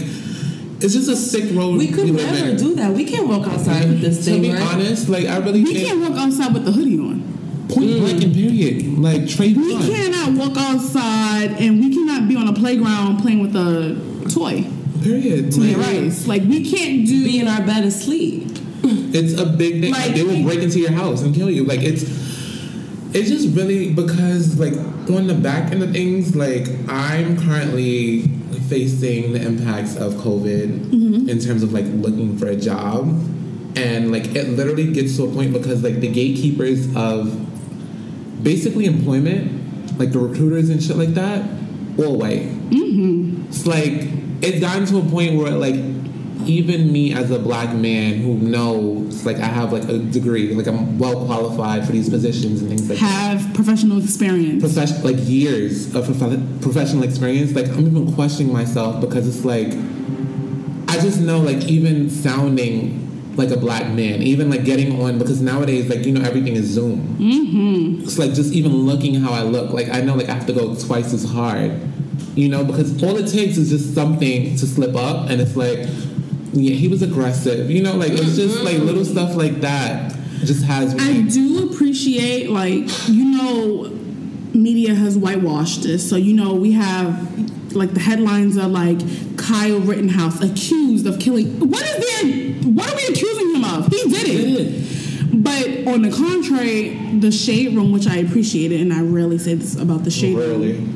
it's just a sick road. We could live never do that. We can't walk outside with this To thing, be right? honest, like I really We think can't walk outside with the hoodie on. Point mm. blank and period. Like Trey We Gun. cannot walk outside and we cannot be on a playground playing with a toy. Period. To me, Like, rice. Like we can't do. Be in our bed asleep. It's a big thing. Like, Like- they will break into your house and kill you. Like it's it's just really because like on the back end of things, like I'm currently facing the impacts of COVID mm-hmm. in terms of like looking for a job. And like it literally gets to a point because like the gatekeepers of basically employment, like the recruiters and shit like that, all white. Mm-hmm. It's like it's gotten to a point where like even me as a black man who knows like I have like a degree, like I'm well qualified for these positions and things like that. have professional experience. Profession, like years of prof- professional experience, like I'm even questioning myself because it's like I just know like even sounding like a black man, even like getting on because nowadays like you know everything is Zoom. Mm-hmm. It's like just even looking how I look, like I know like I have to go twice as hard, you know, because all it takes is just something to slip up, and it's like, yeah, he was aggressive, you know, like it's just like little stuff like that just has me. I do appreciate, like, you know, media has whitewashed this. So, you know, we have, like, the headlines are like, Kyle Rittenhouse accused of killing. What is there? What are we accusing him of? He did it. Did But on the contrary, the shade room, which I appreciated, and I rarely say this about the shade room, Really?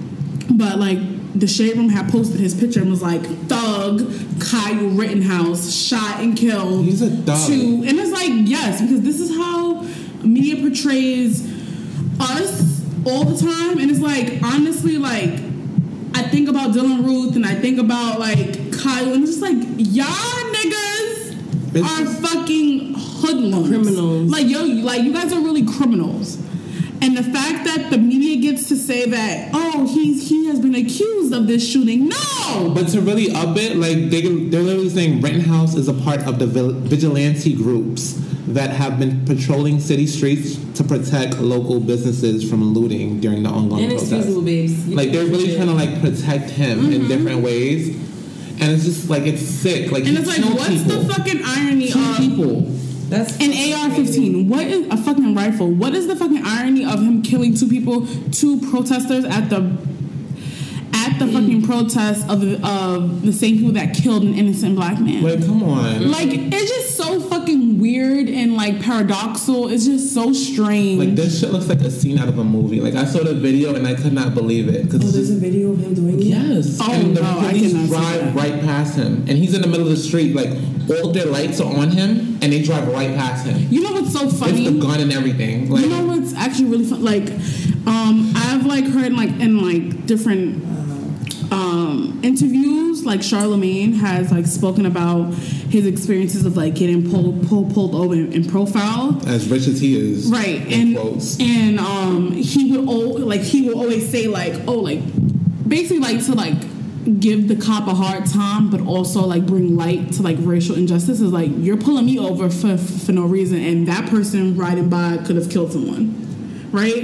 but like the shade room had posted his picture and was like, "Thug Kyle Rittenhouse shot and killed." He's a thug. Two, and it's like yes, because this is how media portrays us all the time, and it's like honestly, like think about Dylann Roof and I think about like Kyle and it's just like y'all niggas It's are fucking hoodlums. Criminals. Like yo, like you guys are really criminals. And the fact that the media gets to say that, oh, he's he has been accused of this shooting. No! But to really up it, like they, they're literally saying Rittenhouse is a part of the vigilante groups that have been patrolling city streets to protect local businesses from looting during the ongoing protests. Inexcusable, babes. Like they're really shit. trying to like protect him in mm-hmm. different ways, and it's just like it's sick. Like and it's like, what's people. the fucking irony Two of people. That's An AR-15. What is a fucking rifle? What is the fucking irony of him killing two people, two protesters at the at the fucking protest of the, of the same people that killed an innocent black man? Like, come on. Like it's just so fucking weird and like paradoxal. It's just so strange. Like this shit looks like a scene out of a movie. Like I saw the video and I could not believe it because Oh, there's a video of him doing it. Yes. Oh, and the no, I police cannot see drive that. right past him. And he's in the middle of the street. Like, all their lights are on him, and they drive right past him. you know what's so It's funny? the gun and everything. Like, you know what's actually really fun? Like, um, I've like heard like in like different um interviews, like Charlemagne has like spoken about his experiences of like getting pulled pulled pulled over and, and profiled. as rich as he is. Right, and quotes. and um, he would al- like he would always say like, oh, like basically like to like give the cop a hard time, but also like bring light to like racial injustice. Is like you're pulling me over for for no reason, and that person riding by could have killed someone, right?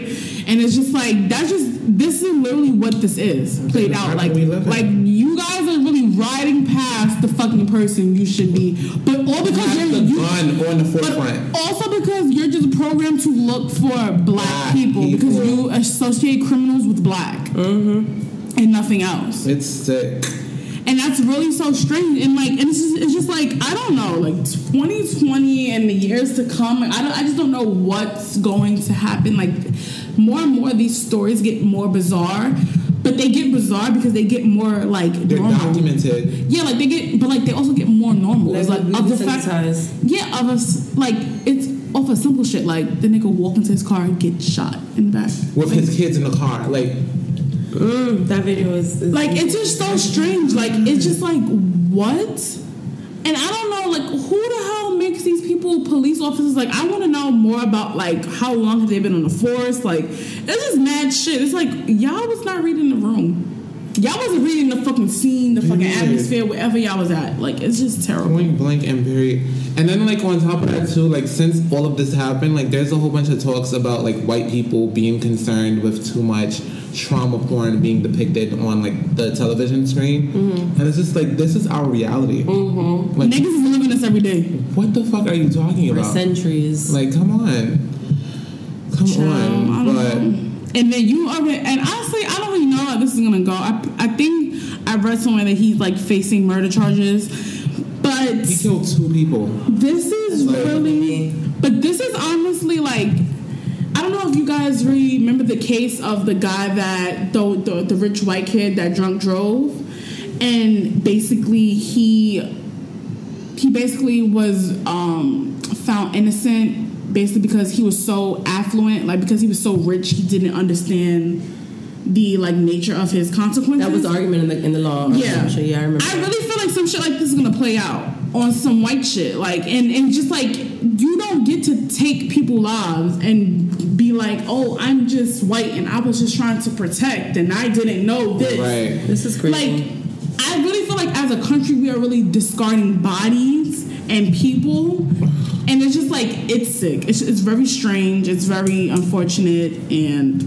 And it's just like that's just this is literally what this is played out. Like we live in. like you guys are really riding past the fucking person you should be, but all because you're the you, on the forefront. also because you're just programmed to look for black, Black people, because you associate criminals with black mm-hmm. And nothing else. It's sick. And that's really so strange. And like, and it's just, it's just like I don't know, like 2020 and the years to come. Like, I don't, I just don't know what's going to happen. Like, more and more these stories get more bizarre, but they get bizarre because they get more like They're normal. documented. Yeah, like they get, but like they also get more normal. It's like we of the fact, yeah, of us like it's off of simple shit. Like the nigga walk into his car and get shot in the back. With his kids in the car. Like, Mm, that video is, is Like it's just so strange. Like it's just like what? And I don't know, like who the hell makes these people police officers? Like I want to know more about like how long have they been on the force? Like it's just mad shit. It's like y'all was not reading the room. Y'all wasn't reading the fucking scene, the fucking Period. atmosphere, wherever y'all was at. Like it's just terrible. point blank and period. And then like on top of that too, like since all of this happened, like there's a whole bunch of talks about like white people being concerned with too much trauma porn being depicted on like the television screen, and it's just like this is our reality. Mm-hmm. Like, Niggas is living this every day. what the fuck are you talking about? for about? centuries. Like, come on, come I on. don't But know. And then you already, and honestly, I don't really know how this is gonna go. I, I think I read somewhere that he's like facing murder charges, but he killed two people. this is Like- really, but this is honestly like, I don't know if you guys remember the case of the guy that the the, the rich white kid that drunk drove, and basically he he basically was um, found innocent basically because he was so affluent like because he was so rich he didn't understand the like nature of his consequences that was the argument in the in the law. yeah some yeah, I remember. i that. really feel like some shit like this is gonna play out on some white shit like and and just like you don't get to take people lives and be like oh i'm just white and i was just trying to protect and i didn't know this Right. This is crazy. like I really feel like as a country we are really discarding bodies and people and it's just like it's sick it's, it's very strange it's very unfortunate and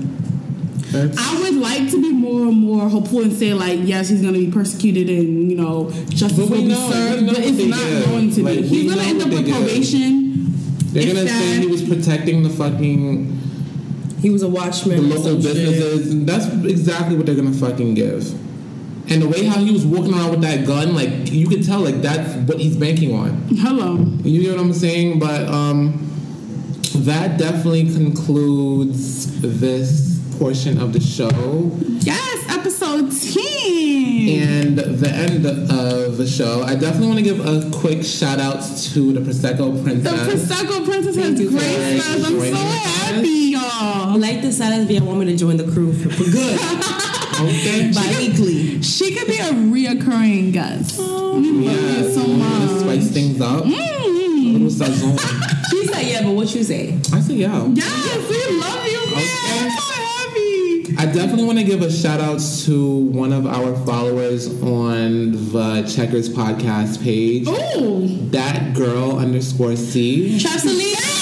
That's, I would like to be more and more hopeful and say like yes he's going to be persecuted and you know justice But we will be know- we served but it's not did. going to Like, be he's going to end up with did. probation they're gonna say he was protecting the fucking he was a watchman. the local some shit. businesses. And that's exactly what they're gonna fucking give. And the way how he was walking around with that gun, like you could tell, like that's what he's banking on. hello You know what I'm saying? But um, that definitely concludes this portion of the show yes episode 10 and the end of the show. I definitely want to give a quick shout out to the Prosecco Princess. the Princess. Prosecco Princess has Thank you for graced I'm so happy y'all I like this side of me. I want to join the crew for, for good. Okay. Bi-weekly. She could be a reoccurring guest. we love Yeah, you so much. spice things up. Mm. sazon. She said yeah, but what you say? I said, yeah. Yes, we love you, man. Okay. I'm so happy. I definitely want to give a shout out to one of our followers on the Checkers podcast page. Ooh. That girl underscore C. Chapsalina.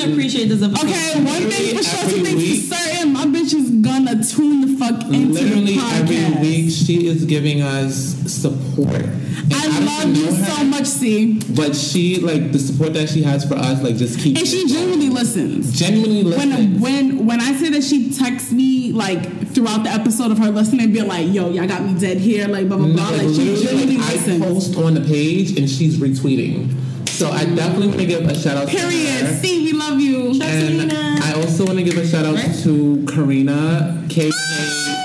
Gonna appreciate this episode. Okay, one thing for sure, two things for certain. My bitch is gonna tune the fuck into Literally the podcast. every week, she is giving us support. And I don't love you know her, so much, C. But she, like, the support that she has for us, like, just keeps. And she it going. genuinely listens. genuinely listens. When when when I say that she texts me like throughout the episode of her listening, be like, "Yo, y'all got me dead here," like blah blah No, blah. like, Like she literally, genuinely like, I listens. post on the page and she's retweeting. So I definitely want to give a shout out to Period. her. C, we love you. And I also want to give a shout out to Karina K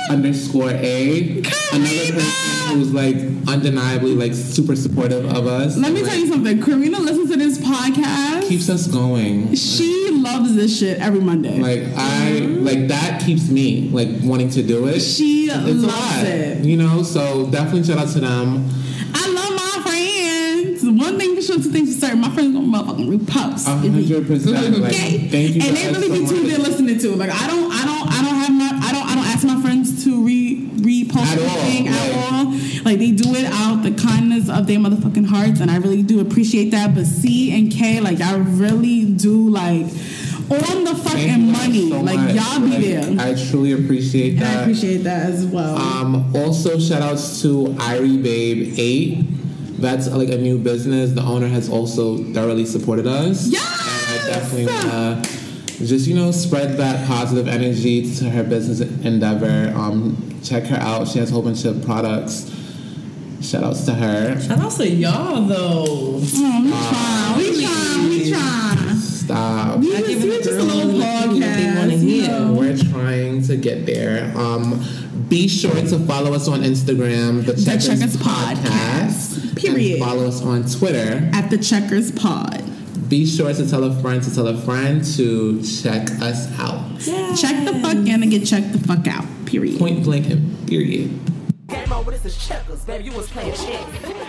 underscore A, another person who's like undeniably like super supportive of us. Let me Like, tell you something. Karina listens to this podcast. keeps us going. She loves this shit every Monday. Like I like that keeps me like wanting to do it. she It's a loves lot, it. you know. So definitely shout out to them. I love my friends. One two things for certain. My friends gonna motherfucking repost. Hundred percent. Okay. thank you And they really be tuned in listening to it. Like I don't, I don't, I don't have my, I don't, I don't ask my friends to re repost anything at all. Like they do it out the kindness of their motherfucking hearts, and I really do appreciate that. But C and K, like I really do like on the fucking money. so like much. y'all be Like, there. I truly appreciate and that. I appreciate that as well. Um, also, shout outs to Irie Babe 8. That's uh, like a new business. The owner has also thoroughly supported us. Yes! And I definitely want to just, you know, spread that positive energy to her business endeavor. Um, check her out. She has a whole bunch of products. Shout outs to her. Shout out to y'all though. oh, we trying, we trying, we trying. Stop. We I was, give we it was the just a little girls what they podcast. wanna you hear. know. We're trying to get there. Um, be sure to follow us on Instagram, the Checkers, Checkers Podcast. Podcast. Period. And follow us on Twitter. At the Checkers Pod. Be sure to tell a friend to tell a friend to check us out. Check the fuck in and get checked the fuck out. Period. Point blank and period. Game over, this is checkers, baby. You was playing chess.